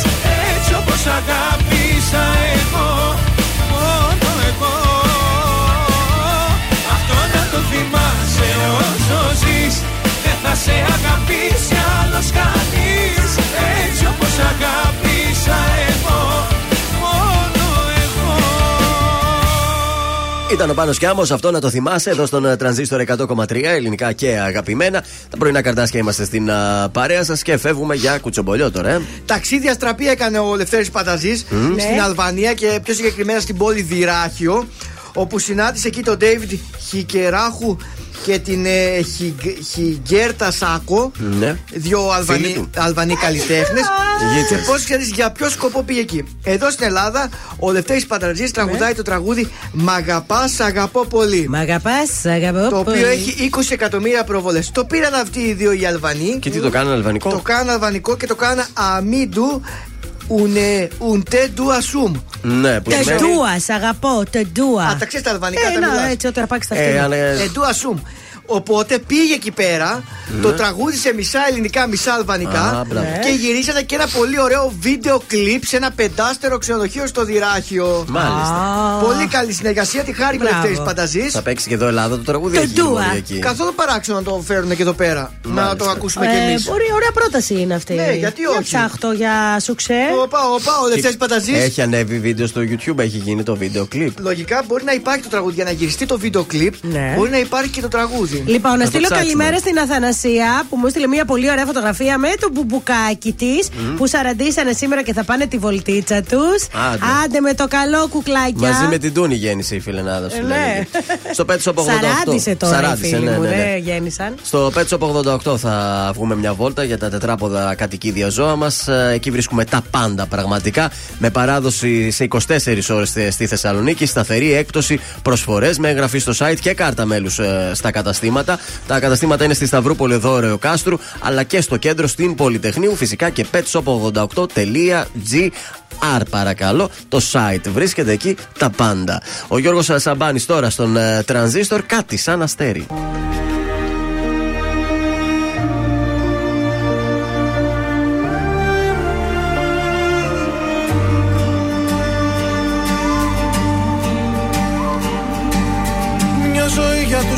Έτσι όπως αγάπησα εγώ Μόνο εγώ. Αυτό να το θυμάσαι όσο ζεις Δεν θα σε αγαπήσει άλλος κανείς. Έτσι όπως αγάπησα Ήταν ο Πάνος Κιάμος, αυτό να το θυμάσαι εδώ στον ε, τρανζίστορ 100,3 ελληνικά και αγαπημένα. Τα πρωινά καρτάσια είμαστε στην α, παρέα σας και φεύγουμε για κουτσομπολιό τώρα. Ε. Ταξίδια στραπή έκανε ο Λευτέρης Παταζής Ναι. στην Αλβανία και πιο συγκεκριμένα στην πόλη Δυράχιο όπου συνάντησε εκεί τον David Χικεράχου και την ε, Χιγκ- Χιγκέρτα Σάκο Ναι. δύο Αλβανοί, Φίλοι του. Αλβανοί καλλιτέχνες. Γίτσες. και πώς ξέρεις για ποιο σκοπό πήγε εκεί. Εδώ στην Ελλάδα ο Λευτέρης Παταζής τραγουδάει το τραγούδι Μ' αγαπάς, σ' αγαπώ πολύ. Μ' αγαπάς, αγαπώ. Το οποίο πολύ. έχει 20 εκατομμύρια προβολές. Το πήραν αυτοί οι δύο οι Αλβανοί. Και τι το κάνανε αλβανικό; Το κάναν αλβανικό και το κάναν αμίντου ουνε ουντέ ντου ασούμ. Ναι, που Τε σημαίνει. ντούας, σ' αγαπώ, τε ντούα. Α, τα ξέρεις τα αλβανικά, Ε, τα να, μιλάς. έτσι όταν πάει στα Ε, αυτιά. αλλά, ε, Ε, ντου ασούμ. Οπότε πήγε εκεί πέρα, Ναι. το τραγούδισε μισά ελληνικά, μισά αλβανικά Α, μπράβο. και γυρίσανε και ένα πολύ ωραίο βίντεο κλιπ σε ένα πεντάστερο ξενοδοχείο στο Δυράχιο. Μάλιστα. Πολύ καλή συνεργασία, τη χάρη Μπράβο. Λευτέρης Πανταζής Θα παίξει και εδώ Ελλάδα το τραγούδι. Το έχει γίνει ντουα. μόνο εκεί. Καθόλου παράξενο να το φέρουν και εδώ πέρα. Να Μάλιστα. το ακούσουμε κι Ε, εμείς μπορεί, ωραία πρόταση είναι αυτή. Ναι, γιατί Για όχι. ψάχτω για σουξέ. Οπα, οπα, ο Λευτέρης Πανταζής Έχει ανέβει βίντεο στο YouTube, έχει γίνει το βίντεο κλιπ. Λογικά μπορεί να υπάρχει το τραγούδι για να γυριστεί το βίντεο κλιπ. Ναι. Μπορεί να υπάρχει και το τραγούδι. Λοιπόν, να το στείλω ψάξουμε. καλημέρα στην Αθανασία που μου έστειλε μια πολύ ωραία φωτογραφία με το μπουμπουκάκι της που σαραντίσανε σήμερα και θα πάνε τη βολτίτσα τους. Άντε. Άντε με το καλό κουκλάκια. Μαζί με την Τούνη γέννησε η φιλενάδα σου. Ε, λέει. ναι. Στο Pet Shop 88. Σαράντισε τώρα Σαράντισε, οι φίλοι ναι, μου, ναι, ναι. δεν γέννησαν. Στο Pet Shop 88 θα βγούμε μια βόλτα για τα τετράποδα κατοικίδια ζώα μας. Εκεί βρίσκουμε τα πάντα πραγματικά. Με παράδοση σε 24 ώρες στη Θεσσαλονίκη. Σταθερή έκπτωση, προσφορές με εγγραφή στο site και κάρτα μέλους στα καταστήματα. Τα καταστήματα είναι στη Σταυρούπολη εδώ, Ρεο Κάστρου, αλλά και στο κέντρο στην Πολυτεχνείου. Φυσικά και petshop88.gr παρακαλώ. Το site βρίσκεται εκεί τα πάντα. Ο Γιώργος Σαμπάνης τώρα στον ε, τρανζίστορ κάτι σαν αστέρι.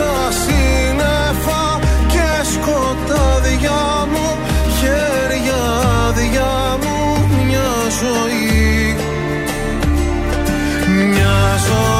Τόσα σύννεφα και σκοτάδια μου Χέρια άδεια μου μια ζωή. Μια ζωή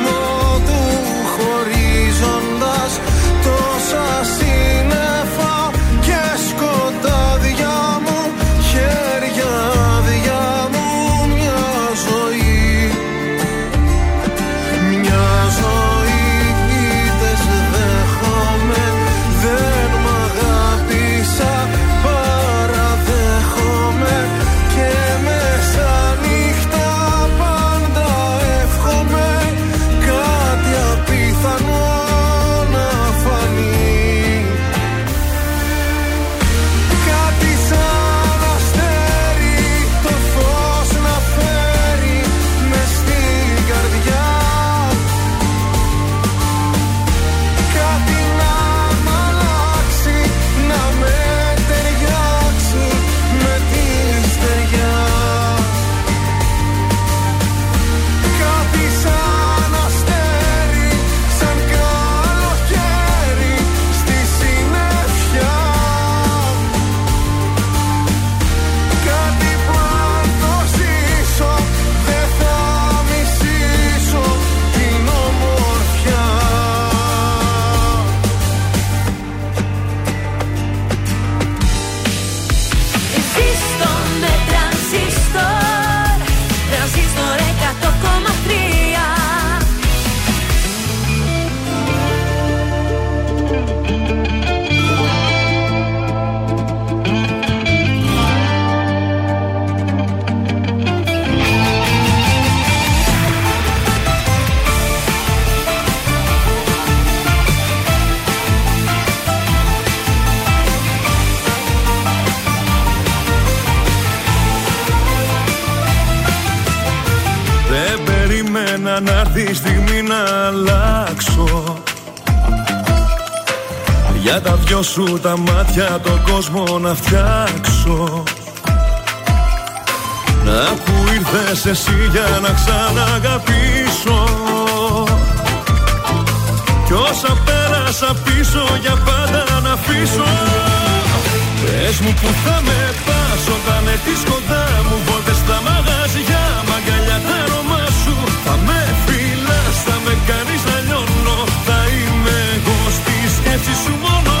δυο σου τα μάτια το κόσμο να φτιάξω. Να που ήρθες εσύ για να ξαναγαπήσω. Κι όσα πέρασα πίσω για πάντα να αφήσω. Πες μου που θα με πας όταν έρθεις κοντά μου. Βόλτες στα μαγαζιά, μαγκαλιά τα αρώμα σου. Θα με φυλάς, θα με κάνεις να λιώνω. Θα είμαι εγώ στη σκέψη σου μόνο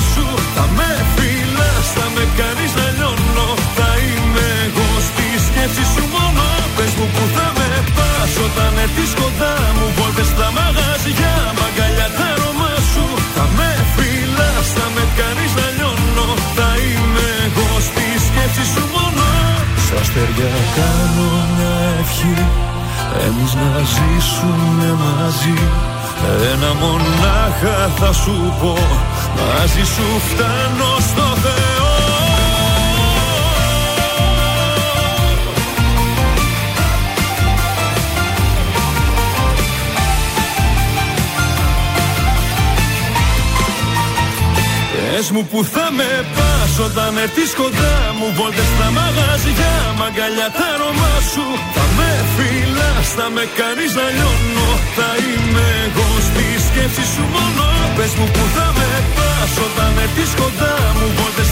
Θα με φυλάς, θα με κάνεις να λιώνω Θα είμαι εγώ στη σκέψη σου μόνο. Πες μου που θα με πας όταν έρθεις κοντά μου. Βόλτες στα μαγαζιά, μαγκαλιά τα αρώμα σου. Θα με φυλάς, θα με κάνεις να λιώνω Θα είμαι εγώ στη σκέψη σου μόνο. Στα αστέρια κάνω μια ευχή. Εμείς να ζήσουμε μαζί. Ένα μονάχα θα σου πω Μαζί σου φτάνω στο Θεό. Πες μου που θα με πας όταν έρθεις κοντά μου Βόλτες στα μαγαζιά, μαγκαλιά τα αρώμα σου. Θα με φυλάς, θα με κάνεις να λιώνω. Θα είμαι εγώ στη σκέψη σου μόνο. Πες μου που θα με πας όταν έρθεις κοντά μου Βόλτες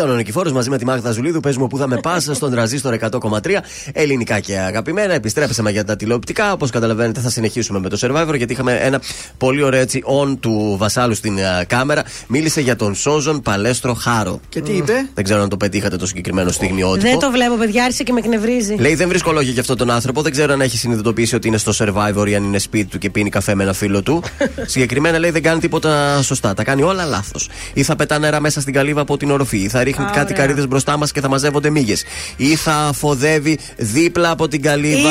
Ήταν ο Νικηφόρος μαζί με τη Μάγδα Ζουλίδου. Παίζουμε που θα με πάσα στον τραζίστορ 100,3 ελληνικά και αγαπημένα. Επιστρέψαμε για τα τηλεοπτικά. Όπως καταλαβαίνετε, θα συνεχίσουμε με το survivor γιατί είχαμε ένα πολύ ωραίο έτσι on του Βασάλου στην α, κάμερα. Μίλησε για τον Σόζον Παλέστρο Χάρο. Και τι είπε; Δεν ξέρω αν το πετύχατε το συγκεκριμένο στιγμιότυπο. Δεν το βλέπω, παιδιά, άρχισε και με εκνευρίζει. Λέει δεν βρίσκω λόγια για αυτόν τον άνθρωπο. Δεν ξέρω αν έχει συνειδητοποιήσει ότι είναι στο survivor ή αν είναι σπίτι του και πίνει καφέ με ένα φίλο του. Συγκεκριμένα λέει δεν κάνει τίποτα σωστά. Τα κάνει όλα λάθος. Ή θα πετά νερά μέσα στην καλύβα από την οροφή. Ή θα ρίχνει Α, κάτι ωραία. καρύδες μπροστά μας και θα μαζεύονται μύγες. Ή θα φοδεύει δίπλα από την καλύβα.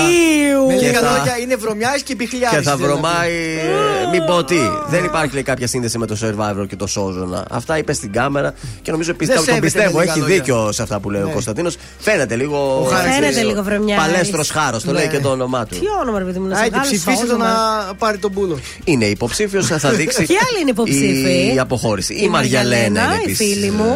Με και λίγα θα- λόγια είναι βρωμιάρης και μπιχλιάρης και θα θέλω να πει. βρωμάει. ε, Μην πω τι. Δεν υπάρχει λέει, κάποια σύνδεση με το survivor και το σόζωνα. Αυτά είπε στην κάμερα και νομίζω πιστεύω, τον σέβεται πιστεύω. με λίγα Έχει λόγια. δίκιο σε αυτά που λέει ο Ναι. Κωνσταντίνος. Φαίνεται λίγο. Φαίνεται λίγο βρωμιάρης. Παλέστρος χάρος, το Ναι. λέει και το όνομά του. Τι όνομα, ρε παιδί μου, να σε Άιντε, βγάλει ψηφίστε το σώζωμα. να πάρει τον πούλο. Είναι υποψήφιος, θα δείξει. Ποιοι άλλοι είναι υποψήφοι; Η αποχώρηση. Η, Η Μαριαλένα είναι Μαριαλένα, η επίσης, φίλη μου.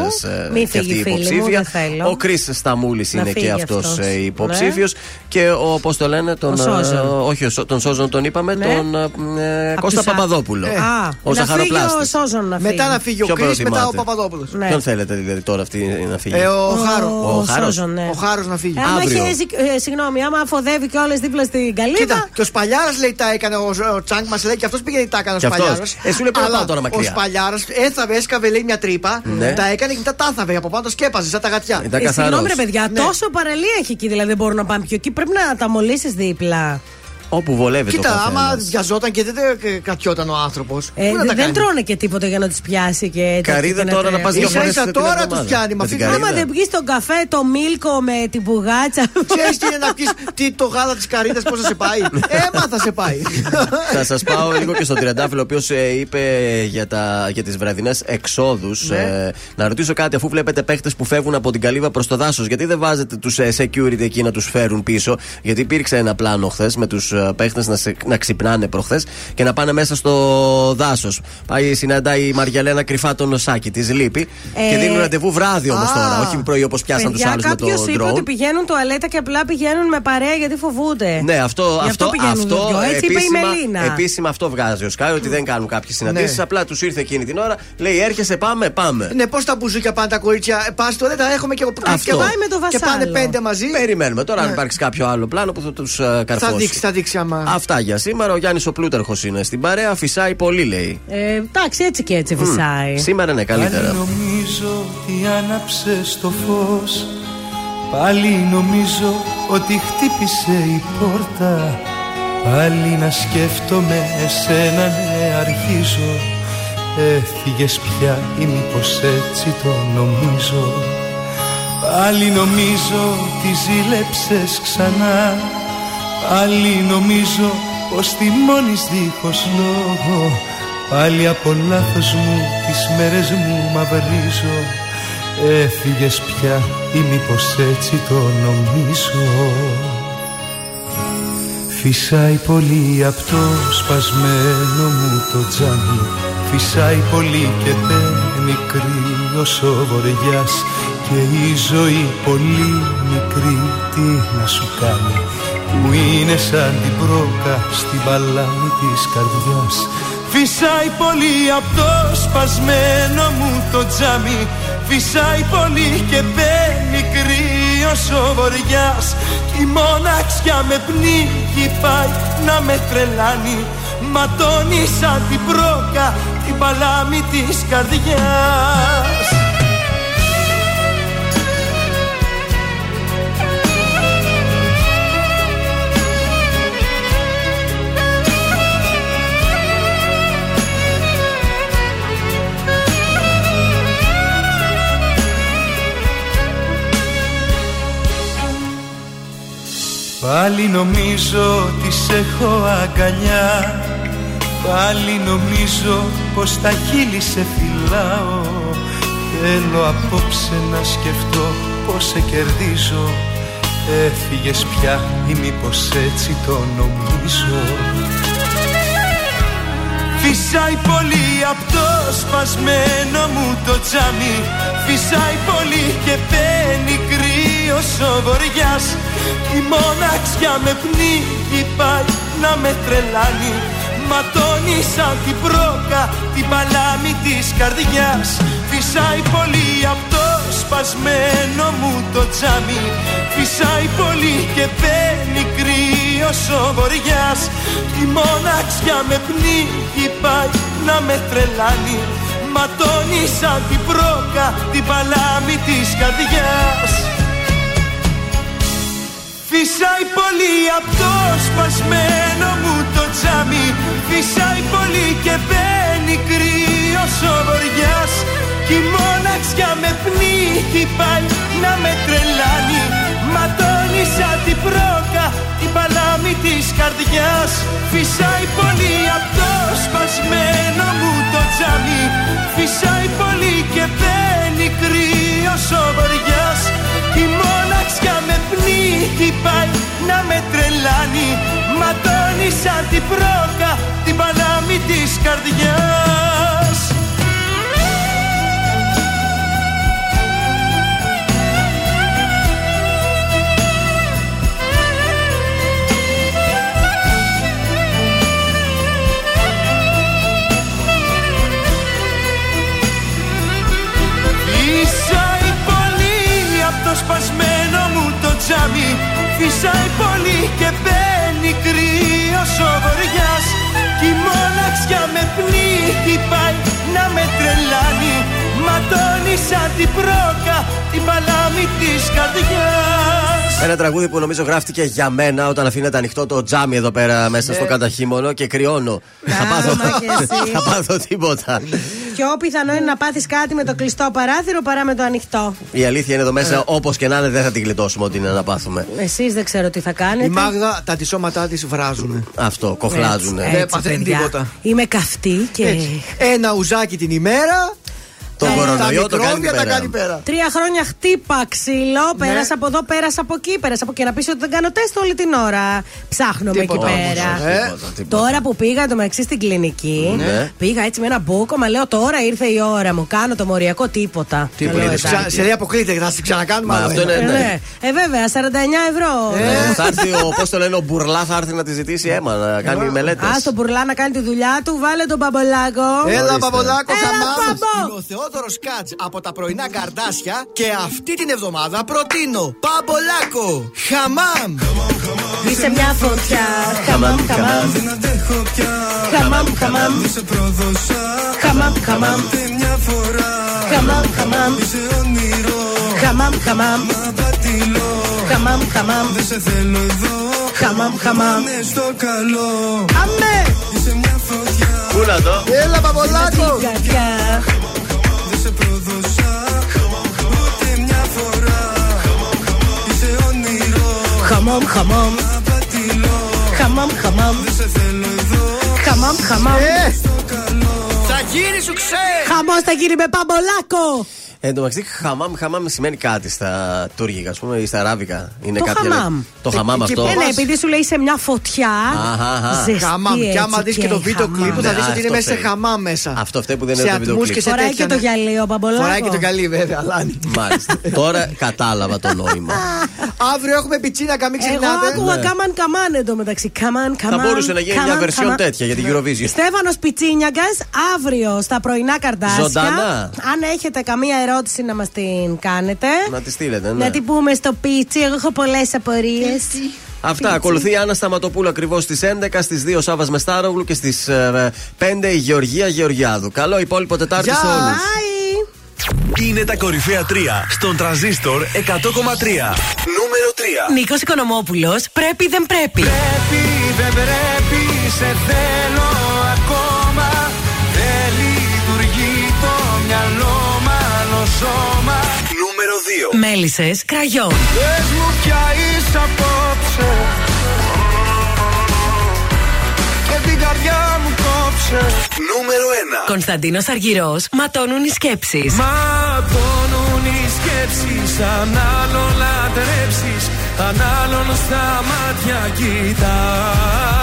Ε, Μη και αυτή φύγει, φίλη μου, υποψήφια. δεν θέλω. Ο Κρι Σταμούλης Να είναι φύγει και αυτός αυτός. υποψήφιος. Και ο, πώς το λένε, τον. Ο Σόζον. ε, όχι, ο Σο- τον Σόζον τον είπαμε, Ναι. τον ε, Απ' Κώστα τους α- Παπαδόπουλο. Ε, Α, ο να φύγει ζαχαροπλάστης. ο Σόζον να φύγει. Μετά να φύγει ο Ποιο Κρι, μετά ο προτιμάτε; Παπαδόπουλος. Ναι. Ποιον θέλετε δηλαδή τώρα αυτή να φύγει; Ε, ο Χάρος. Ο Χάρος. Σόζον, ναι. Ο Χάρος να φύγει. Άμα Αύριο. έχει, ε, συγγνώμη, άμα αφοδεύει και όλες δίπλα στην καλύβα. Κοίτα, και ο Σπαλιάρας λέει τα έκανε ο, ο Τσάνκ μας λέει και αυτός πήγε τα έκανε ο Και αυτός. Σπαλιάρας. Ε, σου λέει πρέπει να πάω τώρα μακριά. Ο Σπαλιάρας έθαβε, έσκαβε λέει μια τρύπα, Ναι. τα έκανε και μετά τα άθαβε από πάνω, το σκέπαζε σαν τα γατιά. Ήταν Ε, Συγγνώμη, καθαρός. ρε παιδιά, Ναι. τόσο παραλία έχει εκεί, δηλαδή δεν μπορούν να πάνε πιο εκεί. Πρέπει να τα μολύσεις δίπλα. Όπου βολεύει το Κοίτα, άμα καθένας. βιαζόταν και δεν τε- κρατιόταν ο άνθρωπος. Ε, δεν τρώνε και τίποτα για να του πιάσει και έτσι. Καρύδα και τώρα να τα- πας δύο Ίσα φορές ίσα την τώρα εβδομάδα. του πιάνει με Με αυτή την την καρύδα. Άμα δεν βγεις στον καφέ το μίλκο με την πουγάτσα. Ξέρεις τι είναι να πεις τι το γάλα της καρύδα, πώς θα σε πάει; Έμα θα σε πάει. Θα σας πάω λίγο και στον Τριαντάφυλλο, ο οποίος είπε για, τα, για τις βραδινές εξόδους. Ναι. να ρωτήσω κάτι, αφού βλέπετε παίχτες που φεύγουν από την καλύβα προς το δάσος, γιατί δεν βάζετε τους security εκεί να τους φέρουν πίσω; Γιατί υπήρξε ένα πλάνο χθες με τους παίχτες να, σε- να ξυπνάνε προχθές και να πάνε μέσα στο δάσος. Πάει, συναντάει η Μαριαλένα κρυφά τον Σάκη, της λείπει Ε, και δίνουν ραντεβού βράδυ όμως α. τώρα. Όχι πρωί όπως πιάσαν τους Παιδιά, άλλους με το κάποιος είπε drone. ότι πηγαίνουν τουαλέτα και απλά πηγαίνουν με παρέα γιατί φοβούνται. Ναι, αυτό, Γι' αυτό, αυτό πηγαίνουν αυτό δυο. Έτσι είπε η επίσημα, Μελίνα. επίσημα αυτό βγάζει ο Σκάι, ότι δεν κάνουν κάποιες συναντήσεις. Ναι. Απλά τους ήρθε εκείνη την ώρα, λέει έρχεσαι, πάμε, πάμε. Ναι, πώς τα μπουζούκια πάνε τα κορίτσια. Πας στο δεν τα έχουμε και, Αυτό. και, πάει με το και πάνε βασάλο. πέντε μαζί. Περιμένουμε τώρα αν Ναι. υπάρξει κάποιο άλλο πλάνο που θα τους καρφώσει. Θα δείξει, θα δείξει άμα. Αυτά για σήμερα. Ο Γιάννης ο Πλούταρχος είναι στην παρέα. Φυσάει πολύ, λέει. Ε, εντάξει, έτσι και έτσι φυσάει. Σήμερα είναι καλύτερα. Πάλι νομίζω ότι άναψε το φως Πάλι νομίζω ότι χτύπησε η πόρτα Πάλι να σκέφτομαι εσένα ναι αρχίζω Έφυγες πια ή μήπως έτσι το νομίζω Πάλι νομίζω ότι ζήλεψες ξανά Πάλι νομίζω πως θυμώνεις δίχως λόγο. Πάλι από λάθος μου τις μέρες μου μαυρίζω. Έφυγες πια ή μήπως έτσι το νομίζω. Φυσάει πολύ απ' το σπασμένο μου το τζάμι. Φυσάει πολύ και παίρνει κρύος ο βοριάς Και η ζωή πολύ μικρή τι να σου κάνει Που είναι σαν την πρόκα στην παλάμη της καρδιάς. Φυσάει πολύ απ' το σπασμένο μου το τζάμι. Φυσάει πολύ και μπαίνει κρύος ο βοριάς Κι η μοναξιά με πνίγει πάει να με τρελάνει. Ματώνει σαν την πρόκα την παλάμη της καρδιάς Πάλι νομίζω ότι σε έχω αγκαλιά. Πάλι νομίζω πως τα χείλη σε φυλάω. Θέλω απόψε να σκεφτώ πως σε κερδίζω. Έφυγες πια ή μήπως έτσι το νομίζω. Φυσάει πολύ απ' το σπασμένο μου το τζάμι. Φυσάει πολύ και μπαίνει κρύος ο βοριάς Η μοναξιά με πνίγει πάει να με τρελάνει. Ματώνει σαν την πρόκα την παλάμη της καρδιάς. Φυσάει πολύ απ' το σπασμένο μου το τζάμι. Φυσάει πολύ και μπαίνει κρύος ο βοριάς Η μοναξιά με πνίγει πάει να με τρελάνει. Ματώνει σαν την πρόκα την παλάμη της καρδιάς Φυσάει πολύ απ' το σπασμένο μου το τζάμι. Φυσάει πολύ και μπαίνει κρύος ο βοριάς Κι η μοναξιά με πνίγει πάει να με τρελάνει. Ματώνει σαν την πρόκα την παλάμη της καρδιάς. Φυσάει πολύ απ' το σπασμένο μου το τζάμι. Φυσάει πολύ και μπαίνει κρύος ο βοριάς Κι η μοναξιά με πνίγει πάει να με τρελάνει. Ματώνει σαν την πρόκα την παλάμη της καρδιάς. Φυσάει πολύ απ' το σπασμένο μου το τζάμι. Φυσάει πολύ και μπαίνει κρύος ο βοριάς Κι η μοναξιά με πνίγει πάει να με τρελάνει Ματώνει σαν την πρόκα την παλάμη της καρδιάς Ένα τραγούδι που νομίζω γράφτηκε για μένα όταν αφήνεται ανοιχτό το τζάμι εδώ πέρα μέσα Ναι. στο καταχύμωνο και κρυώνω. θα, πάθω, μα και εσύ. θα πάθω τίποτα. Πιο πιθανό είναι να πάθεις κάτι με το κλειστό παράθυρο παρά με το ανοιχτό. Η αλήθεια είναι εδώ Ε. μέσα, όπως και να είναι, δεν θα την γλιτώσουμε ό,τι είναι να πάθουμε. Εσείς δεν ξέρω τι θα κάνετε. Η Μάγδα τα τη σώματά της βράζουν. Αυτό, κοχλάζουν. Έτσι, Δεν έτσι, παθαίνει παιδιά. τίποτα. Είμαι καυτή και. Έτσι. Ένα ουζάκι την ημέρα. Το τα- κορονοϊό τα το κάνει μικρόβια τα πέρα. κάνει πέρα. Τρία χρόνια χτύπα ξύλο. Ναι. Πέρασα από εδώ, πέρασα από εκεί, πέρασα από εκεί. Να πεις ότι δεν κάνω τεστ όλη την ώρα. Ψάχνομαι εκεί Τίποτα όμως, πέρα. ε. Τίποτα, τίποτα. Τώρα που πήγα το μεταξύ στην κλινική, Ναι. πήγα έτσι με ένα μπούκο, μα λέω τώρα ήρθε η ώρα μου. Κάνω το μοριακό τίποτα. Τι Λέω, πλήρες, εντάξει. Ξα- Σε λέει αποκλείται, θα την ξανακάνουμε. Μα άλλο αυτό ένα. είναι. Ε, ναι. ναι. Ε, βέβαια, 49 ευρώ. Ε, θα έρθει ο, πώς το λένε, ο Μπουρλά θα έρθει να τη ζητήσει αίμα, να κάνει μελέτες. Α τον Μπουρλά να κάνει τη δουλειά του, βάλε τον Μπαμπολάκο. Έλα, Ορίστε. Παπολάκο, Έλα, χαμάμ. Παμπο. Είναι ο Θεόδωρο Κάτς από τα πρωινά καρδάσια και αυτή την εβδομάδα προτείνω Παμπολάκο, χαμάμ. Είσαι μια φωτιά. Χαμάμ, χαμάμ. Δεν αντέχω πια Χαμάμ, χαμάμ. Σε πρόδωσα Χαμάμ, χαμάμ. Ούτε μια φορά Χαμάμ, χαμάμ. Είσαι όνειρο Χαμάμ, χαμάμ. Μα πατηλώ Χαμάμ, χαμάμ. Δεν σε θέλω εδώ Χαμάμ, χαμάμ. Είναι στο καλό Αμέ! Είσαι μια φωτιά Πού να το; Έλα, Παπολάκο. Χαμάμ, χαμάμ. Μα πατηλώ Χαμάμ, χαμάμ. Δεν σε θέλω εδώ Χαμάμ, χαμάμ. Ε, Στο καλό θα γίνει σου ξέρει. Χαμός θα γίνει με παμπολάκο. Εν τω μεταξύ, χαμάμ, χαμάμ σημαίνει κάτι στα τουρκικά, ας πούμε, ή στα αράβικα. Είναι Το κάποια χαμάμ. λέ- Το χαμάμ Εκεί αυτό. Ε, ναι, επειδή σου λέει σε μια φωτιά. Αχα, αχα. Ζεστή Χαμάμ. Και άμα έτσι δεις και το βίντεο χαμάμ. κλιπ, θα Ναι, δει ότι είναι αυτό μέσα σε φταίει. χαμάμ μέσα. Αυτό φταίει που δεν Σε είναι το βίντεο ατμούς και κλιπ. σε Φοράει τέτοια, και το ναι. γυαλί ο Παμπολάκος. Φοράει και το καλή, βέβαια, Αλάνι. Μάλιστα. Τώρα κατάλαβα το νόημα. Αύριο έχουμε πιτσίνακα, μην Εγώ ξεχνάτε. άκουγα Ναι. καμάν καμάν εντωμεταξύ. Καμάν, καμάν. Θα μπορούσε να γίνει μια καμάν, version καμάν. τέτοια για την Eurovision. Στέφανος Πιτσίνιακας, αύριο στα πρωινά καρτάσια. Ζωντανά. Αν έχετε καμία ερώτηση να μας την κάνετε. Να τη στείλετε, ναι. Να την πούμε στο πίτσι. Εγώ έχω πολλές απορίες. Αυτά. Ακολουθεί η Άννα Σταματοπούλου ακριβώς στις 11, στις 2 Σάβα Μεστάρογλου και στις 5 η Γεωργία Γεωργιάδου. Καλό υπόλοιπο Τετάρτη Γεια. σε όλους. Είναι τα κορυφαία 3 στον τραζίστορ 100,3. Νούμερο 3. Νίκος Οικονομόπουλος, πρέπει δεν πρέπει. Πρέπει, δεν πρέπει, σε θέλω Μέλισσες κραγιόν. Πες μου πια είσαι απόψε Και την καρδιά μου κόψε Νούμερο 1. Κωνσταντίνος Αργυρός, ματώνουν οι σκέψεις. Ματώνουν οι σκέψεις Αν άλλον λατρέψεις Αν άλλον στα μάτια κοιτάς